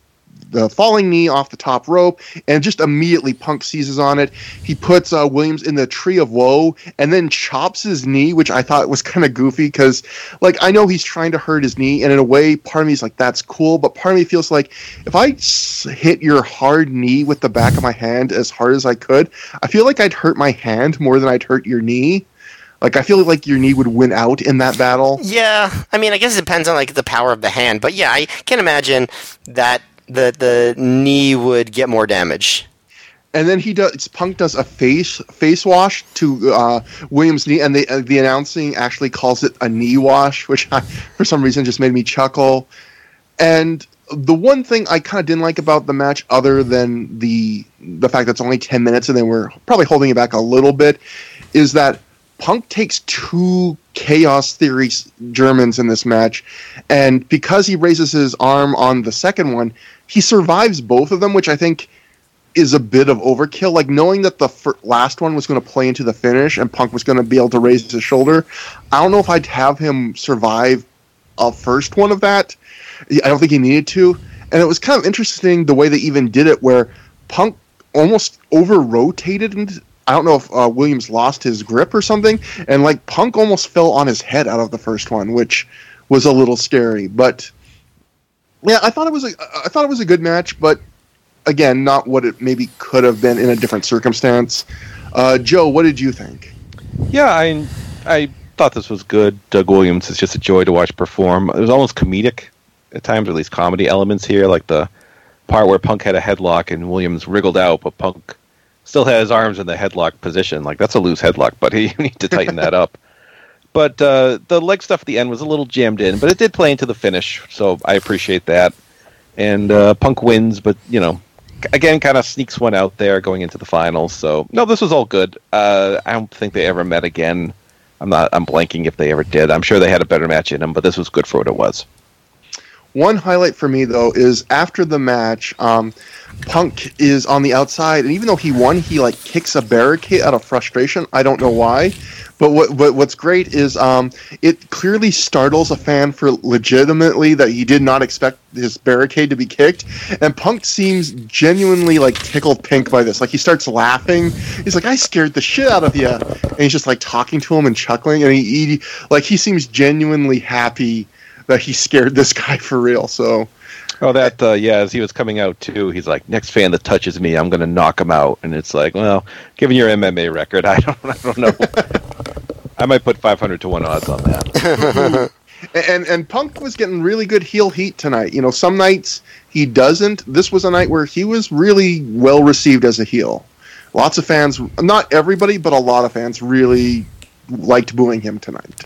the falling knee off the top rope, and just immediately Punk seizes on it. He puts uh, Williams in the tree of woe, and then chops his knee, which I thought was kind of goofy because, like, I know he's trying to hurt his knee, and in a way, part of me is like, that's cool, but part of me feels like if I hit your hard knee with the back of my hand as hard as I could, I feel like I'd hurt my hand more than I'd hurt your knee. Like I feel like your knee would win out in that battle. Yeah, I mean, I guess it depends on like the power of the hand, but yeah, I can imagine that the the knee would get more damage. And then he does. Punk does a face face wash to uh, Williams' knee, and the uh, the announcing actually calls it a knee wash, which I, for some reason just made me chuckle. And the one thing I kind of didn't like about the match, other than the the fact that it's only ten minutes, and then we're probably holding it back a little bit, is that Punk takes two chaos theory Germans in this match, and because he raises his arm on the second one, he survives both of them, which I think is a bit of overkill. Like knowing that the fir- last one was going to play into the finish and Punk was going to be able to raise his shoulder, I don't know if I'd have him survive a first one of that. I don't think he needed to, and it was kind of interesting the way they even did it, where Punk almost over rotated I don't know if uh, Williams lost his grip or something, and like Punk almost fell on his head out of the first one, which was a little scary. But yeah, I thought it was a I thought it was a good match, but again, not what it maybe could have been in a different circumstance. Uh, Joe, what did you think? Yeah, I I thought this was good. Doug Williams is just a joy to watch perform. It was almost comedic at times, or at least comedy elements here, like the part where Punk had a headlock and Williams wriggled out, but Punk still had his arms in the headlock position. Like that's a loose headlock, but you need to tighten that up. But uh, the leg stuff at the end was a little jammed in, but it did play into the finish, so I appreciate that. And uh, Punk wins, but you know, again, kind of sneaks one out there going into the finals. So no, this was all good. Uh, I don't think they ever met again. I'm not. I'm blanking if they ever did. I'm sure they had a better match in them, but this was good for what it was. One highlight for me though is after the match, um, Punk is on the outside, and even though he won, he like kicks a barricade out of frustration. I don't know why, but what, what what's great is um, it clearly startles a fan for legitimately that he did not expect his barricade to be kicked, and Punk seems genuinely like tickled pink by this. Like he starts laughing. He's like, "I scared the shit out of you," and he's just like talking to him and chuckling, and he, he like he seems genuinely happy that he scared this guy for real. So. Oh, that uh, yeah. As he was coming out too, he's like, "Next fan that touches me, I'm going to knock him out." And it's like, well, given your MMA record, I don't, I don't know. I might put 500 to one odds on that. and and Punk was getting really good heel heat tonight. You know, some nights he doesn't. This was a night where he was really well received as a heel. Lots of fans, not everybody, but a lot of fans really liked booing him tonight.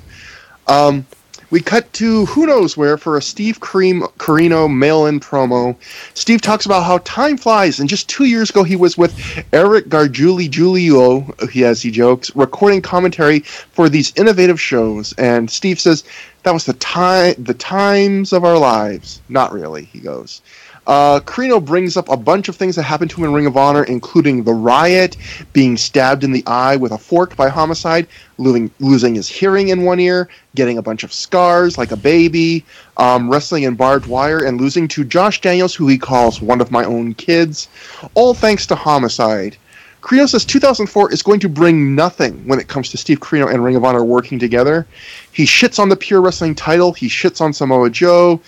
Um, we cut to who knows where for a Steve Cream Corino mail-in promo. Steve talks about how time flies, and just two years ago he was with Eric Gargiulo Julio, he as he jokes, recording commentary for these innovative shows. And Steve says that was the time, the times of our lives. Not really, he goes. Uh, Corino brings up a bunch of things that happened to him in Ring of Honor, including the riot, being stabbed in the eye with a fork by Homicide, losing, losing his hearing in one ear, getting a bunch of scars like a baby, um, wrestling in barbed wire, and losing to Josh Daniels, who he calls one of my own kids, all thanks to Homicide. Corino says 2004 is going to bring nothing when it comes to Steve Corino and Ring of Honor working together. He shits on the Pure Wrestling title. He shits on Samoa Joe.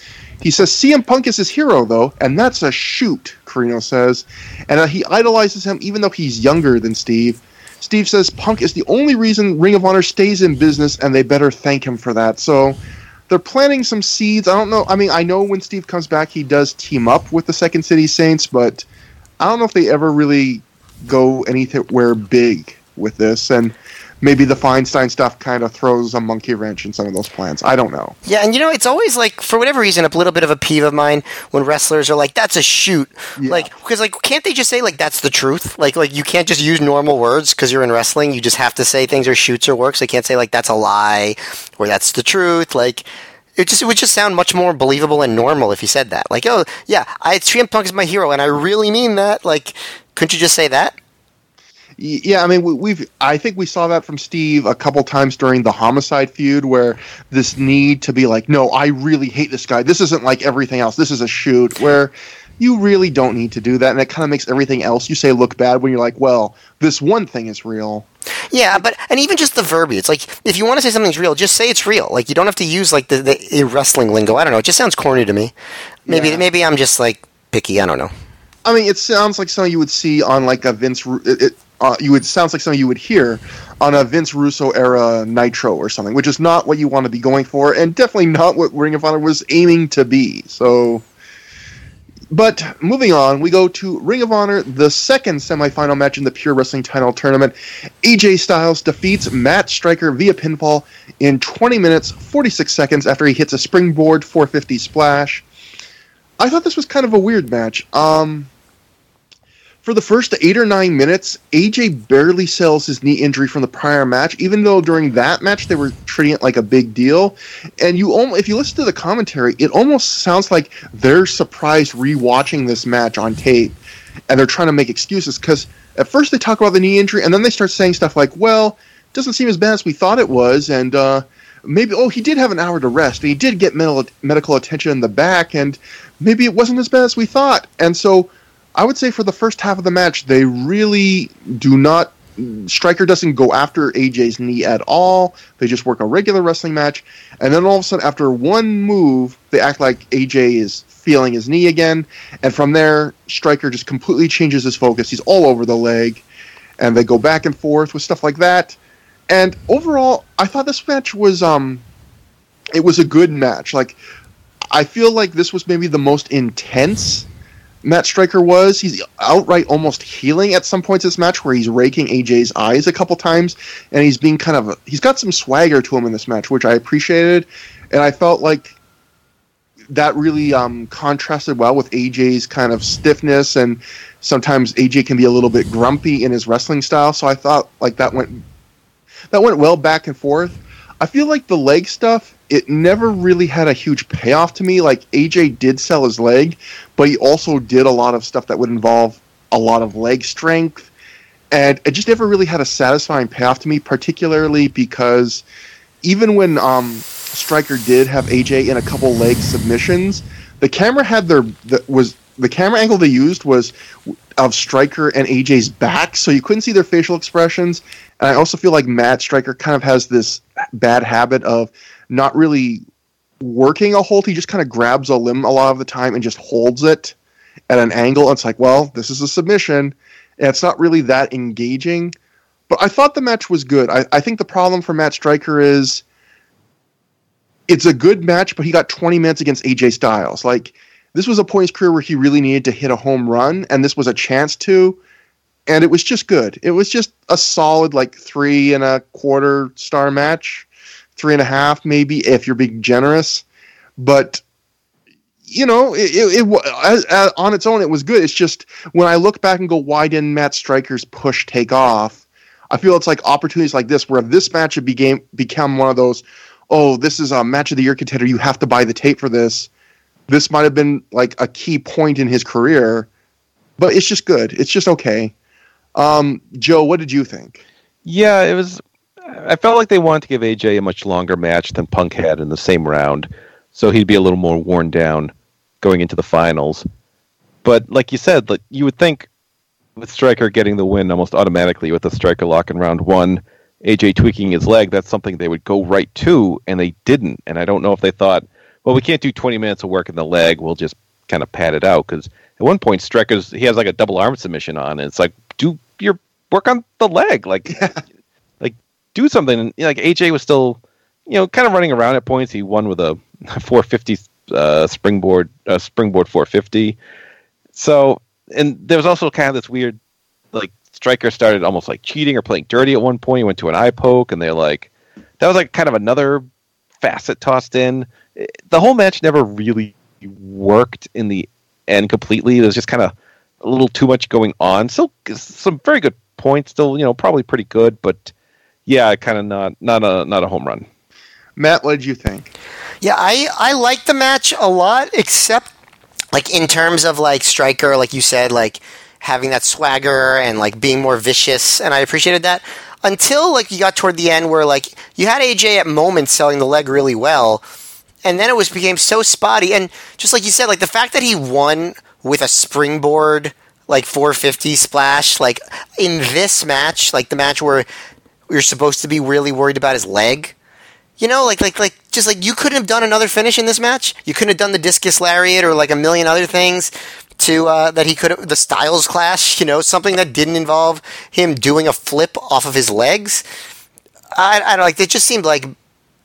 He says CM Punk is his hero, though, and that's a shoot, Corino says. And uh, he idolizes him even though he's younger than Steve. Steve says Punk is the only reason Ring of Honor stays in business, and they better thank him for that. So they're planting some seeds. I don't know. I mean, I know when Steve comes back, he does team up with the Second City Saints, but I don't know if they ever really go anywhere big with this. And maybe the Feinstein stuff kind of throws a monkey wrench in some of those plans. I don't know. Yeah, and you know, it's always like for whatever reason, a little bit of a peeve of mine when wrestlers are like, "That's a shoot," Yeah. like because like can't they just say like that's the truth? Like like you can't just use normal words because you're in wrestling. You just have to say things are shoots or works. They can't say like that's a lie or that's the truth. Like. It just it would just sound much more believable and normal if you said that. Like, oh yeah, I CM Punk is my hero, and I really mean that. Like, couldn't you just say that? Yeah, I mean, we- we've. I think we saw that from Steve a couple times during the homicide feud, where this need to be like, "No, I really hate this guy. This isn't like everything else. This is a shoot." Where you really don't need to do that, and it kind of makes everything else you say look bad when you're like, "Well, this one thing is real." Yeah, but and even just the verbiage, like if you want to say something's real, just say it's real. Like you don't have to use like the, the wrestling lingo. I don't know. It just sounds corny to me. Maybe Yeah. maybe I'm just like picky. I don't know. I mean, it sounds like something you would see on like a Vince. It, it, uh, you would sounds like something you would hear on a Vince Russo era Nitro or something, which is not what you want to be going for, and definitely not what Ring of Honor was aiming to be. So, but moving on, we go to Ring of Honor, the second semifinal match in the Pure Wrestling Title Tournament. AJ Styles defeats Matt Striker via pinfall in 20 minutes 46 seconds after he hits a springboard 450 splash. I thought this was kind of a weird match. Um, for the first eight or nine minutes, AJ barely sells his knee injury from the prior match, even though during that match they were treating it like a big deal. And you, al- if you listen to the commentary, it almost sounds like they're surprised rewatching this match on tape, and they're trying to make excuses because at first they talk about the knee injury, and then they start saying stuff like, "Well, it doesn't seem as bad as we thought it was," and uh, maybe oh he did have an hour to rest, and he did get medical medical attention in the back, and maybe it wasn't as bad as we thought, and so. I would say for the first half of the match, they really do not. Striker doesn't go after AJ's knee at all. They just work a regular wrestling match, and then all of a sudden, after one move, they act like AJ is feeling his knee again, and from there, Striker just completely changes his focus. He's all over the leg, and they go back and forth with stuff like that. And overall, I thought this match was um, it was a good match. Like, I feel like this was maybe the most intense Matt Striker was. He's outright almost healing at some points in this match where he's raking AJ's eyes a couple times, and he's being kind of he's got some swagger to him in this match, which I appreciated, and I felt like that really um, contrasted well with AJ's kind of stiffness, and sometimes AJ can be a little bit grumpy in his wrestling style. So I thought like that went that went well back and forth. I feel like the leg stuff, it never really had a huge payoff to me. Like AJ did sell his leg, but he also did a lot of stuff that would involve a lot of leg strength. And it just never really had a satisfying payoff to me, particularly because even when um, Striker did have AJ in a couple leg submissions, the camera had their the, was the camera angle they used was of Striker and AJ's back, so you couldn't see their facial expressions. And I also feel like Matt Striker kind of has this bad habit of not really working a hold. He just kind of grabs a limb a lot of the time and just holds it at an angle. And it's like, well, this is a submission. And it's not really that engaging. But I thought the match was good. I, I think the problem for Matt Striker is it's a good match, but he got 20 minutes against AJ Styles. Like, this was a point in his career where he really needed to hit a home run, and this was a chance to. And it was just good. It was just a solid, like, three and a quarter star match, three and a half, maybe, if you're being generous. But you know, it, it, it as, as, on its own, it was good. It's just when I look back and go, why didn't Matt Striker's push take off? I feel it's like opportunities like this, where this match had became become one of those, oh, this is a match of the year contender, you have to buy the tape for this. This might have been like a key point in his career, but it's just good. It's just okay. Um, Joe, what did you think? Yeah, it was. I felt like they wanted to give AJ a much longer match than Punk had in the same round, so he'd be a little more worn down going into the finals. But like you said, like you would think with Striker getting the win almost automatically with the Striker lock in round one, AJ tweaking his leg, that's something they would go right to, and they didn't. And I don't know if they thought, well, we can't do 20 minutes of work in the leg. We'll just kind of pad it out because at one point Striker's he has like a double arm submission on, and it's like do your work on the leg, like Yeah. do something. Like AJ was still, you know, kind of running around at points. He won with a 450 uh, springboard, uh, springboard 450. So, and there was also kind of this weird, like Striker started almost like cheating or playing dirty at one point. He went to an eye poke, and they're like, that was like kind of another facet tossed in. The whole match never really worked in the end completely. There's just kind of a little too much going on. Still, some very good points. Still, you know, probably pretty good, but yeah, kind of not not a not a home run. Matt, what did you think? Yeah, I I like the match a lot, except like in terms of like striker, like you said, like having that swagger and like being more vicious, and I appreciated that until like you got toward the end where like you had AJ at moments selling the leg really well, and then it was became so spotty, and just like you said, like the fact that he won with a springboard like 450 splash, like in this match, like the match where you're supposed to be really worried about his leg. You know, like like like just like you couldn't have done another finish in this match. You couldn't have done the discus lariat or like a million other things to uh, that he could have the Styles clash. You know, something that didn't involve him doing a flip off of his legs. I, I don't like. It just seemed like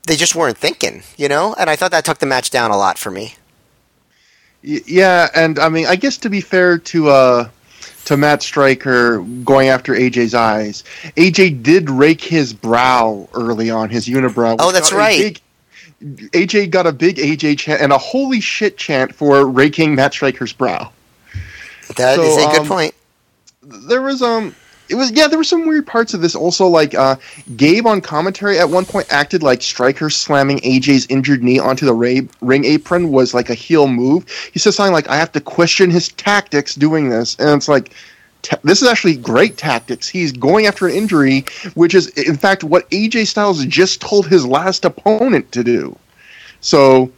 they just weren't thinking. You know, and I thought that took the match down a lot for me. Yeah, and I mean, I guess to be fair to uh, to Matt Stryker going after AJ's eyes, AJ did rake his brow early on, his unibrow. Oh, that's right. big- AJ got a big AJ chant and a holy shit chant for raking Matt Stryker's brow. That is So, a good um, point. There was um. It was yeah. There were some weird parts of this. Also, like uh, Gabe on commentary at one point acted like Stryker slamming AJ's injured knee onto the ring apron was like a heel move. He said something like, "I have to question his tactics doing this," and it's like, this is actually great tactics. He's going after an injury, which is in fact what AJ Styles just told his last opponent to do. So.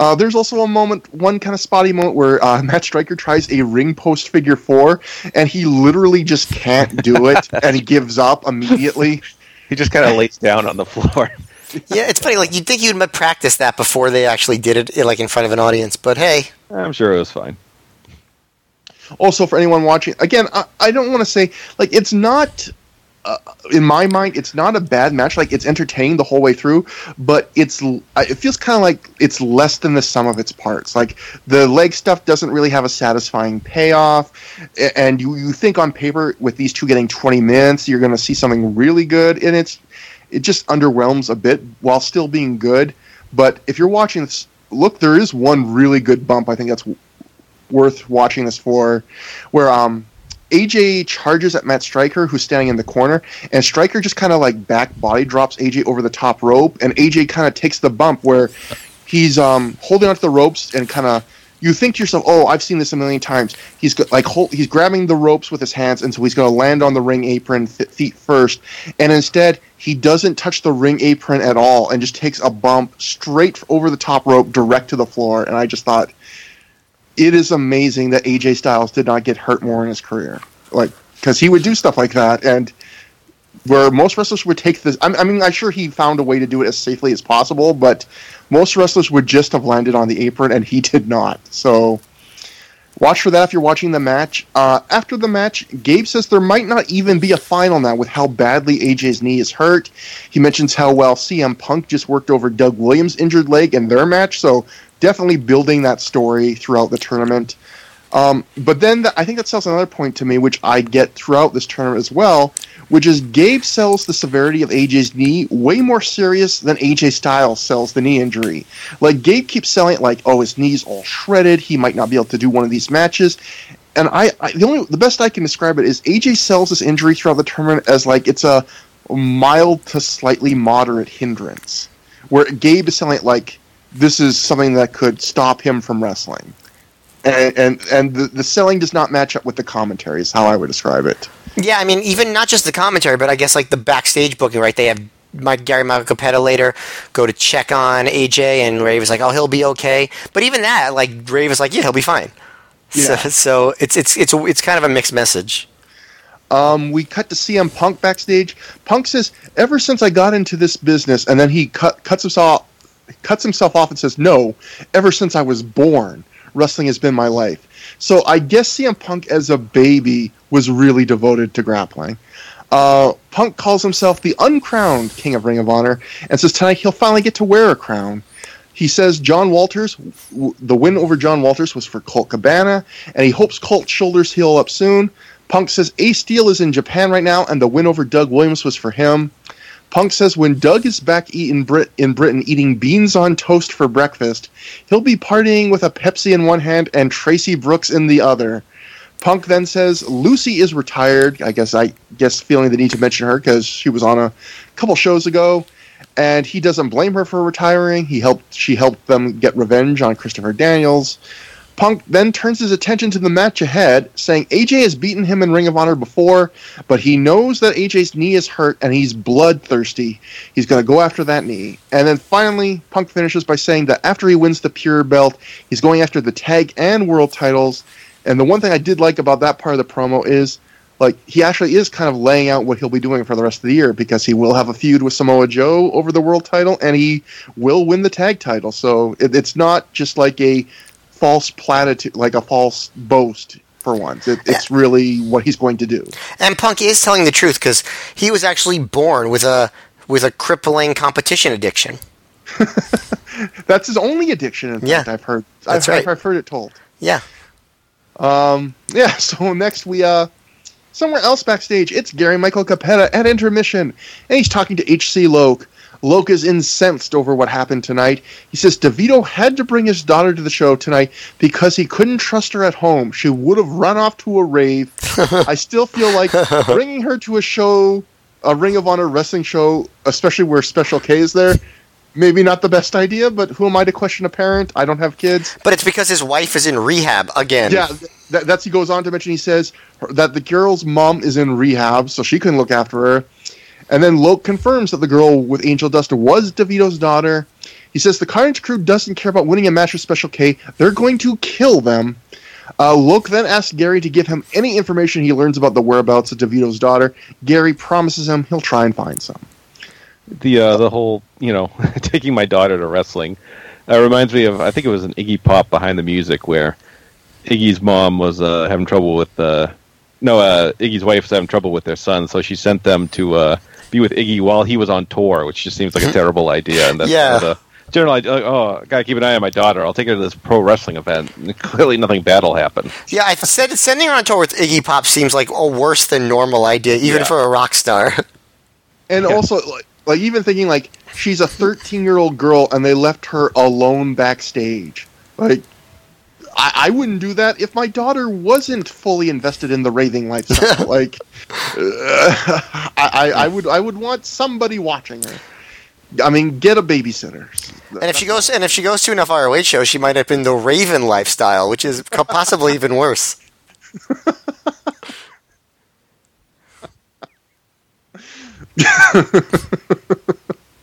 Uh, there's also a moment, one kind of spotty moment where uh, Matt Stryker tries a ring post figure four, and he literally just can't do it, and he gives up immediately. He just kind of lays down on the floor. Yeah, it's funny. Like you'd think you'd practice that before they actually did it, like in front of an audience. But hey, I'm sure it was fine. Also, for anyone watching, again, I, I don't want to say like it's not. Uh, in my mind, it's not a bad match. Like it's entertaining the whole way through, but it's it feels kind of like it's less than the sum of its parts. Like the leg stuff doesn't really have a satisfying payoff, and you you think on paper with these two getting twenty minutes, you're going to see something really good, and it's it just underwhelms a bit while still being good. But if you're watching this, look, there is one really good bump. I think that's worth watching this for, where um AJ charges at Matt Stryker, who's standing in the corner, and Stryker just kind of like back body drops AJ over the top rope, and AJ kind of takes the bump where he's um holding onto the ropes and kind of. You think to yourself, "Oh, I've seen this a million times." He's go- like hold, he's grabbing the ropes with his hands, and so he's going to land on the ring apron th- feet first. And instead, he doesn't touch the ring apron at all, and just takes a bump straight over the top rope, direct to the floor. And I just thought, it is amazing that AJ Styles did not get hurt more in his career. Like, because he would do stuff like that, and where most wrestlers would take this. I mean, I'm sure he found a way to do it as safely as possible, but most wrestlers would just have landed on the apron, and he did not. So. Watch for that if you're watching the match. Uh, after the match, Gabe says there might not even be a final now with how badly AJ's knee is hurt. He mentions how well CM Punk just worked over Doug Williams' injured leg in their match, so definitely building that story throughout the tournament. Um, but then the, I think that sells another point to me, which I get throughout this tournament as well, which is Gabe sells the severity of AJ's knee way more serious than AJ Styles sells the knee injury. Like Gabe keeps selling it like, oh, his knee's all shredded, he might not be able to do one of these matches. And I, I the only the best I can describe it is AJ sells this injury throughout the tournament as like it's a mild to slightly moderate hindrance, where Gabe is selling it like this is something that could stop him from wrestling and and, and the, the selling does not match up with the commentary is how i would describe it Yeah, I mean, even not just the commentary, but I guess like the backstage booking, right? They have Mike Gary Michael Cappetta later go to check on AJ, and Rave was like, "Oh, he'll be okay." But even that, like Rave was like, "Yeah, he'll be fine." So, Yeah. so it's it's it's it's kind of a mixed message. Um, we cut to CM Punk backstage. Punk says, "Ever since I got into this business," and then he cut, cuts himself cuts himself off and says, "No, ever since I was born, wrestling has been my life." So I guess CM Punk as a baby was really devoted to grappling. Uh, Punk calls himself the uncrowned King of Ring of Honor and says tonight he'll finally get to wear a crown. He says John Walters, w- the win over John Walters was for Colt Cabana, and he hopes Colt's shoulders heal up soon. Punk says Ace Steel is in Japan right now, and the win over Doug Williams was for him. Punk says when Doug is back in, Brit- in Britain eating beans on toast for breakfast, he'll be partying with a Pepsi in one hand and Tracy Brooks in the other. Punk then says Lucy is retired. I guess I guess feeling the need to mention her because she was on a couple shows ago, and he doesn't blame her for retiring. He helped she helped them get revenge on Christopher Daniels. Punk then turns his attention to the match ahead, saying AJ has beaten him in Ring of Honor before, but he knows that AJ's knee is hurt and he's bloodthirsty. He's going to go after that knee. And then finally, Punk finishes by saying that after he wins the Pure Belt, he's going after the tag and world titles. And the one thing I did like about that part of the promo is like he actually is kind of laying out what he'll be doing for the rest of the year because he will have a feud with Samoa Joe over the world title and he will win the tag title. So it, it's not just like a false platitude, like a false boast for once. It, it's really what he's going to do. And Punk is telling the truth because he was actually born with a with a crippling competition addiction. That's his only addiction. In Yeah. fact, I've heard. That's I've, right. I've heard it told. Yeah. Um, yeah. So next we uh somewhere else backstage. It's Gary Michael Cappetta at intermission, and he's talking to H.C. Loc. Loc is incensed over what happened tonight. He says DeVito had to bring his daughter to the show tonight because he couldn't trust her at home. She would have run off to a rave. I still feel like bringing her to a show, a Ring of Honor wrestling show, especially where Special K is there, maybe not the best idea. But who am I to question a parent? I don't have kids. But it's because his wife is in rehab again. Yeah, that, that's he goes on to mention. He says that the girl's mom is in rehab, so she couldn't look after her. And then Loc confirms that the girl with Angel Dust was DeVito's daughter. He says the Carnage crew doesn't care about winning a match with Special K. They're going to kill them. Uh, Loc then asks Gary to give him any information he learns about the whereabouts of DeVito's daughter. Gary promises him he'll try and find some. the uh, the whole you know taking my daughter to wrestling uh, reminds me of I think it was an Iggy Pop behind the music where Iggy's mom was uh, having trouble with uh, no uh, Iggy's wife was having trouble with their son, so she sent them to uh, be with Iggy while he was on tour, which just seems like a terrible idea. And that's Yeah. the general idea. Like, oh, gotta keep an eye on my daughter. I'll take her to this pro wrestling event. And clearly, nothing bad will happen. Yeah, I said sending her on tour with Iggy Pop seems like a worse than normal idea, even Yeah. for a rock star. And Yeah. also, like, like even thinking like she's a 13 year old girl and they left her alone backstage. Like, I, I wouldn't do that if my daughter wasn't fully invested in the raving lifestyle. like, uh, I, I, I would I would want somebody watching her. I mean, get a babysitter. and if she goes and if she goes to enough ROH shows, she might have been the Raven lifestyle, which is possibly even worse.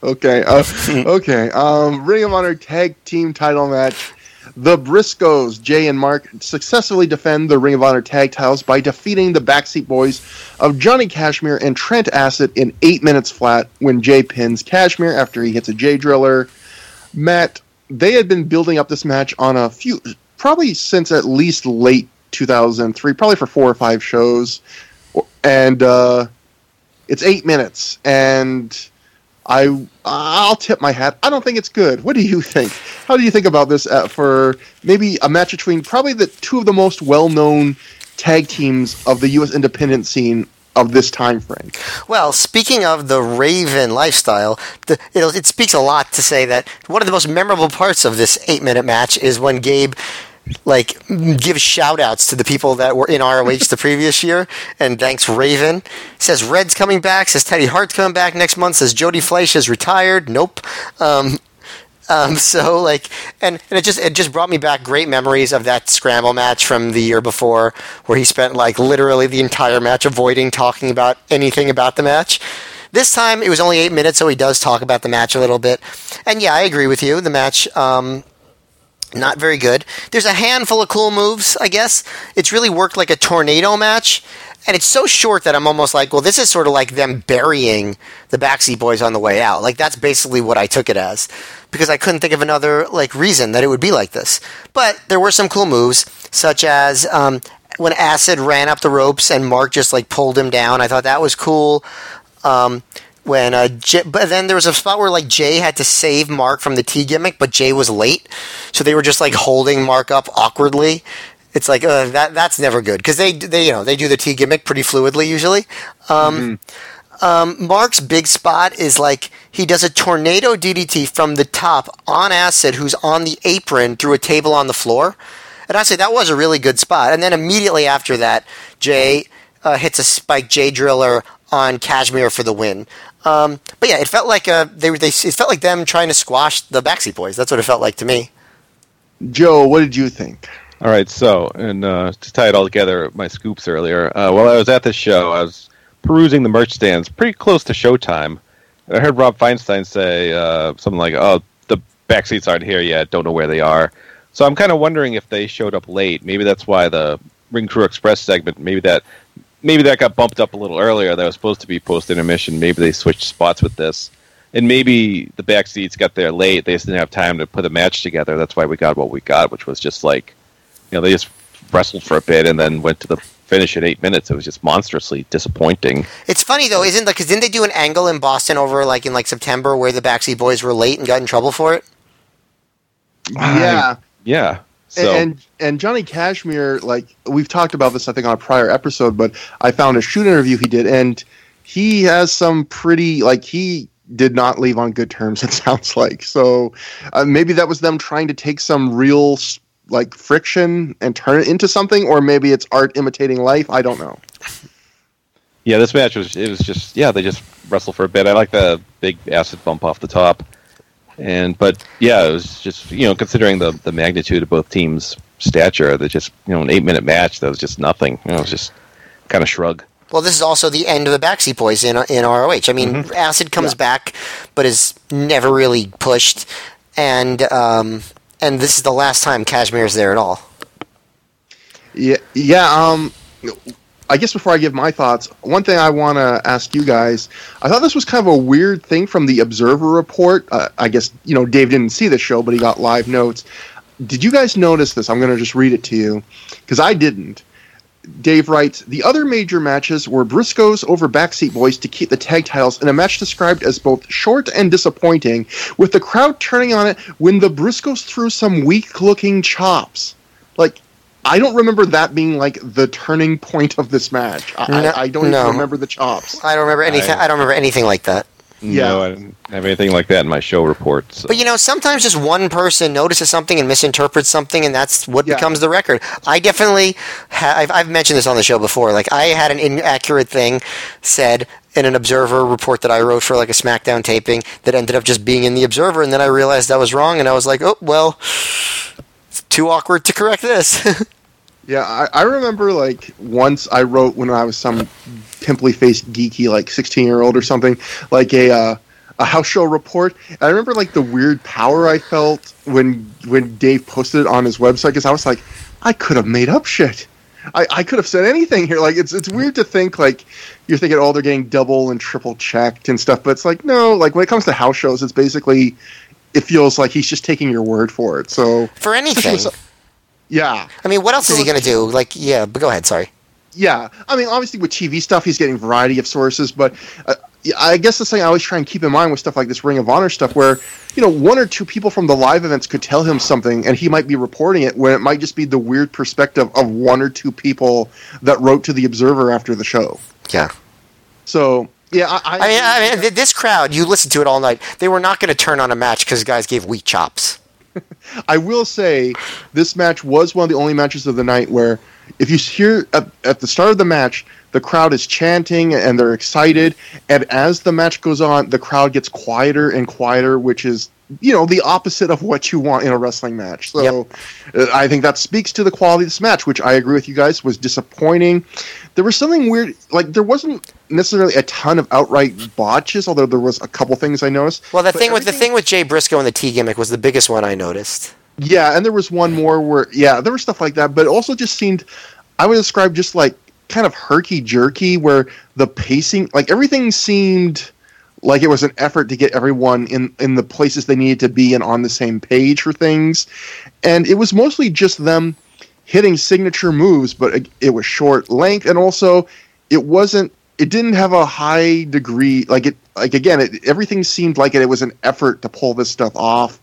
Okay. Uh, okay. Um, Ring of Honor Tag Team Title match. The Briscoes, Jay and Mark, successfully defend the Ring of Honor tag titles by defeating the Backseat Boyz of Johnny Cashmere and Trent Acid in eight minutes flat when Jay pins Cashmere after he hits a Jay Driller. Matt, they had been building up this match on a few, probably since at least late 2003, probably for four or five shows. And uh, it's eight minutes. And I I'll tip my hat. I don't think it's good. What do you think? How do you think about this uh, for maybe a match between probably the two of the most well-known tag teams of the U.S. independent scene of this time frame? Well, speaking of the Raven lifestyle, the, it, it speaks a lot to say that one of the most memorable parts of this eight-minute match is when Gabe like gives shout outs to the people that were in ROH the previous year and thanks Raven. Says Red's coming back, says Teddy Hart's coming back next month, says Jody Fleisch is retired. Nope. Um, um, so like, and, and it just it just brought me back great memories of that scramble match from the year before, where he spent like literally the entire match avoiding talking about anything about the match. This time it was only eight minutes, so he does talk about the match a little bit. And yeah, I agree with you. The match, um, not very good. There's a handful of cool moves, I guess. It's really worked like a tornado match, and it's so short that I'm almost like, well, this is sort of like them burying the Backseat Boyz on the way out. Like that's basically what I took it as, because I couldn't think of another like reason that it would be like this. But there were some cool moves, such as um, when Acid ran up the ropes and Mark just like pulled him down. I thought that was cool. Um, when uh, J- but then there was a spot where like Jay had to save Mark from the T gimmick, but Jay was late, so they were just like holding Mark up awkwardly. It's like uh, that. That's never good because they they you know they do the T gimmick pretty fluidly usually. Um, um, Mark's big spot is like he does a tornado DDT from the top on Acid, who's on the apron through a table on the floor. And I say that was a really good spot. And then immediately after that, Jay uh, hits a spike Jay driller on Cashmere for the win. Um, but yeah, it felt like uh, they were. They, it felt like them trying to squash the Backseat Boyz. That's what it felt like to me. Joe, what did you think? All right, so and uh, to tie it all together, my scoops earlier. Uh, while I was at the show, I was perusing the merch stands, pretty close to showtime. I heard Rob Feinstein say uh, something like, "Oh, the backseats aren't here yet. Don't know where they are." So I'm kind of wondering if they showed up late. Maybe that's why the Ring Crew Express segment. Maybe that maybe that got bumped up a little earlier. That was supposed to be post intermission. Maybe they switched spots with this, and maybe the back seats got there late. They just didn't have time to put a match together. That's why we got what we got, which was just like, you know, they just wrestled for a bit and then went to the finish in eight minutes. It was just monstrously disappointing. It's funny though, isn't because didn't they do an angle in Boston over like in like September where the Backseat Boyz were late and got in trouble for it? Yeah. Yeah. So and and Johnny Cashmere, like we've talked about this, I think on a prior episode, but I found a shoot interview he did, and he has some pretty like he did not leave on good terms. It sounds like so uh, maybe that was them trying to take some real like friction and turn it into something, or maybe it's art imitating life. I don't know. yeah, this match was it was just yeah they just wrestled for a bit. I like the big acid bump off the top, and but yeah, it was just you know considering the the magnitude of both teams' stature, that just you know an eight minute match that was just nothing. You know, it was just kind of shrug. Well, this is also the end of the Backseat Boyz in in ROH. I mean, Acid comes back, but is never really pushed, and um, and this is the last time Cashmere's there at all. Yeah, yeah. Um, I guess before I give my thoughts, one thing I want to ask you guys. I thought this was kind of a weird thing from the Observer report. Uh, I guess you know Dave didn't see the show, but he got live notes. Did you guys notice this? I'm going to just read it to you because I didn't. Dave writes The other major matches were Briscoes over Backseat Boyz to keep the tag titles in a match described as both short and disappointing, with the crowd turning on it when the Briscoes threw some weak looking chops. Like, I don't remember that being like the turning point of this match. I, No- I, I don't no. even remember the chops. I don't remember anything. I, I- don't remember anything like that. Yeah. No, I didn't have anything like that in my show reports. So. But you know, sometimes just one person notices something and misinterprets something, and that's what Yeah. becomes the record. I definitely, ha- I've, I've mentioned this on the show before. Like, I had an inaccurate thing said in an Observer report that I wrote for like a SmackDown taping that ended up just being in the Observer, and then I realized that was wrong, and I was like, oh well, it's too awkward to correct this. Yeah, I, I remember like once I wrote when I was some pimply faced geeky like sixteen year old or something like a uh, a house show report. And I remember like the weird power I felt when when Dave posted it on his website because I was like, I could have made up shit. I, I could have said anything here. Like it's it's weird to think like you're thinking oh they're getting double and triple checked and stuff, but it's like no. Like when it comes to house shows, it's basically it feels like he's just taking your word for it. So for anything. Yeah. I mean, what else is he going to do? Like, yeah, but go ahead. Sorry. yeah, I mean, obviously with TV stuff, he's getting variety of sources, but uh, I guess the thing I always try and keep in mind with stuff like this Ring of Honor stuff, where you know one or two people from the live events could tell him something, and he might be reporting it when it might just be the weird perspective of one or two people that wrote to the Observer after the show. Yeah. So yeah, I, I, I mean, I mean, this crowd, you listened to it all night. They were not going to turn on a match because guys gave weak chops. I will say this match was one of the only matches of the night where if you hear at, at the start of the match the crowd is chanting and they're excited and as the match goes on the crowd gets quieter and quieter which is you know the opposite of what you want in a wrestling match. So uh, i think that speaks to the quality of this match which i agree with you guys was disappointing. There was something weird like there wasn't necessarily a ton of outright botches although there was a couple things i noticed. Well, the thing with the thing with Jay Briscoe and the T gimmick was the biggest one I noticed. Yeah, and there was one more where yeah, there was stuff like that, but also just seemed I would describe just like kind of herky jerky where the pacing, like everything seemed like it was an effort to get everyone in in the places they needed to be and on the same page for things. And it was mostly just them hitting signature moves, but it, it was short length and also it wasn't it didn't have a high degree like it like again it, everything seemed like it, it was an effort to pull this stuff off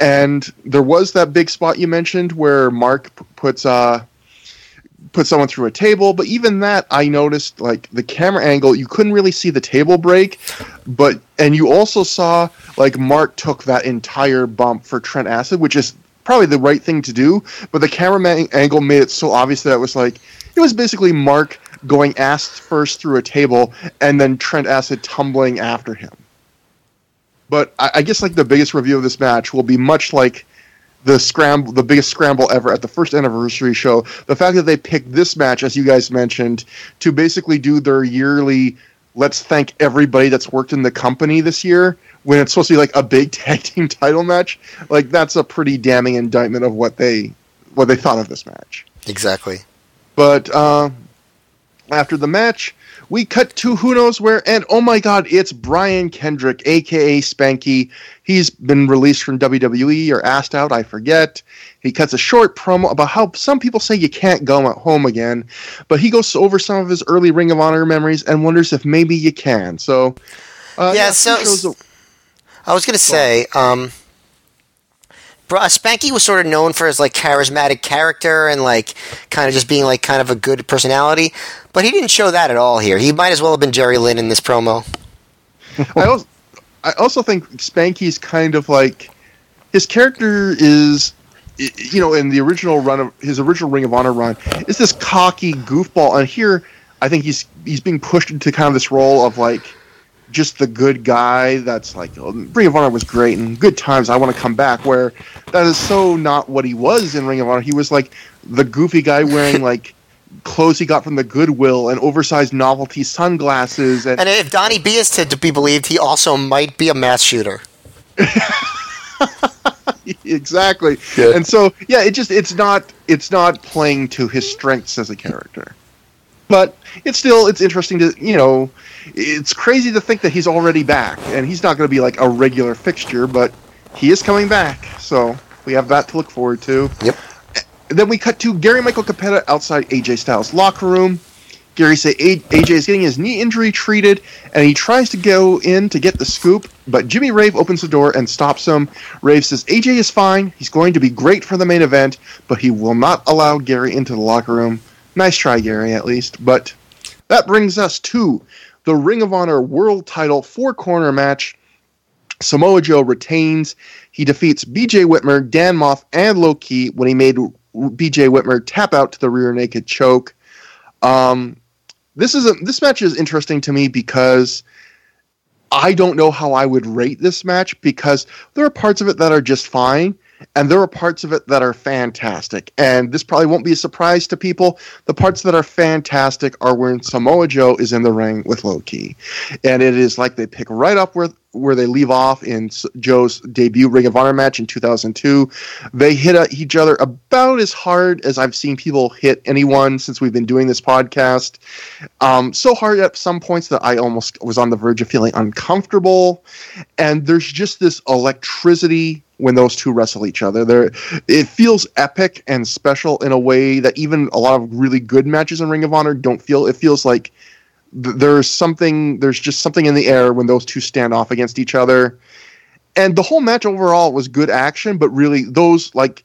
and there was that big spot you mentioned where mark p- puts uh put someone through a table but even that i noticed like the camera angle you couldn't really see the table break but and you also saw like mark took that entire bump for trent acid which is probably the right thing to do but the camera angle made it so obvious that it was like it was basically mark going ass first through a table and then trent acid tumbling after him but I, I guess like the biggest review of this match will be much like the scramble, the biggest scramble ever at the first anniversary show. The fact that they picked this match, as you guys mentioned, to basically do their yearly let's thank everybody that's worked in the company this year when it's supposed to be like a big tag team title match. Like that's a pretty damning indictment of what they what they thought of this match. Exactly. But uh, after the match, we cut to who knows where, and oh my god, it's Brian Kendrick, aka Spanky. He's been released from WWE or asked out, I forget. He cuts a short promo about how some people say you can't go at home again, but he goes over some of his early Ring of Honor memories and wonders if maybe you can. So, uh, Yeah, he so- I was gonna say, um, uh, Spanky was sort of known for his like charismatic character and like kind of just being like kind of a good personality, but he didn't show that at all here. He might as well have been Jerry Lynn in this promo. I also, I also think Spanky's kind of like his character is, you know, in the original run of his original Ring of Honor run, is this cocky goofball, and here I think he's he's being pushed into kind of this role of like just the good guy that's like oh, Ring of Honor was great and good times. I want to come back. Where that is so not what he was in Ring of Honor. He was like the goofy guy wearing like clothes he got from the Goodwill and oversized novelty sunglasses and And if Donnie B is to, be believed, he also might be a mass shooter. exactly. Yeah. And so yeah, it just it's not it's not playing to his strengths as a character. But it's still it's interesting to you know it's crazy to think that he's already back and he's not going to be like a regular fixture, but he is coming back. So we have that to look forward to. Yep. Then we cut to Gary Michael Cappetta outside AJ Styles' locker room. Gary say AJ is getting his knee injury treated, and he tries to go in to get the scoop, but Jimmy Rave opens the door and stops him. Rave says AJ is fine, he's going to be great for the main event, but he will not allow Gary into the locker room. Nice try, Gary, at least. But that brings us to the Ring of Honor World Title four corner match. Samoa Joe retains. He defeats BJ Whitmer, Dan Maff, and Low Ki when he made BJ Whitmer tap out to the rear naked choke. Um, this is a, this match is interesting to me because I don't know how I would rate this match because there are parts of it that are just fine and there are parts of it that are fantastic. And this probably won't be a surprise to people. The parts that are fantastic are when Samoa Joe is in the ring with Low Ki. And it is like they pick right up where where they leave off in Joe's debut Ring of Honor match in 2002. They hit a, each other about as hard as I've seen people hit anyone since we've been doing this podcast. Um, so hard at some points that I almost was on the verge of feeling uncomfortable. And there's just this electricity when those two wrestle each other. There, it feels epic and special in a way that even a lot of really good matches in Ring of Honor don't feel. It feels like th- there's something, there's just something in the air when those two stand off against each other. And the whole match overall was good action, but really those like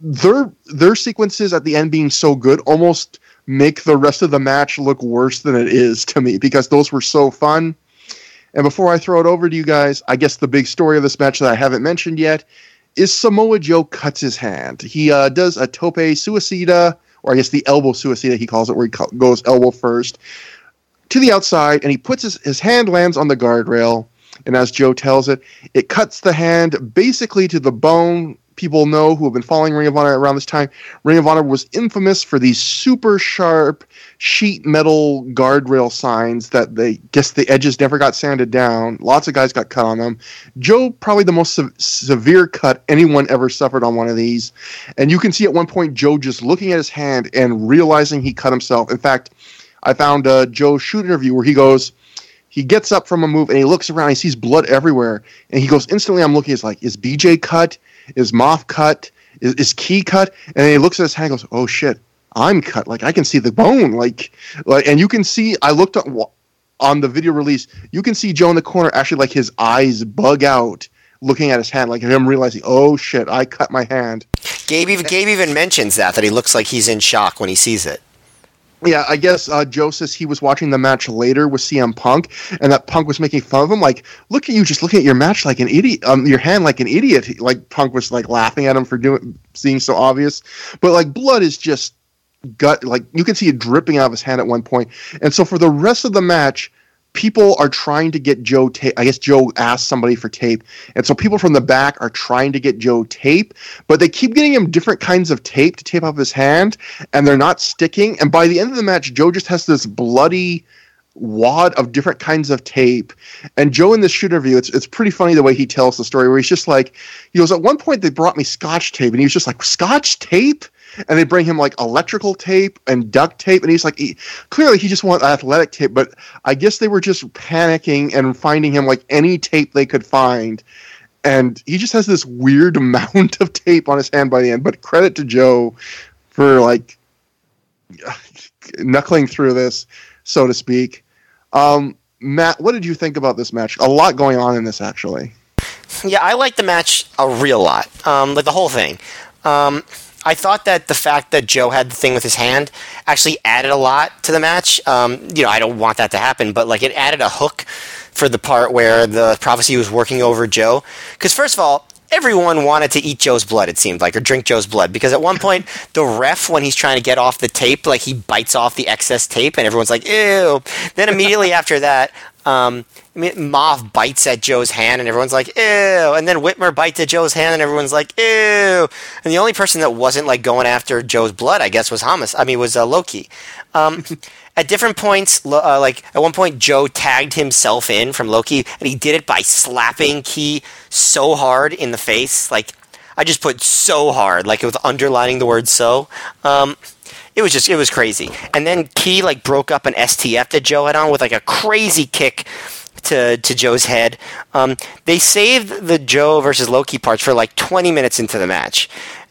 their their sequences at the end being so good almost make the rest of the match look worse than it is to me because those were so fun. And before I throw it over to you guys, I guess the big story of this match that I haven't mentioned yet is Samoa Joe cuts his hand. He uh, does a tope suicida, or I guess the elbow suicida he calls it, where he goes elbow first to the outside, and he puts his, his hand lands on the guardrail. And as Joe tells it, it cuts the hand basically to the bone people know who have been following Ring of Honor around this time, Ring of Honor was infamous for these super sharp sheet metal guardrail signs that they guess the edges never got sanded down. Lots of guys got cut on them. Joe probably the most se- severe cut anyone ever suffered on one of these. And you can see at one point Joe just looking at his hand and realizing he cut himself. In fact, I found uh, a Joe shoot interview where he goes, he gets up from a move and he looks around. He sees blood everywhere, and he goes instantly. I'm looking. He's like, "Is BJ cut? Is Maff cut? Is, is Ki cut?" And he looks at his hand. and Goes, "Oh shit, I'm cut. Like I can see the bone. Like, like, and you can see. I looked on, on the video release. You can see Joe in the corner actually like his eyes bug out." Looking at his hand, like him realizing, "Oh shit, I cut my hand." Gabe even, Gabe even mentions that that he looks like he's in shock when he sees it. Yeah, I guess uh, Joe says he was watching the match later with CM Punk, and that Punk was making fun of him. Like, look at you, just looking at your match like an idiot, um, your hand like an idiot. Like Punk was like laughing at him for doing, seeing so obvious. But like, blood is just gut. Like you can see it dripping out of his hand at one point. And so for the rest of the match, people are trying to get Joe tape. I guess Joe asked somebody for tape, and so people from the back are trying to get Joe tape, but they keep getting him different kinds of tape to tape up his hand, and they're not sticking. And by the end of the match, Joe just has this bloody wad of different kinds of tape. And Joe in this shoot interview, it's it's pretty funny the way he tells the story, where he's just like, he goes, at one point they brought me scotch tape, and he was just like, scotch tape? And they bring him like electrical tape and duct tape, and he's like, he, clearly he just wants athletic tape, but I guess they were just panicking and finding him like any tape they could find. And he just has this weird amount of tape on his hand by the end. But credit to Joe for like knuckling through this, so to speak. Um, Matt, what did you think about this match? A lot going on in this, actually. Yeah, I like the match a real lot. Um, like the whole thing. Um, I thought that the fact that Joe had the thing with his hand actually added a lot to the match. Um, you know, I don't want that to happen, but like it added a hook for the part where the prophecy was working over Joe. Because first of all, everyone wanted to eat Joe's blood, it seemed like, or drink Joe's blood. Because at one point, the ref, when he's trying to get off the tape, like he bites off the excess tape, and everyone's like, ew. Then immediately after that, um, Maff bites at Joe's hand, and everyone's like, ew. And then Whitmer bites at Joe's hand, and everyone's like, ew. And the only person that wasn't like going after Joe's blood, I guess, was Hamas. I mean, was uh, Low Ki. Um, at different points, uh, like at one point, Joe tagged himself in from Low Ki, and he did it by slapping Ki so hard in the face. Like, I just put so hard, like it was underlining the word so. Um, it was just it was crazy. And then Ki like broke up an STF that Joe had on with like a crazy kick to to Joe's head. Um, they saved the Joe versus Low Ki parts for like 20 minutes into the match,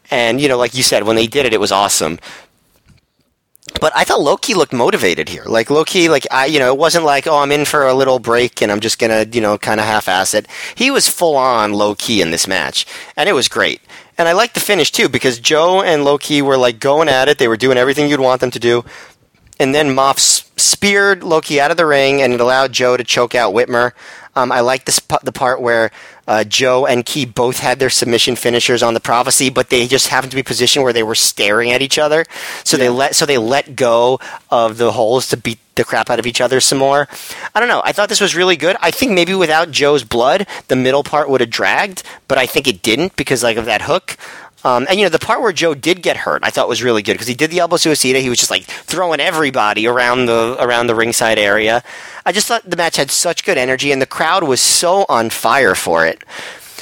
and you know, like you said, when they did it, it was awesome. But I thought Low Ki looked motivated here. Like Low Ki, like I, you know, it wasn't like, oh, I'm in for a little break and I'm just gonna, you know, kind of half-ass it. He was full on Low Ki in this match, and it was great. And I liked the finish too because Joe and Low Ki were like going at it. They were doing everything you'd want them to do. And then Maff speared Low Ki out of the ring, and it allowed Joe to choke out Whitmer. Um, I like this the part where uh, Joe and Ki both had their submission finishers on the prophecy, but they just happened to be positioned where they were staring at each other. So yeah. they let so they let go of the holes to beat the crap out of each other some more. I don't know. I thought this was really good. I think maybe without Joe's blood, the middle part would have dragged, but I think it didn't because like of that hook. Um, and you know the part where Joe did get hurt, I thought was really good because he did the elbow suicida. He was just like throwing everybody around the around the ringside area. I just thought the match had such good energy, and the crowd was so on fire for it.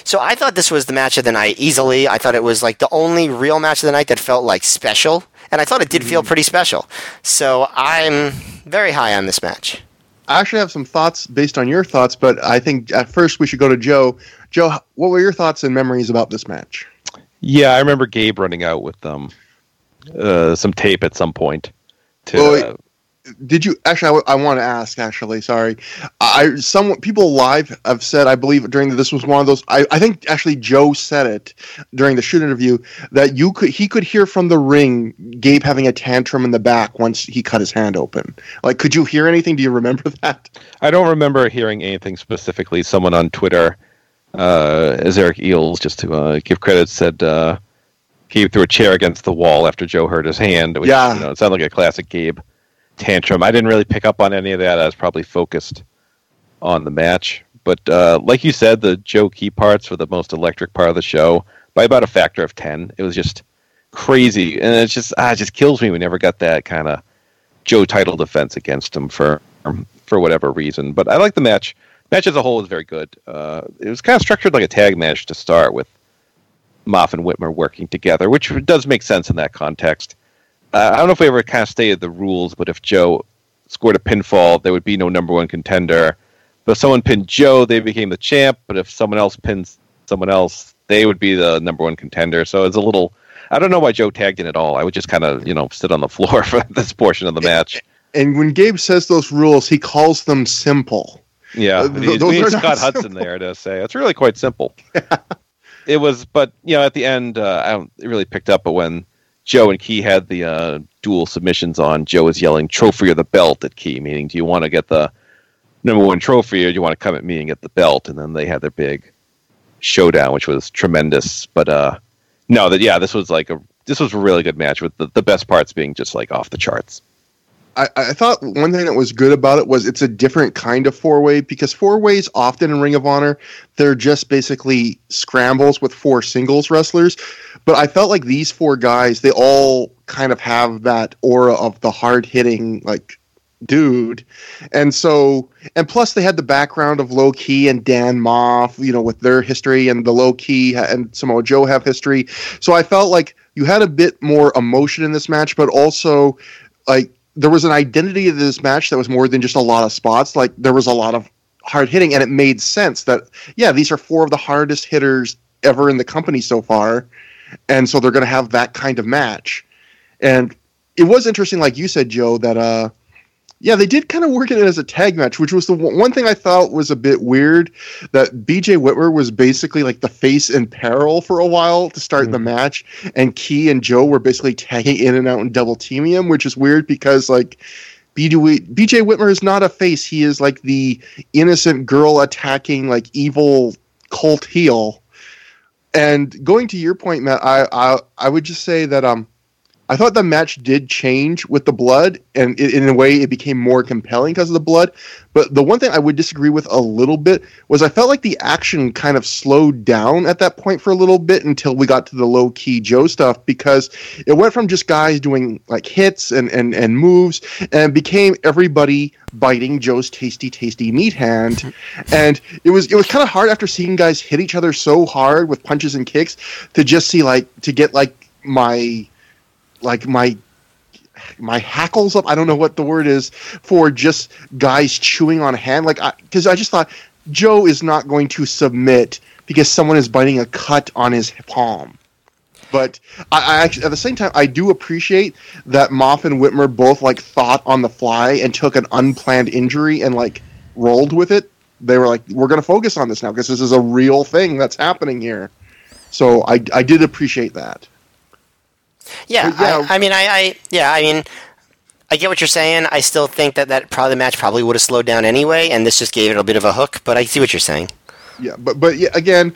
So I thought this was the match of the night easily. I thought it was like the only real match of the night that felt like special, and I thought it did feel mm. pretty special. So I'm very high on this match. I actually have some thoughts based on your thoughts, but I think at first we should go to Joe. Joe, what were your thoughts and memories about this match? Yeah, I remember Gabe running out with um, uh, some tape at some point. To, well, uh, did you actually? I, I want to ask. Actually, sorry. I some people live have said. I believe during the, this was one of those. I, I think actually Joe said it during the shoot interview that you could he could hear from the ring Gabe having a tantrum in the back once he cut his hand open. Like, could you hear anything? Do you remember that? I don't remember hearing anything specifically. Someone on Twitter uh, as Eric Eels, just to uh, give credit, said uh, he threw a chair against the wall after Joe hurt his hand. Which, yeah, you know, it sounded like a classic Gabe tantrum. I didn't really pick up on any of that. I was probably focused on the match. But uh, like you said, the Joe Ki parts were the most electric part of the show. by about a factor of ten. It was just crazy, and it just ah, it just kills me. We never got that kind of Joe title defense against him for for whatever reason. But I like the match. Match as a whole was very good. Uh, it was kind of structured like a tag match to start with Maff and Whitmer working together, which does make sense in that context. Uh, I don't know if we ever kind of stated the rules, but if Joe scored a pinfall, there would be no number one contender. But if someone pinned Joe, they became the champ. But if someone else pins someone else, they would be the number one contender. So it's a little. I don't know why Joe tagged in at all. I would just kind of, you know, sit on the floor for this portion of the match. And when Gabe says those rules, he calls them simple. Yeah, Uh, th- he's, those we are Scott Hudson there to say it's really quite simple. It was, but you know, at the end, uh, I don't it really picked up. But when Joe and Ki had the uh, dual submissions on, Joe was yelling "Trophy or the belt" at Ki, meaning, do you want to get the number one trophy or do you want to come at me and get the belt? And then they had their big showdown, which was tremendous. But uh, no, that yeah, this was like a this was a really good match with the, the best parts being just like off the charts. I, I thought one thing that was good about it was it's a different kind of four way because four ways often in Ring of Honor they're just basically scrambles with four singles wrestlers, but I felt like these four guys they all kind of have that aura of the hard hitting like dude, and so and plus they had the background of Low Ki and Dan Maff, you know, with their history and the Low Ki and Samoa Joe have history, so I felt like you had a bit more emotion in this match, but also like there was an identity to this match that was more than just a lot of spots. Like there was a lot of hard hitting, and it made sense that yeah, these are four of the hardest hitters ever in the company so far, and so they're going to have that kind of match. And it was interesting, like you said, Joe, that uh, yeah, they did kind of work it as a tag match, which was the one thing I thought was a bit weird. That B.J. Whitmer was basically like the face in peril for a while to start the match, and Ki and Joe were basically tagging in and out and double teaming him, which is weird because like B.J. B.J. Whitmer is not a face; he is like the innocent girl attacking like evil cult heel. And going to your point, Matt, I I, I would just say that um. I thought the match did change with the blood, and i in a way, it became more compelling because of the blood. But the one thing I would disagree with a little bit was I felt like the action kind of slowed down at that point for a little bit until we got to the Low Ki Joe stuff because it went from just guys doing like hits and, and, and moves and became everybody biting Joe's tasty, tasty meat hand. And it was it was kind of hard after seeing guys hit each other so hard with punches and kicks to just see like to get like my like my my hackles up. I don't know what the word is for just guys chewing on a hand. Like, because I, I, just thought Joe is not going to submit because someone is biting a cut on his palm. But I, I actually, at the same time, I do appreciate that Maff and Whitmer both like thought on the fly and took an unplanned injury and like rolled with it. They were like, "We're going to focus on this now because this is a real thing that's happening here." So I, I did appreciate that. Yeah, yeah. I, I, mean, I, I, yeah, I mean, I get what you're saying. I still think that that probably the match probably would have slowed down anyway, and this just gave it a bit of a hook. But I see what you're saying. Yeah, but but yeah, again,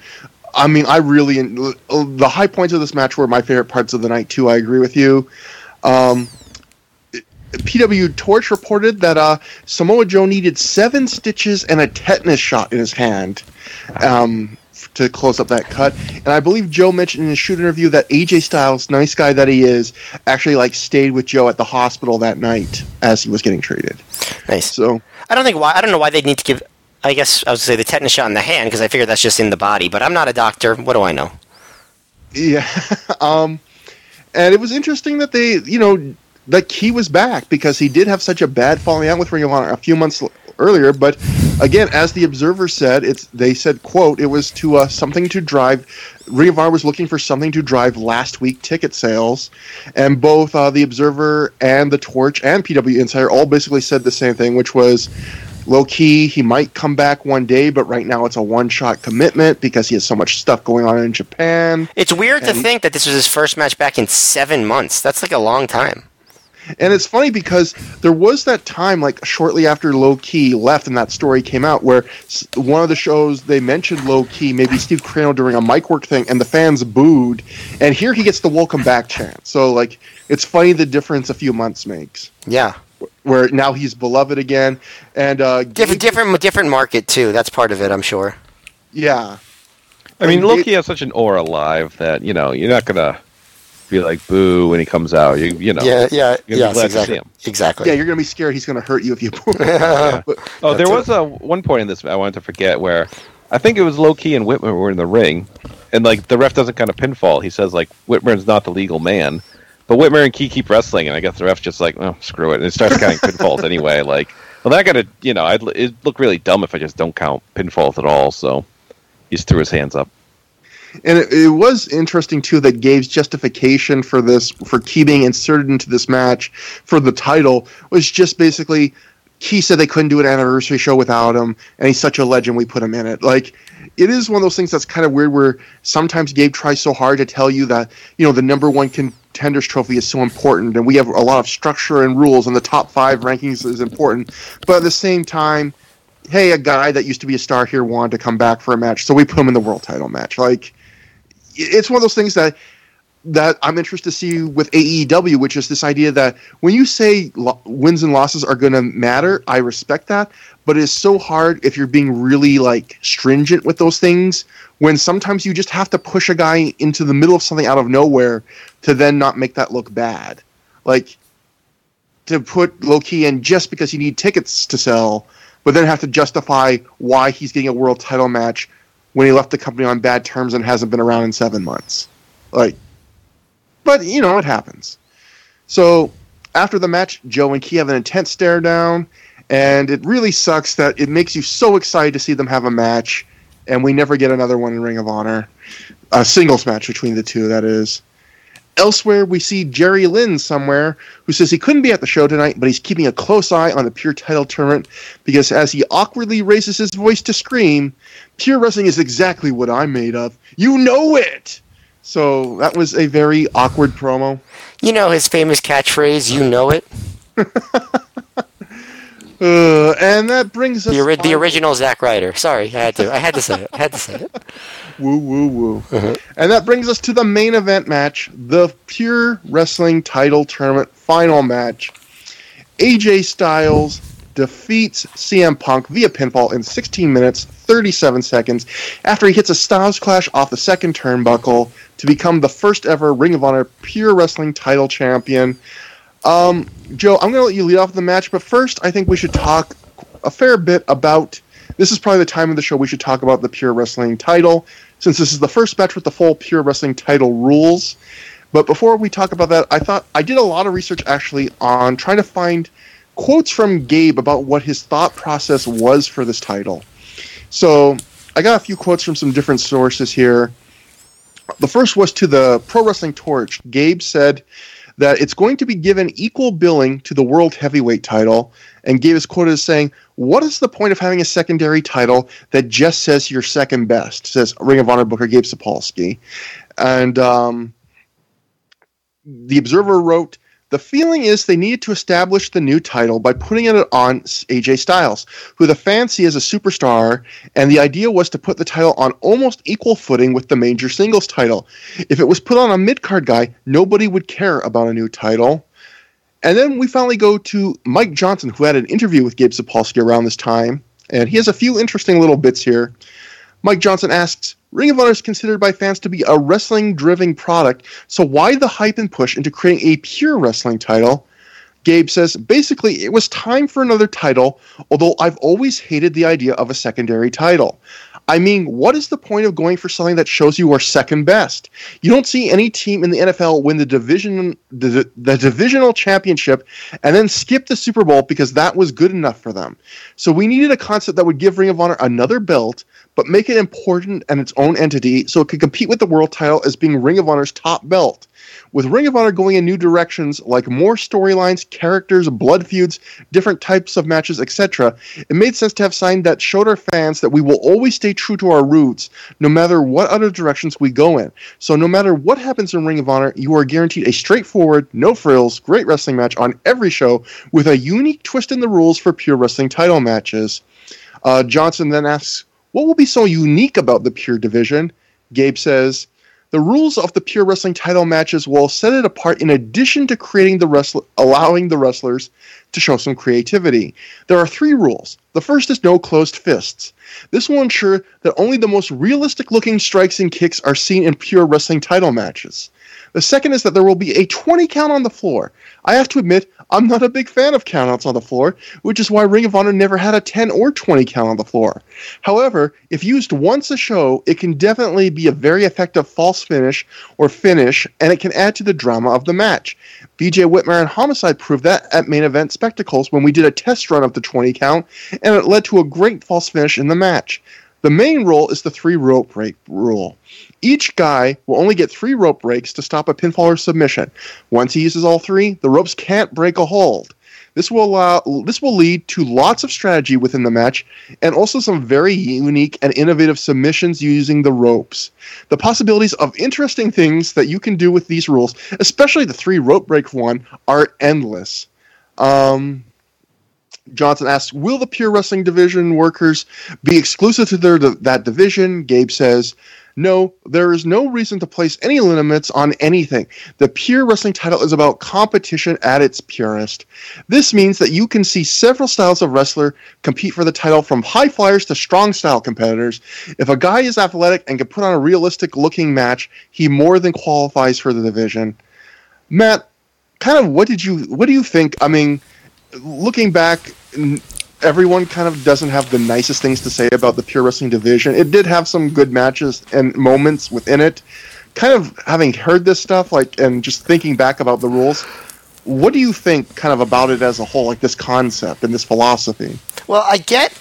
I mean, I really the high points of this match were my favorite parts of the night too. I agree with you. Um, PW Torch reported that uh, Samoa Joe needed seven stitches and a tetanus shot in his hand. Um, to close up that cut. And I believe Joe mentioned in his shoot interview that AJ Styles, nice guy that he is, actually like stayed with Joe at the hospital that night as he was getting treated. Nice. So I don't think why I don't know why they'd need to give. I guess I was say the tetanus shot in the hand because I figure that's just in the body. But I'm not a doctor. What do I know? Yeah. um, and it was interesting that they, you know, that he was back because he did have such a bad falling out with Ring of Honor a few months earlier. But again, as the Observer said, it's they said, "quote It was to uh, something to drive." Honor was looking for something to drive last week ticket sales, and both uh, the Observer and the Torch and PW Insider all basically said the same thing, which was. Low Ki, he might come back one day, but right now it's a one shot commitment because he has so much stuff going on in Japan. It's weird and to think that this was his first match back in seven months. That's like a long time. And it's funny because there was that time, like shortly after Low Ki left and that story came out, where one of the shows they mentioned Low Ki, maybe Steve Corino during a mic work thing, and the fans booed. And here he gets the welcome back chant. So, like, it's funny the difference a few months makes. Yeah. Where now he's beloved again, and uh, different, different, different market too. That's part of it, I'm sure. Yeah, I mean, And Low Ki has such an aura live that you know you're not gonna be like boo when he comes out. You you know. Yeah, yeah, You're gonna be yes, glad to exactly. see him. Exactly. Yeah, you're gonna be scared he's gonna hurt you if you. but, Oh, there That's was a one point in this I wanted to forget where I think it was Low Ki and Whitmer were in the ring, and like the ref doesn't kind of pinfall. He says like Whitmer's not the legal man, but Whitmer and Ki keep wrestling, and I guess the ref's just like, oh, screw it, and it starts counting pinfalls anyway. Like, well, that gotta you know, I'd it look really dumb if I just don't count pinfalls at all. So he just threw his hands up. And it, it was interesting too that Gabe's justification for this, for Ki being inserted into this match for the title, was just basically Ki said they couldn't do an anniversary show without him, and he's such a legend, we put him in it. Like, it is one of those things that's kind of weird where sometimes Gabe tries so hard to tell you that, you know, the number one contenders trophy is so important, and we have a lot of structure and rules, and the top five rankings is important. But at the same time, hey, a guy that used to be a star here wanted to come back for a match, so we put him in the world title match. Like, it's one of those things that that I'm interested to see with AEW, which is this idea that when you say lo- wins and losses are going to matter, I respect that, but it's so hard if you're being really like stringent with those things. When sometimes you just have to push a guy into the middle of something out of nowhere to then not make that look bad, like to put Low Ki in just because you need tickets to sell, but then have to justify why he's getting a world title match when he left the company on bad terms and hasn't been around in seven months. Like, but you know, it happens. So after the match, Joe and Ki have an intense stare down, and it really sucks that it makes you so excited to see them have a match, and we never get another one in Ring of Honor, a singles match between the two. That is. Elsewhere, we see Jerry Lynn somewhere who says he couldn't be at the show tonight, but he's keeping a close eye on the Pure title tournament because as he awkwardly raises his voice to scream, Pure Wrestling is exactly what I'm made of. You know it! So that was a very awkward promo. You know his famous catchphrase, you know it? Uh, and that brings us The, ori- the original Zack Ryder. Sorry, I had to. I had to say it. I had to say it. Woo woo woo. And that brings us to the main event match, the Pure Wrestling Title Tournament final match. AJ Styles defeats CM Punk via pinfall in 16 minutes 37 seconds after he hits a Styles Clash off the second turnbuckle to become the first ever Ring of Honor Pure Wrestling Title Champion. Um, Joe, I'm going to let you lead off the match, but first I think we should talk a fair bit about. This is probably the time of the show we should talk about the Pure Wrestling title, since this is the first match with the full Pure Wrestling title rules. But before we talk about that, I thought I did a lot of research actually on trying to find quotes from Gabe about what his thought process was for this title. So I got a few quotes from some different sources here. The first was to the Pro Wrestling Torch. Gabe said that it's going to be given equal billing to the World Heavyweight title, and Gabe is quoted as saying, What is the point of having a secondary title that just says you're second best? Says Ring of Honor Booker Gabe Sapolsky. And um, the Observer wrote, the feeling is they needed to establish the new title by putting it on AJ Styles, who the fans see as a superstar, and the idea was to put the title on almost equal footing with the major singles title. If it was put on a mid card guy, nobody would care about a new title. And then we finally go to Mike Johnson, who had an interview with Gabe Sapolsky around this time, and he has a few interesting little bits here. Mike Johnson asks, Ring of Honor is considered by fans to be a wrestling driven product, so why the hype and push into creating a pure wrestling title? Gabe says, basically, it was time for another title, although I've always hated the idea of a secondary title. I mean, what is the point of going for something that shows you are second best? You don't see any team in the NFL win the division the, the divisional championship and then skip the Super Bowl because that was good enough for them. So we needed a concept that would give Ring of Honor another belt, but make it important and its own entity so it could compete with the world title as being Ring of Honor's top belt. With Ring of Honor going in new directions, like more storylines, characters, blood feuds, different types of matches, etc., it made sense to have signed that showed our fans that we will always stay true to our roots, no matter what other directions we go in. So no matter what happens in Ring of Honor, you are guaranteed a straightforward, no frills, great wrestling match on every show with a unique twist in the rules for pure wrestling title matches. Uh, Johnson then asks, what will be so unique about the pure division? Gabe says, The rules of the pure wrestling title matches will set it apart in addition to creating the wrestler allowing the wrestlers to show some creativity. There are three rules. The first is no closed fists. This will ensure that only the most realistic looking strikes and kicks are seen in pure wrestling title matches. The second is that there will be a 20 count on the floor. I have to admit, I'm not a big fan of countouts on the floor, which is why Ring of Honor never had a 10 or 20 count on the floor. However, if used once a show, it can definitely be a very effective false finish or finish, and it can add to the drama of the match. BJ Whitmer and Homicide proved that at main event spectacles when we did a test run of the 20 count, and it led to a great false finish in the match. The main rule is the three rope break rule. Each guy will only get three rope breaks to stop a pinfall or submission. Once he uses all three, the ropes can't break a hold. This will allow this will lead to lots of strategy within the match and also some very unique and innovative submissions using the ropes. The possibilities of interesting things that you can do with these rules, especially the three rope break one, are endless. Um, Johnson asks, "Will the Pure Wrestling division workers be exclusive to their that division?" Gabe says, "No, there is no reason to place any limits on anything. The Pure Wrestling title is about competition at its purest. This means that you can see several styles of wrestler compete for the title, from high flyers to strong style competitors. If a guy is athletic and can put on a realistic looking match, he more than qualifies for the division." Matt, kind of what did you what do you think? I mean looking back, everyone kind of doesn't have the nicest things to say about the pure wrestling division. It did have some good matches and moments within it. Kind of having heard this stuff, like, and just thinking back about the rules, what do you think, kind of about it as a whole, like this concept and this philosophy? Well, I get,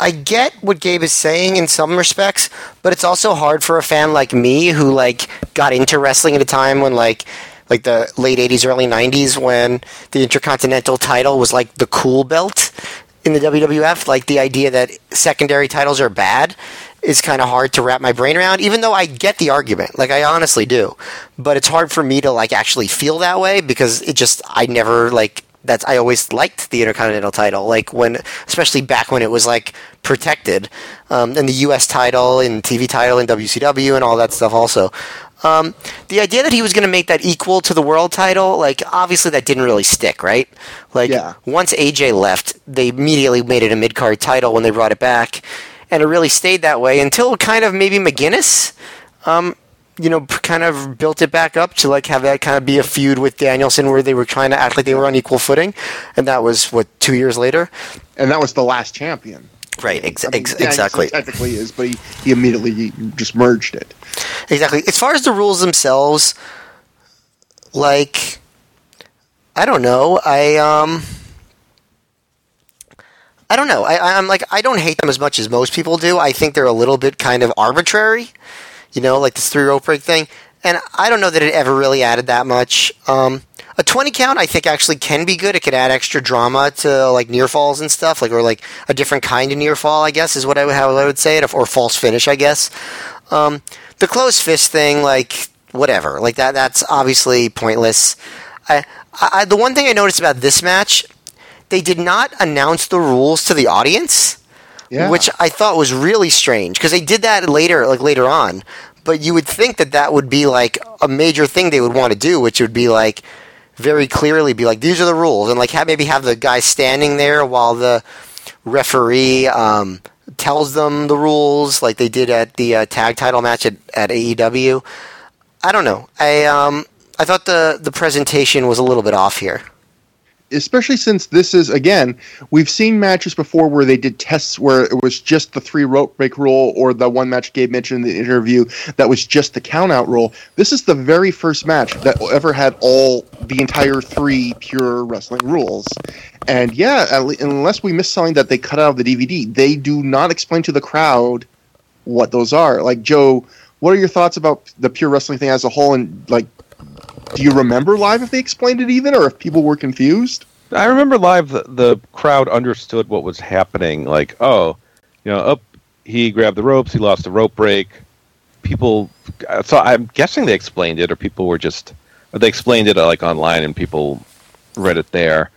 I get what Gabe is saying in some respects, but it's also hard for a fan like me who like got into wrestling at a time when like like the late 80s, early 90s when the Intercontinental title was like the cool belt in the WWF. Like the idea that secondary titles are bad is kind of hard to wrap my brain around, even though I get the argument. Like I honestly do. But it's hard for me to like actually feel that way because it just, I never like that's I always liked the Intercontinental title, like when, especially back when it was like protected, um, and the U.S. title and TV title and WCW and all that stuff. Also, um, the idea that he was going to make that equal to the world title, like obviously that didn't really stick, right? Like Yeah. once AJ left, they immediately made it a mid card title when they brought it back, and it really stayed that way until kind of maybe McGuinness. um, you know, kind of built it back up to like have that kind of be a feud with Danielson where they were trying to act like they were on equal footing, and that was what two years later, And that was the last champion. Right? Ex- I mean, ex- Danielson exactly. Technically is, but he, he immediately just merged it. Exactly. As far as the rules themselves, like I don't know. I um I don't know. I, I'm like I don't hate them as much as most people do. I think they're a little bit kind of arbitrary, you know, like this three rope break thing. And I don't know that it ever really added that much. Um, a twenty count, I think, actually can be good. It could add extra drama to like near falls and stuff, like or like a different kind of near fall. I guess is what I would, how I would say it, or false finish. I guess. Um, the close fist thing, like whatever, like that. That's obviously pointless. I, I, the one thing I noticed about this match, they did not announce the rules to the audience, Yeah. which I thought was really strange because they did that later, like later on. But you would think that that would be like a major thing they would want to do, which would be like very clearly be like these are the rules, and like have, maybe have the guy standing there while the referee um, tells them the rules, like they did at the uh, tag title match at, at AEW. I don't know. I um I thought the the presentation was a little bit off here. Especially since this is again we've seen matches before where they did tests where it was just the three rope break rule or the one match Gabe mentioned in the interview that was just the count out rule. This is the very first match that ever had all the entire three pure wrestling rules. And yeah, unless we miss something that they cut out of the DVD, they do not explain to the crowd what those are. Like Joe, what are your thoughts about the pure wrestling thing as a whole and like do you remember live if they explained it even or if people were confused? I remember live the, the crowd understood what was happening. Like, oh, you know, up he grabbed the ropes, he lost the rope break. People, so I'm guessing they explained it, or people were just they explained it uh, like online and people read it there.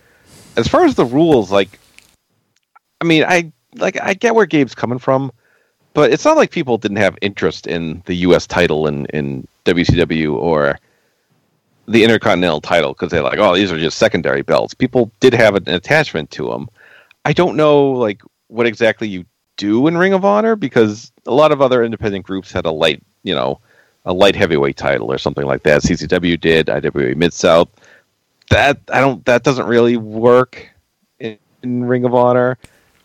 As far as the rules, like, I mean, I like I get where Gabe's coming from, but it's not like people didn't have interest in the U.S. title in in WCW or the Intercontinental title because they're like, oh, these are just secondary belts. People did have an attachment to them. I don't know like what exactly you do in Ring of Honor because a lot of other independent groups had a light, you know, a light heavyweight title or something like that. CCW did, IWA Mid South. That I don't. That doesn't really work in, in Ring of Honor.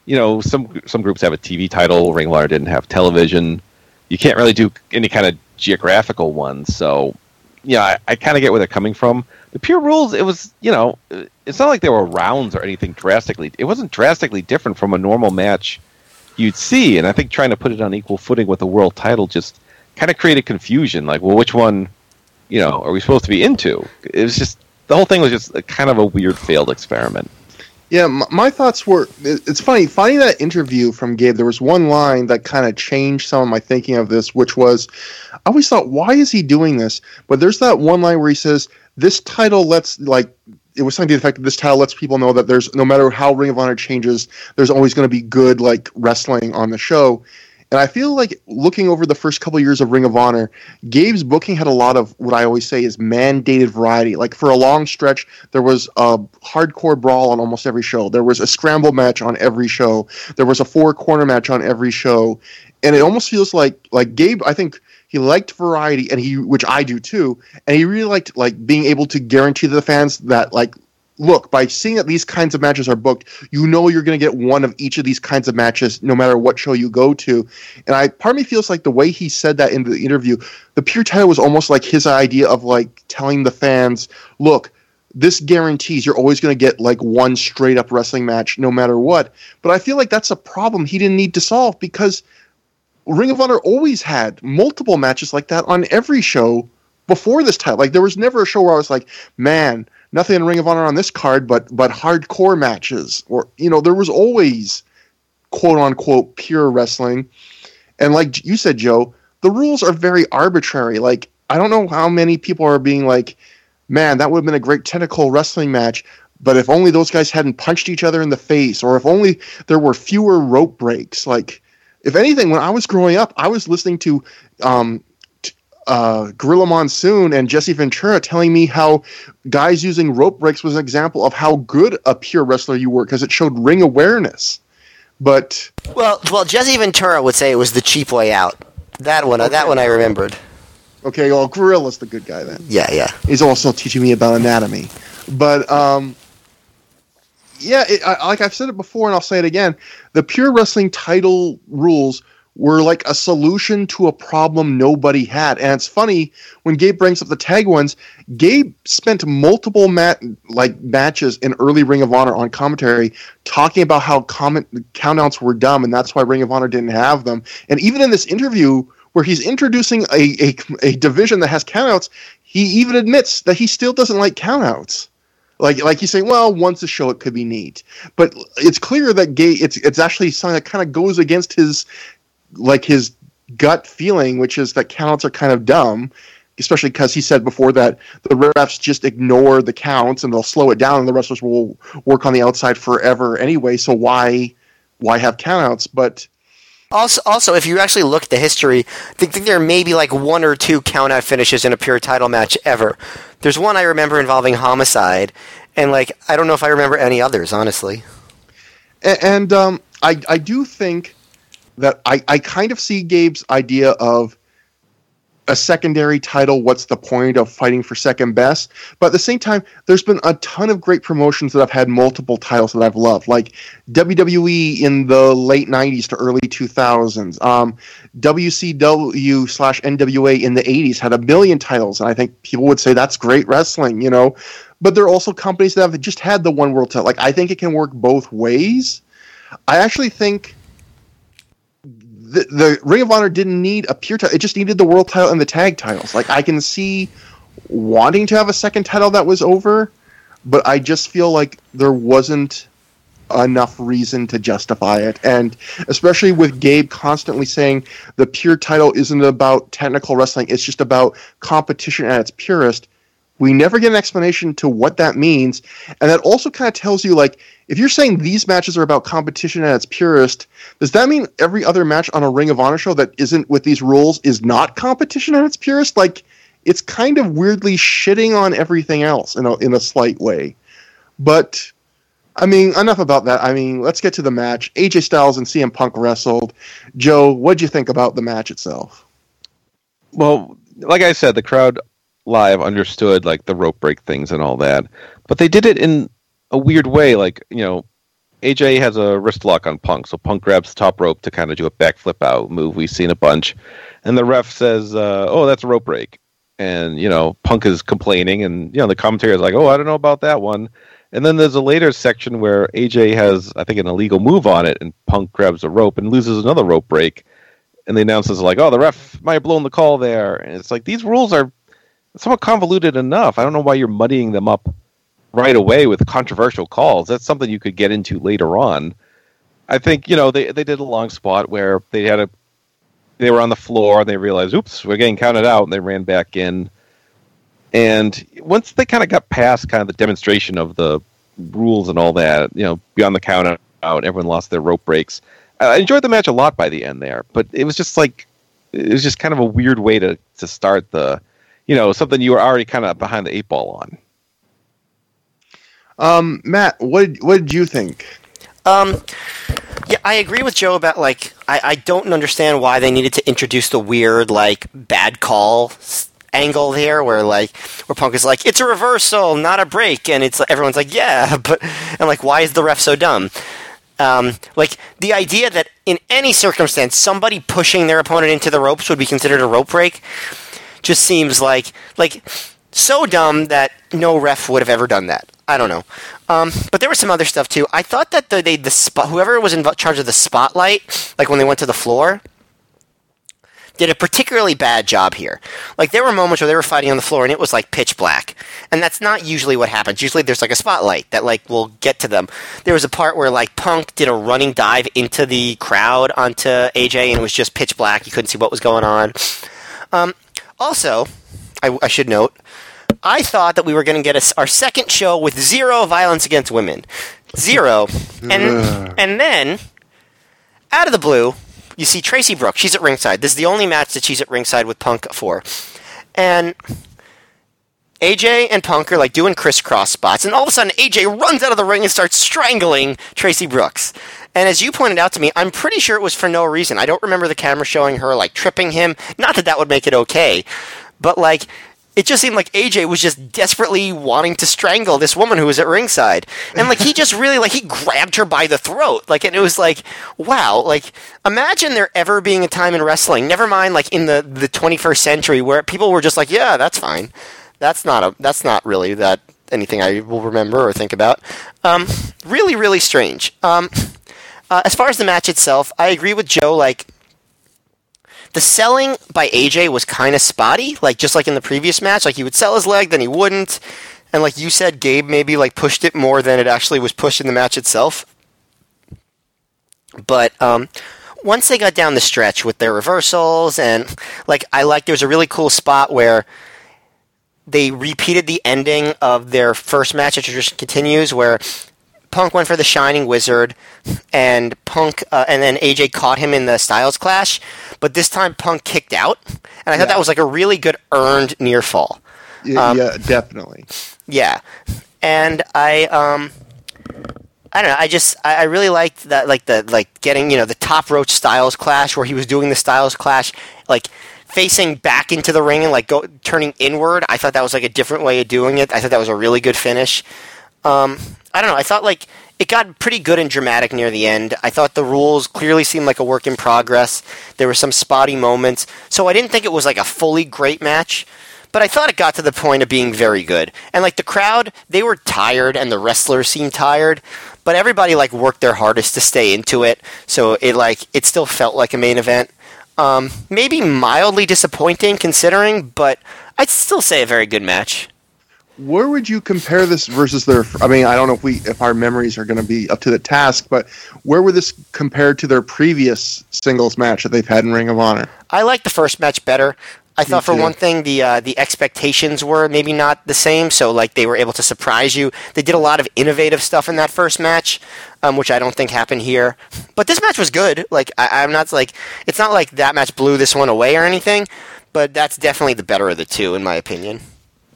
You know, some some groups have a TV title. Ring of Honor didn't have television. You can't really do any kind of geographical ones. So, yeah, I, I kind of get where they're coming from. The pure rules, it was, you know, it's not like there were rounds or anything drastically. It wasn't drastically different from a normal match you'd see. And I think trying to put it on equal footing with the world title just kind of created confusion. Like, well, which one, you know, are we supposed to be into? It was just the whole thing was just a, kind of a weird failed experiment. Yeah, my, my thoughts were. It's funny finding that interview from Gabe. There was one line that kind of changed some of my thinking of this, which was, I always thought, why is he doing this? But there's that one line where he says, "This title lets like." It was something to the effect that this title lets people know that there's no matter how Ring of Honor changes, there's always going to be good like wrestling on the show. And I feel like looking over the first couple years of Ring of Honor, Gabe's booking had a lot of what I always say is mandated variety. Like for a long stretch, there was a hardcore brawl on almost every show. There was a scramble match on every show. There was a four corner match on every show. And it almost feels like like Gabe, I think he liked variety and he which I do too, and he really liked like being able to guarantee to the fans that like look, by seeing that these kinds of matches are booked, you know you're going to get one of each of these kinds of matches no matter what show you go to. And I part of me feels like the way he said that in the interview, the pure title was almost like his idea of like telling the fans, look, this guarantees you're always going to get like one straight up wrestling match no matter what. But I feel like that's a problem he didn't need to solve because Ring of Honor always had multiple matches like that on every show before this title. Like there was never a show where I was like, man, nothing in Ring of Honor on this card, but but hardcore matches, or you know, there was always quote unquote pure wrestling. And like you said, Joe, the rules are very arbitrary. Like I don't know how many people are being like, man, that would have been a great technical wrestling match. But if only those guys hadn't punched each other in the face, or if only there were fewer rope breaks. Like, if anything, when I was growing up, I was listening to um, uh, Gorilla Monsoon and Jesse Ventura telling me how guys using rope breaks was an example of how good a pure wrestler you were because it showed ring awareness. But Well, well, Jesse Ventura would say it was the cheap way out. That one, that one I remembered. okay, well, Gorilla's the good guy then. Yeah, yeah. He's also teaching me about anatomy. But um, yeah, it, I, like I've said it before, and I'll say it again. The pure wrestling title rules were like a solution to a problem nobody had. And it's funny when Gabe brings up the tag ones. Gabe spent multiple mat like matches in early Ring of Honor on commentary talking about how comment countouts were dumb, and that's why Ring of Honor didn't have them. And even in this interview where he's introducing a, a, a division that has countouts, he even admits that he still doesn't like countouts. Like like he's saying, well, once a show it could be neat, but it's clear that Gabe it's it's actually something that kind of goes against his like his gut feeling, which is that counts are kind of dumb, especially because he said before that the refs just ignore the counts and they'll slow it down, and the wrestlers will work on the outside forever anyway. So why why have countouts? But Also, also, if you actually look at the history, I think, think there may be like one or two count-out finishes in a pure title match ever. There's one I remember involving homicide, and like I don't know if I remember any others, honestly. A- and um, I I do think that I I kind of see Gabe's idea of a secondary title. What's the point of fighting for second best? But at the same time, there's been a ton of great promotions that I've had multiple titles that I've loved, like WWE in the late '90s to early 2000s. Um, WCW slash NWA in the '80s had a million titles, and I think people would say that's great wrestling, you know. But there are also companies that have just had the one world title. Like I think it can work both ways. I actually think the, Ring of Honor didn't need a pure title; it just needed the world title and the tag titles. Like I can see wanting to have a second title that was over, but I just feel like there wasn't enough reason to justify it. And especially with Gabe constantly saying the pure title isn't about technical wrestling; it's just about competition at its purest. We never get an explanation to what that means, and that also kind of tells you like if you're saying these matches are about competition at its purest, does that mean every other match on a Ring of Honor show that isn't with these rules is not competition at its purest? Like it's kind of weirdly shitting on everything else in a in a slight way. But I mean, enough about that. I mean, let's get to the match. AJ Styles and CM Punk wrestled. Joe, what'd you think about the match itself? Well, like I said, the crowd live understood like the rope break things and all that, but they did it in a weird way. Like you know, AJ has a wrist lock on Punk, so Punk grabs the top rope to kind of do a backflip out move we've seen a bunch, and the ref says, uh, "Oh, that's a rope break," and you know, Punk is complaining, and you know, the commentary is like, "Oh, I don't know about that one." And then there's a later section where AJ has, I think, an illegal move on it, and Punk grabs a rope and loses another rope break. And the announcers are like, "Oh, the ref might have blown the call there." And it's like these rules are somewhat convoluted enough. I don't know why you're muddying them up right away with controversial calls. That's something you could get into later on. I think you know they they did a long spot where they had a they were on the floor and they realized, "Oops, we're getting counted out," and they ran back in. And once they kind of got past kind of the demonstration of the rules and all that, you know, beyond the count out, everyone lost their rope breaks. I enjoyed the match a lot by the end there, but it was just like it was just kind of a weird way to to start the, you know, something you were already kind of behind the eight ball on. Um, Matt, what did, what did you think? Um, yeah, I agree with Joe about like I, I don't understand why they needed to introduce the weird like bad call angle there where like where Punk is like it's a reversal, not a break, and it's everyone's like yeah, but I'm like why is the ref so dumb? Um, like the idea that in any circumstance somebody pushing their opponent into the ropes would be considered a rope break just seems like like so dumb that no ref would have ever done that. I don't know. Um, but there was some other stuff too. I thought that the they, the spot whoever was in charge of the spotlight, like when they went to the floor, did a particularly bad job here. Like there were moments where they were fighting on the floor and it was like pitch black, and that's not usually what happens. Usually there's like a spotlight that like will get to them. There was a part where like Punk did a running dive into the crowd onto AJ and it was just pitch black. You couldn't see what was going on. Um, also, I, I should note I thought that we were going to get a, our second show with zero violence against women, zero, and and then out of the blue, you see Tracy Brooks. She's at ringside. This is the only match that she's at ringside with Punk for, and AJ and Punk are like doing crisscross spots, and all of a sudden AJ runs out of the ring and starts strangling Tracy Brooks. And as you pointed out to me, I'm pretty sure it was for no reason. I don't remember the camera showing her like tripping him. Not that that would make it okay, but like it just seemed like AJ was just desperately wanting to strangle this woman who was at ringside. And like he just really like he grabbed her by the throat. Like and it was like, wow, like imagine there ever being a time in wrestling, never mind like in the the 21st century where people were just like, yeah, that's fine. That's not a that's not really that anything I will remember or think about. Um, really really strange. Um, uh, as far as the match itself, I agree with Joe like the selling by AJ was kind of spotty, like just like in the previous match. Like he would sell his leg, then he wouldn't, and like you said, Gabe maybe like pushed it more than it actually was pushed in the match itself. But um, once they got down the stretch with their reversals and like I like there was a really cool spot where they repeated the ending of their first match at Tradition Continues where Punk went for the Shining Wizard, and Punk, uh, and then AJ caught him in the Styles Clash, but this time Punk kicked out, and I thought Yeah. that was like a really good earned near fall. Um, yeah, definitely. Yeah, and I um, I don't know. I just I, I really liked that, like the like getting you know the top roach Styles Clash where he was doing the Styles Clash like facing back into the ring and like go turning inward. I thought that was like a different way of doing it. I thought that was a really good finish. Um, I don't know. I thought like it got pretty good and dramatic near the end. I thought the rules clearly seemed like a work in progress. There were some spotty moments, so I didn't think it was like a fully great match. But I thought it got to the point of being very good. And like the crowd, they were tired and the wrestlers seemed tired, but everybody like worked their hardest to stay into it. So it like it still felt like a main event. Um, maybe mildly disappointing considering, but I'd still say a very good match. Where would you compare this versus their? I mean, I don't know if we if our memories are going to be up to the task, but where would this compare to their previous singles match that they've had in Ring of Honor? I like the first match better. I thought for one thing the uh, the expectations were maybe not the same, so like they were able to surprise you. They did a lot of innovative stuff in that first match, um, which I don't think happened here. But this match was good. Like I, I'm not like it's not like that match blew this one away or anything, but that's definitely the better of the two in my opinion.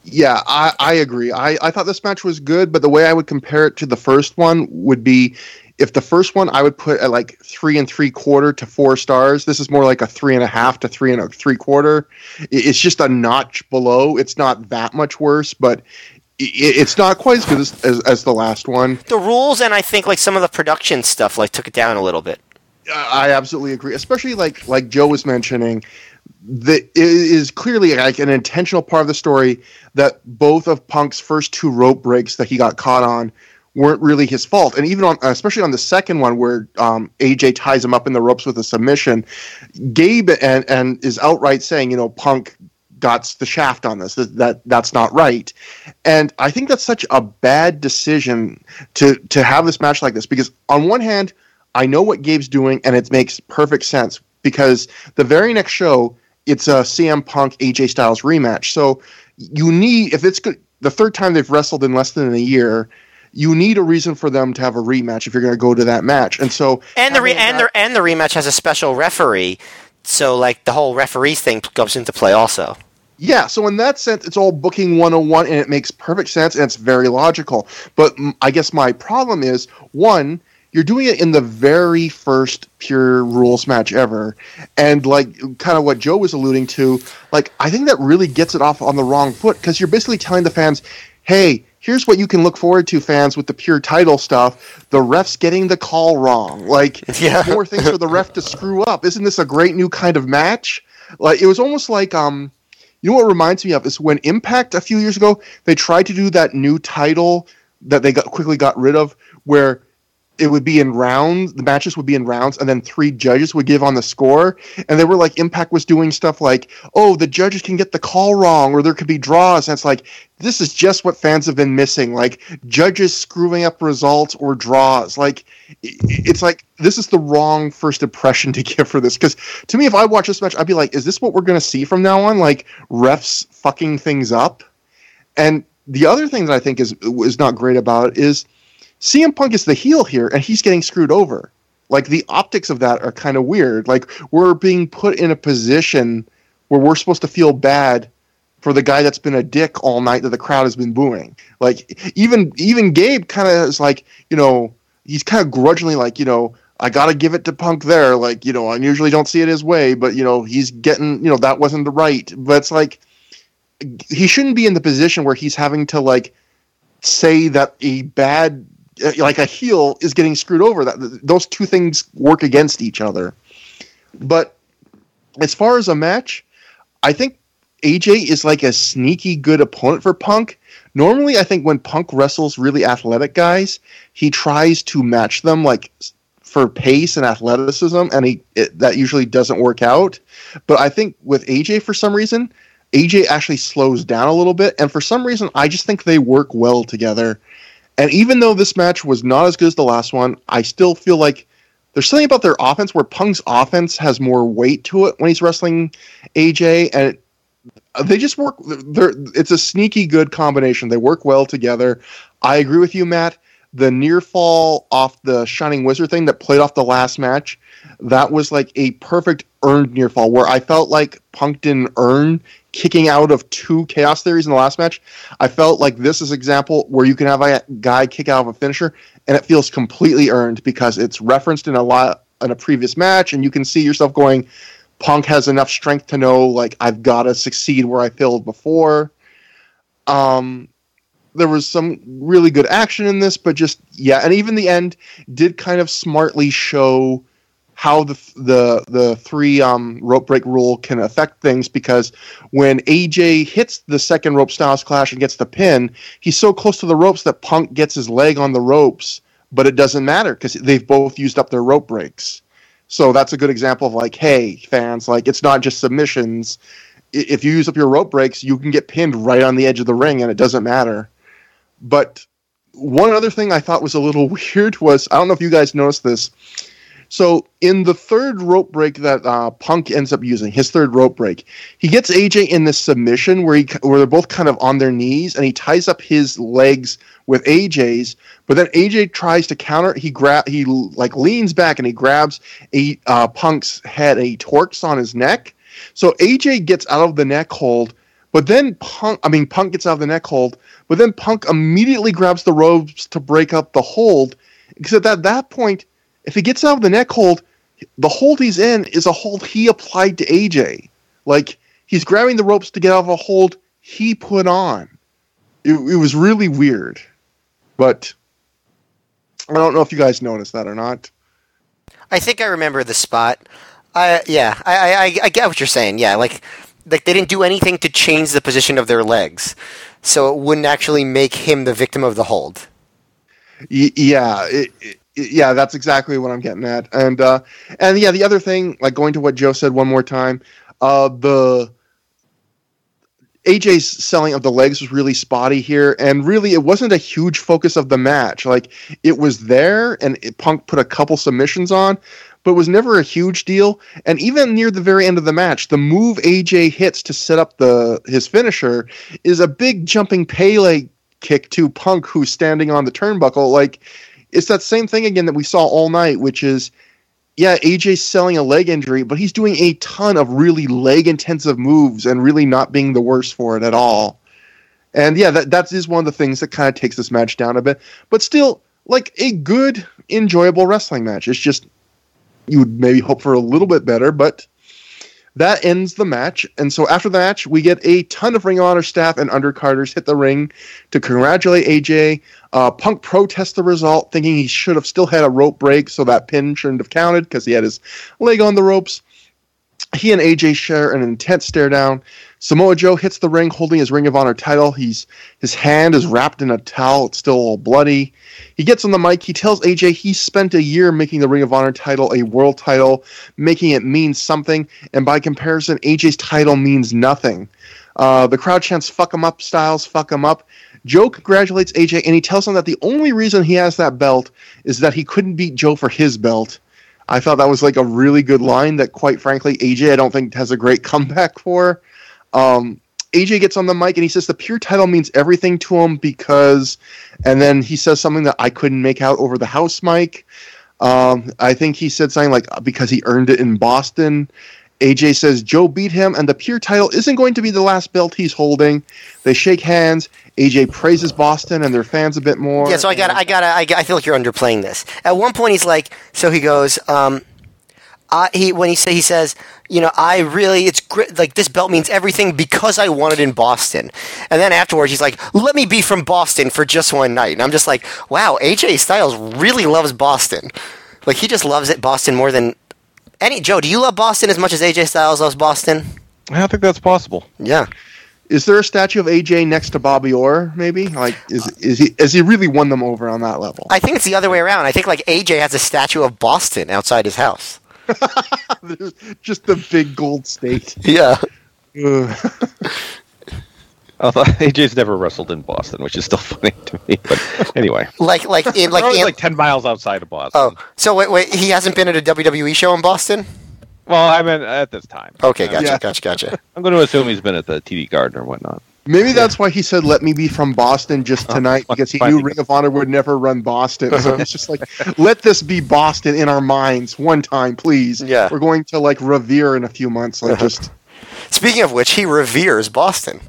Yeah, I, I agree. I, I thought this match was good, but the way I would compare it to the first one would be if the first one I would put at like three and three quarter to four stars. This is more like a three and a half to three and a three quarter. It's just a notch below. It's not that much worse, but it's not quite as good as, as, as the last one. The rules and I think like some of the production stuff like took it down a little bit. I absolutely agree. Especially like like Joe was mentioning, that is clearly like an intentional part of the story that both of Punk's first two rope breaks that he got caught on weren't really his fault. And even on, especially on the second one where um, AJ ties him up in the ropes with a submission, Gabe and and is outright saying, you know, Punk got the shaft on this. That, that that's not right. And I think that's such a bad decision to to have this match like this because on one hand, I know what Gabe's doing and it makes perfect sense because the very next show it's a CM Punk AJ Styles rematch. So you need if it's good the third time they've wrestled in less than a year, you need a reason for them to have a rematch if you're going to go to that match. And so And the re- and that- the and the rematch has a special referee, so like the whole referees thing comes into play also. Yeah, so in that sense, it's all booking 101 and it makes perfect sense and it's very logical. But I guess my problem is one, you're doing it in the very first pure rules match ever. And like kind of what Joe was alluding to, like I think that really gets it off on the wrong foot because you're basically telling the fans, hey, here's what you can look forward to, fans, with the pure title stuff. The ref's getting the call wrong. Like, Yeah. more things for the ref to screw up. Isn't this a great new kind of match? Like, it was almost like, um, you know what reminds me of is when Impact a few years ago they tried to do that new title that they got quickly got rid of, where it would be in rounds. The matches would be in rounds, and then three judges would give on the score. And they were like, Impact was doing stuff like, "Oh, the judges can get the call wrong, or there could be draws." And it's like, this is just what fans have been missing, like judges screwing up results or draws. Like, it's like this is the wrong first impression to give for this. Because to me, if I watch this match, I'd be like, is this what we're going to see from now on? Like refs fucking things up. And the other thing that I think is is not great about it is CM Punk is the heel here, and he's getting screwed over. Like the optics of that are kind of weird. Like we're being put in a position where we're supposed to feel bad for the guy that's been a dick all night that the crowd has been booing. Like even even Gabe kind of is like, you know, he's kind of grudgingly like, you know, I got to give it to Punk there. Like, you know, I usually don't see it his way, but you know, he's getting, you know, that wasn't the right. But it's like he shouldn't be in the position where he's having to like say that a bad Uh, like a heel is getting screwed over. That those two things work against each other. But as far as a match i think aj is like a sneaky good opponent for punk. Normally i think when punk wrestles really athletic guys he tries to match them like for pace and athleticism and he it, that usually doesn't work out. But i think with aj for some reason AJ actually slows down a little bit, and for some reason, I just think they work well together. And even though this match was not as good as the last one, I still feel like there's something about their offense where Punk's offense has more weight to it when he's wrestling AJ, and it, they just work. It's a sneaky good combination. They work well together. I agree with you, Matt. The near fall off the Shining Wizard thing that played off the last match, that was like a perfect earned near fall where I felt like Punk didn't earn kicking out of two chaos theories in the last match. I felt like this is example where you can have a guy kick out of a finisher and it feels completely earned because it's referenced in a lot in a previous match and you can see yourself going Punk has enough strength to know like I've got to succeed where I failed before. Um there was some really good action in this but just yeah and even the end did kind of smartly show how the the the three um, rope break rule can affect things because when AJ hits the second rope styles clash and gets the pin, he's so close to the ropes that Punk gets his leg on the ropes, but it doesn't matter because they've both used up their rope breaks. So that's a good example of like, hey, fans, like it's not just submissions. If you use up your rope breaks, you can get pinned right on the edge of the ring, and it doesn't matter. But one other thing I thought was a little weird was I don't know if you guys noticed this So in the third rope break that uh, Punk ends up using, his third rope break, he gets AJ in this submission where he where they're both kind of on their knees, and he ties up his legs with AJ's. But then AJ tries to counter. He grab he like leans back and he grabs a uh, Punk's head and he torques on his neck. So AJ gets out of the neck hold, but then Punk I mean Punk gets out of the neck hold, but then Punk immediately grabs the ropes to break up the hold. Because at that point, if he gets out of the neck hold, the hold he's in is a hold he applied to AJ. Like he's grabbing the ropes to get out of a hold he put on. It, it was really weird, but I don't know if you guys noticed that or not. I think I remember the spot. I yeah, I, I I get what you're saying. Yeah, like like they didn't do anything to change the position of their legs, so it wouldn't actually make him the victim of the hold. Y- yeah, it, it, yeah, that's exactly what I'm getting at. And uh, and yeah, the other thing, like going to what Joe said one more time, uh, the AJ's selling of the legs was really spotty here, and really it wasn't a huge focus of the match. Like it was there, and it, Punk put a couple submissions on, but it was never a huge deal. And even near the very end of the match, the move AJ hits to set up the his finisher is a big jumping Pele kick to Punk, who's standing on the turnbuckle. Like it's that same thing again that we saw all night, which is yeah, AJ's selling a leg injury, but he's doing a ton of really leg intensive moves and really not being the worst for it at all. And yeah, that that is one of the things that kind of takes this match down a bit, but still like a good, enjoyable wrestling match. It's just you would maybe hope for a little bit better, but that ends the match. And so after the match, we get a ton of Ring of Honor staff and undercarders hit the ring to congratulate AJ. Uh, Punk protests the result, thinking he should have still had a rope break, so that pin shouldn't have counted because he had his leg on the ropes. He and AJ share an intense stare down. Samoa Joe hits the ring holding his Ring of Honor title. He's his hand is wrapped in a towel. It's still all bloody. He gets on the mic. He tells AJ he spent a year making the Ring of Honor title a world title, making it mean something. And by comparison, AJ's title means nothing. Uh, the crowd chants "Fuck him up, Styles! Fuck him up!" Joe congratulates AJ, and he tells him that the only reason he has that belt is that he couldn't beat Joe for his belt. I thought that was like a really good line that, quite frankly, AJ I don't think has a great comeback for. Um, AJ gets on the mic and he says the pure title means everything to him because, and then he says something that I couldn't make out over the house mic. Um, I think he said something like because he earned it in Boston. AJ says Joe beat him, and the pure title isn't going to be the last belt he's holding. They shake hands. AJ praises Boston and their fans a bit more. Yeah, so I got, I got, I, I feel like you're underplaying this. At one point, he's like, so he goes, um, I, he when he say he says, you know, I really it's great. Like this belt means everything because I won it in Boston. And then afterwards, he's like, let me be from Boston for just one night. And I'm just like, wow, AJ Styles really loves Boston. Like he just loves it Boston more than any. Joe, do you love Boston as much as AJ Styles loves Boston? I don't think that's possible. Yeah. Is there a statue of AJ next to Bobby Orr? Maybe like is is he has he really won them over on that level? I think it's the other way around. I think like AJ has a statue of Boston outside his house. Just the big gold state. Yeah. Ugh. Although AJ's never wrestled in Boston, which is still funny to me. But anyway, Like like in like like, in, like ten miles outside of Boston. Oh, so wait, wait, he hasn't been at a WWE show in Boston? Well, I mean at this time. Okay, gotcha, Yeah. gotcha, gotcha. I'm going to assume he's been at the TD Garden or whatnot. Maybe that's why he said, "Let me be from Boston just oh, tonight," because he knew Ring of Honor would never run Boston. So it's just like, let this be Boston in our minds one time, please. Yeah. we're going to like Revere in a few months. Like just Speaking of which, he reveres Boston.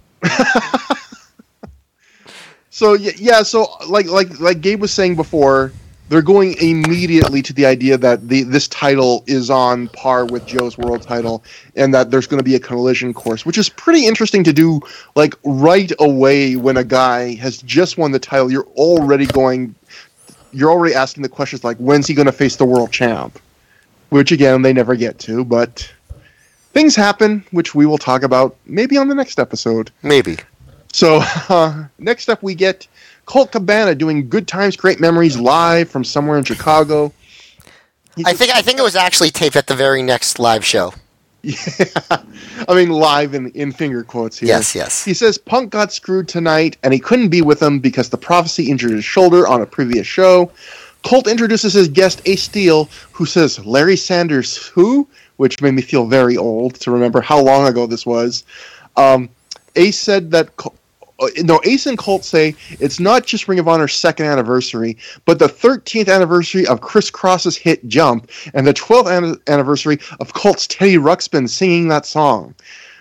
so yeah, yeah. So like like like Gabe was saying before, they're going immediately to the idea that the this title is on par with Joe's world title, and that there's going to be a collision course, which is pretty interesting to do. Like right away when a guy has just won the title, you're already going, you're already asking the questions like, when's he going to face the world champ? Which again they never get to, but things happen, which we will talk about maybe on the next episode. Maybe. So uh, next up, we get Colt Cabana doing "Good Times, Great Memories" live from somewhere in Chicago. I think I think it was actually taped at the very next live show. Yeah, I mean, live in, in finger quotes here. Yes, yes. He says Punk got screwed tonight, and he couldn't be with him because the prophecy injured his shoulder on a previous show. Colt introduces his guest Ace Steel, who says Larry Sanders who, which made me feel very old to remember how long ago this was. Um, Ace said that no Ace and Colt say it's not just Ring of Honor's second anniversary, but the 13th anniversary of Kris Kross's hit Jump and the 12th an- anniversary of Colt's Teddy Ruxpin singing that song.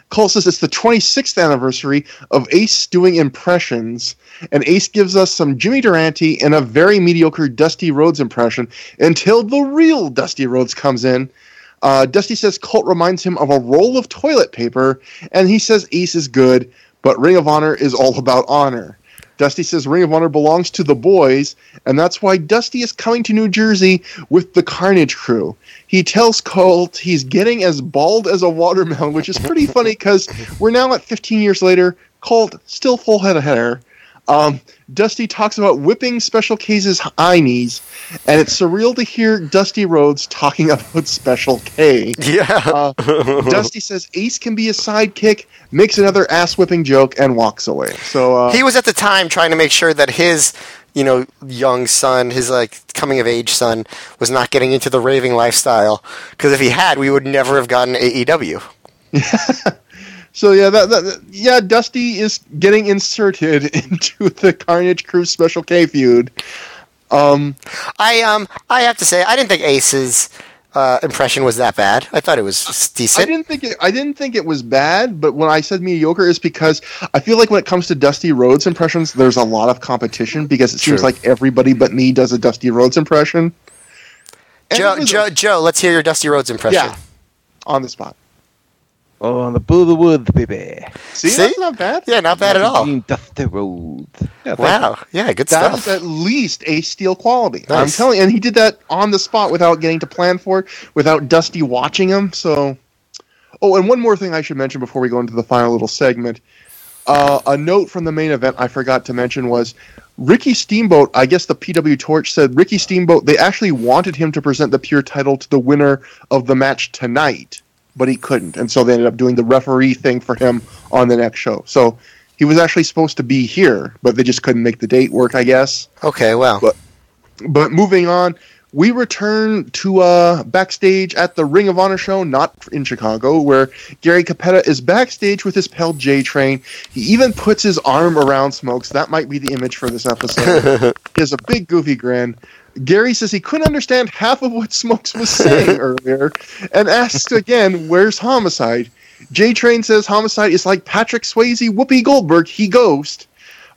Colt says it's the 26th anniversary of Ace doing impressions, and Ace gives us some Jimmy Durante and a very mediocre Dusty Rhodes impression until the real Dusty Rhodes comes in. Uh, Dusty says Colt reminds him of a roll of toilet paper, and he says Ace is good, but Ring of Honor is all about honor. Dusty says Ring of Honor belongs to the boys, and that's why Dusty is coming to New Jersey with the Carnage crew. He tells Colt he's getting as bald as a watermelon, which is pretty funny because we're now at 15 years later. Colt still full head of hair. Um, Dusty talks about whipping Special K's high knees, and it's surreal to hear Dusty Rhodes talking about Special K. Yeah. Uh, Dusty says Ace can be a sidekick, makes another ass whipping joke, and walks away. So uh, he was at the time trying to make sure that his you know young son his like coming of age son was not getting into the raving lifestyle because if he had we would never have gotten aew So yeah, that, that yeah, Dusty is getting inserted into the Carnage Crew Special K feud. Um, i um i have to say i didn't think ace's uh, impression was that bad i thought it was decent. I didn't think it, I didn't think it was bad, but when I said mediocre, is because I feel like when it comes to Dusty Rhodes impressions, there's a lot of competition because it seems like everybody but me does a Dusty Rhodes impression. And joe joe joe let's hear your dusty rhodes impression yeah, on the spot. Oh, on the Bull of the Woods, baby. See, See? that's not bad. yeah not bad at all Being Dusty Rhodes. Yeah, wow yeah good That stuff is at least Ace Steel quality. I'm telling you, and he did that on the spot without getting to plan for it, without Dusty watching him. So, oh, and one more thing I should mention before we go into the final little segment. Uh, a note from the main event I forgot to mention was Ricky Steamboat. I guess the PW Torch said Ricky Steamboat. They actually wanted him to present the pure title to the winner of the match tonight, but he couldn't, and so they ended up doing the referee thing for him on the next show. So he was actually supposed to be here, but they just couldn't make the date work. I guess. okay well But- But moving on, we return to uh, backstage at the Ring of Honor show, not in Chicago, where Gary Cappetta is backstage with his pal J Train. He even puts his arm around Smokes. That might be the image for this episode. he has a big goofy grin. Gary says he couldn't understand half of what Smokes was saying earlier and asks again, Where's Homicide? J Train says Homicide is like Patrick Swayze, Whoopi Goldberg, he ghost.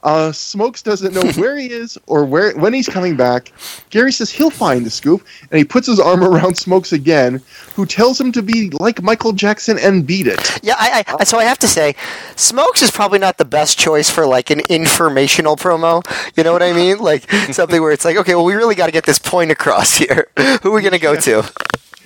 Uh, Smokes doesn't know where he is or where when he's coming back. Gary says he'll find the scoop, and he puts his arm around Smokes again, who tells him to be like Michael Jackson and beat it. Yeah, I, I so I have to say, Smokes is probably not the best choice for like an informational promo. You know what I mean? Like something where it's like, okay, well, we really got to get this point across here. Who are we gonna go to?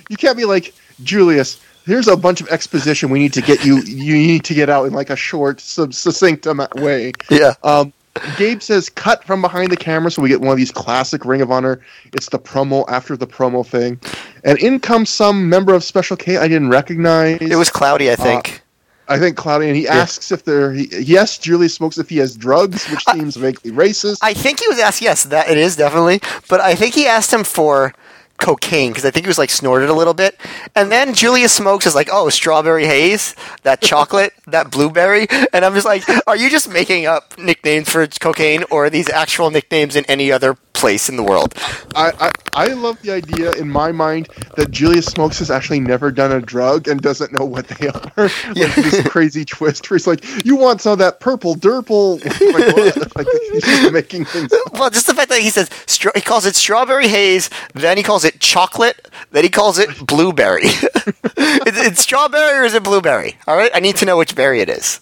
You can't be like Julius. Here's a bunch of exposition we need to get you. You need to get out in like a short, sub- succinct way. Yeah. Um, Gabe says cut from behind the camera, so we get one of these classic Ring of Honor. It's the promo after the promo thing, and in comes some member of Special K I didn't recognize. It was cloudy, I think. I think Cloudy, and he asks if they're. He, yes, Julius smokes if he has drugs, which seems vaguely racist. I think he was asked. Yes, that it is definitely. But I think he asked him for cocaine because I think he was like snorted a little bit. And then Julius Smokes is like, "Oh, strawberry haze, that chocolate, that blueberry," and I'm just like, "Are you just making up nicknames for cocaine, or are these actual nicknames in any other place in the world?" I, I I love the idea in my mind that Julius Smokes has actually never done a drug and doesn't know what they are. like this crazy twist where he's like, "You want some of that purple durple?" Like, like he's just making things. Well, just the fact that he says he calls it strawberry haze, then he calls it chocolate, then he calls it blueberry. it's, it's strawberry or is it blueberry? All right, I need to know which berry it is.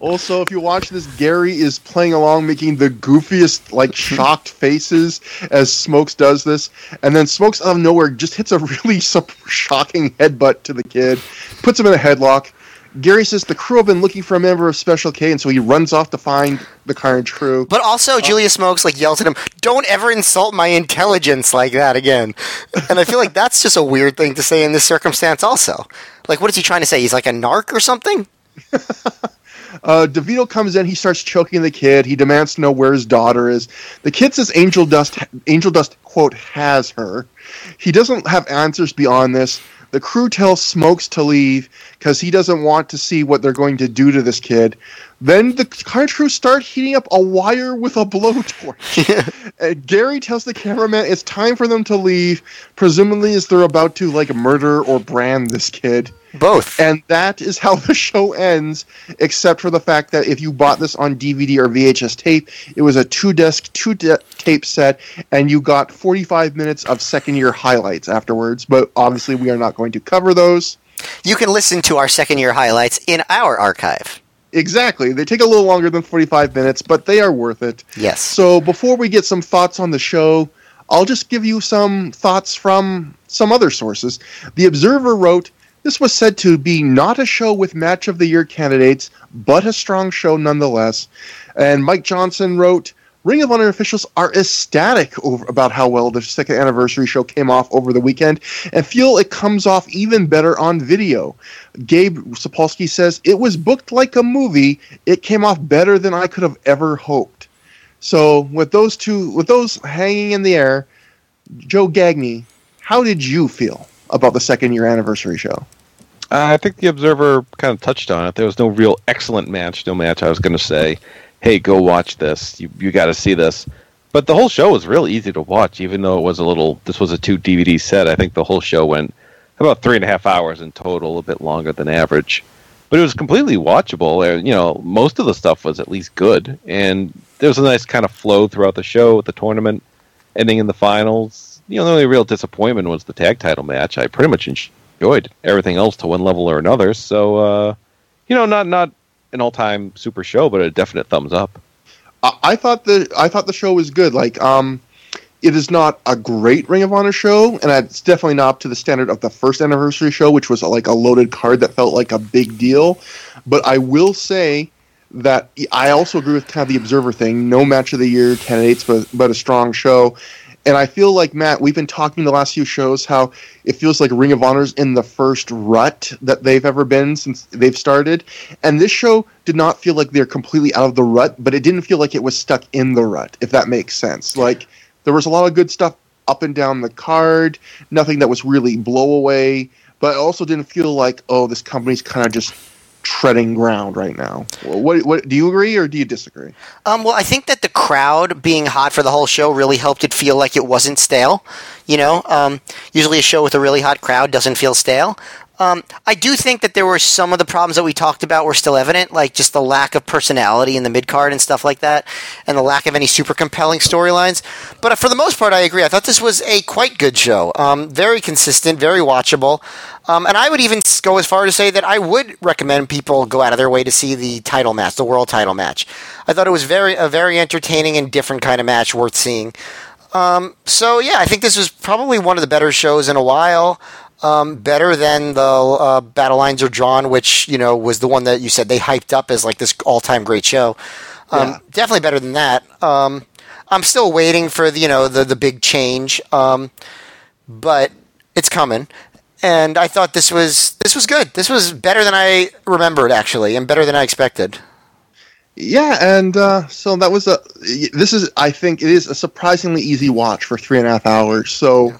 Also, if you watch this, Gary is playing along, making the goofiest, like shocked faces as Smokes does this, and then Smokes out of nowhere just hits a really shocking headbutt to the kid, puts him in a headlock. Gary says the crew have been looking for a member of Special K, and so he runs off to find the Carnage crew. But also, Julius Smokes like yells at him, "Don't ever insult my intelligence like that again." And I feel like that's just a weird thing to say in this circumstance. Also, like, what is he trying to say? He's like a narc or something. Uh, DeVito comes in. He starts choking the kid. He demands to know where his daughter is. The kid says Angel Dust, Angel Dust, quote, has her. He doesn't have answers beyond this. The crew tells Smokes to leave because he doesn't want to see what they're going to do to this kid. Then the car crew start heating up a wire with a blowtorch. and uh, Gary tells the cameraman it's time for them to leave, presumably as they're about to like murder or brand this kid. Both. And that is how the show ends, except for the fact that if you bought this on DVD or VHS tape, it was a two disc, two de- tape set, and you got 45 minutes of second year highlights afterwards. But obviously, we are not going to cover those. You can listen to our second year highlights in our archive. Exactly. They take a little longer than 45 minutes, but they are worth it. Yes. So before we get some thoughts on the show, I'll just give you some thoughts from some other sources. The Observer wrote, this was said to be not a show with match of the year candidates, but a strong show nonetheless. And Mike Johnson wrote, Ring of Honor officials are ecstatic over, about how well the second anniversary show came off over the weekend and feel it comes off even better on video. Gabe Sapolsky says, It was booked like a movie. It came off better than I could have ever hoped. So, with those two, with those hanging in the air, Joe Gagne, how did you feel about the second year anniversary show? Uh, I think the Observer kind of touched on it. There was no real excellent match, no match I was going to say, hey, go watch this. You, you got to see this. But the whole show was real easy to watch, even though it was a little, this was a two DVD set. I think the whole show went about three and a half hours in total, a bit longer than average. But it was completely watchable. And, you know, most of the stuff was at least good. And there was a nice kind of flow throughout the show with the tournament ending in the finals. You know, the only real disappointment was the tag title match. I pretty much enjoyed everything else to one level or another. So, uh, you know, not not an all time super show, but a definite thumbs up. I thought the I thought the show was good. Like, um, it is not a great Ring of Honor show, and it's definitely not up to the standard of the first anniversary show, which was like a loaded card that felt like a big deal. But I will say that I also agree with kind of the Observer thing. No match of the year candidates, but but a strong show. And I feel like Matt, we've been talking the last few shows how it feels like Ring of Honor's in the first rut that they've ever been since they've started. And this show did not feel like they're completely out of the rut, but it didn't feel like it was stuck in the rut, if that makes sense. Like there was a lot of good stuff up and down the card, nothing that was really blow away, but also didn't feel like, oh, this company's kind of just treading ground right now. What, what do you agree or do you disagree? Um, well, I think that the crowd being hot for the whole show really helped it feel like it wasn't stale. You know, um, usually a show with a really hot crowd doesn't feel stale. Um, I do think that there were some of the problems that we talked about were still evident, like just the lack of personality in the mid card and stuff like that, and the lack of any super compelling storylines. But uh, for the most part, I agree. I thought this was a quite good show. Um, very consistent, very watchable. Um, and I would even go as far to say that I would recommend people go out of their way to see the title match, the world title match. I thought it was very a very entertaining and different kind of match worth seeing. Um, so yeah, I think this was probably one of the better shows in a while. Um, better than the uh, Battle Lines Are Drawn, which you know was the one that you said they hyped up as like this all-time great show. Um, yeah. Definitely better than that. Um, I'm still waiting for the you know the the big change, um, but it's coming. And I thought this was this was good. This was better than I remembered actually, and better than I expected. Yeah, and uh, so that was a. This is, I think, it is a surprisingly easy watch for three and a half hours. So. Yeah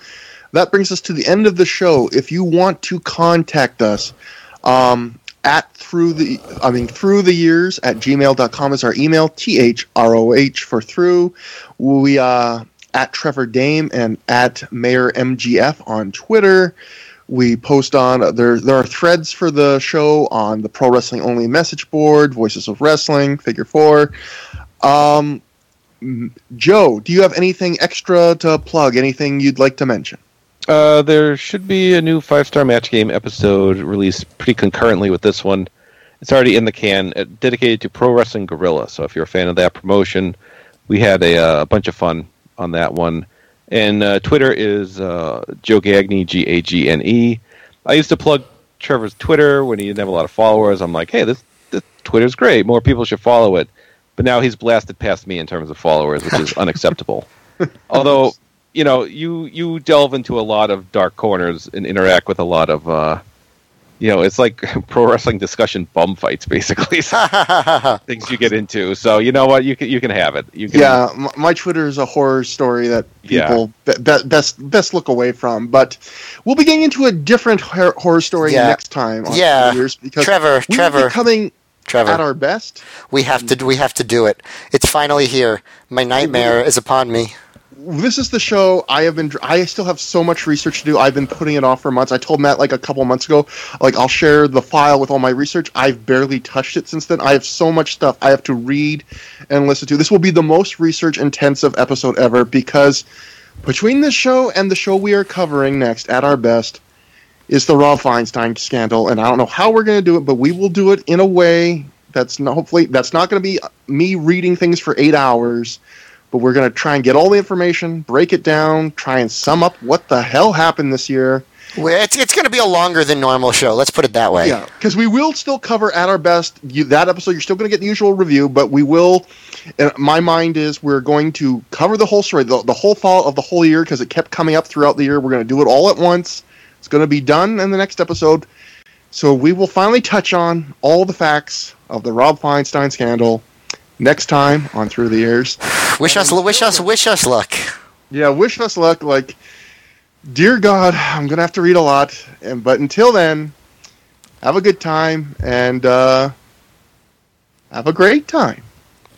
that brings us to the end of the show. If you want to contact us, um, at through the I mean through the years at gmail.com is our email T H R O H for through. We uh at Trevor Dame and at Mayor MGF on Twitter. We post on there. There are threads for the show on the Pro Wrestling Only message board, Voices of Wrestling, Figure Four. Um, Joe, do you have anything extra to plug? Anything you'd like to mention? Uh, there should be a new five star match game episode released pretty concurrently with this one. It's already in the can, uh, dedicated to Pro Wrestling Guerrilla. So if you're a fan of that promotion, we had a, uh, a bunch of fun on that one. And uh, Twitter is uh, Joe Gagne, G A G N E. I used to plug Trevor's Twitter when he didn't have a lot of followers. I'm like, hey, this, this Twitter's great. More people should follow it. But now he's blasted past me in terms of followers, which is unacceptable. Although you know, you you delve into a lot of dark corners and interact with a lot of uh, you know, it's like pro wrestling discussion bum fights, basically. things you get into. So you know what, you can you can have it. You can, yeah, m- my Twitter is a horror story that Yeah. people be- be- best best look away from. But we'll be getting into a different hor- horror story Yeah. next time. On Yeah. New Year's because Trevor, we will Trevor. be coming Trevor, at our best. we have to we have to do it. It's finally here. My nightmare is upon me. This is the show I have been. I still have so much research to do. I've been putting it off for months. I told Matt like a couple months ago, like I'll share the file with all my research. I've barely touched it since then. I have so much stuff I have to read and listen to. This will be the most research intensive episode ever because between this show and the show we are covering next, at our best, is the Rob Feinstein scandal. And I don't know how we're going to do it, but we will do it in a way that's not hopefully that's not going to be me reading things for eight hours but we're going to try and get all the information, break it down, try and sum up what the hell happened this year. Well, It's it's going to be a longer than normal show. Let's put it that way. Yeah, because we will still cover at our best you, that episode. You're still going to get the usual review, but we will. My mind is we're going to cover the whole story, the, the whole fall of the whole year, because it kept coming up throughout the year. We're going to do it all at once. It's going to be done in the next episode. So we will finally touch on all the facts of the Rob Feinstein scandal next time on Through the Years. Wish us wish us wish us luck. Yeah, wish us luck. Like, dear God, I'm gonna have to read a lot, and but until then, have a good time and uh, have a great time.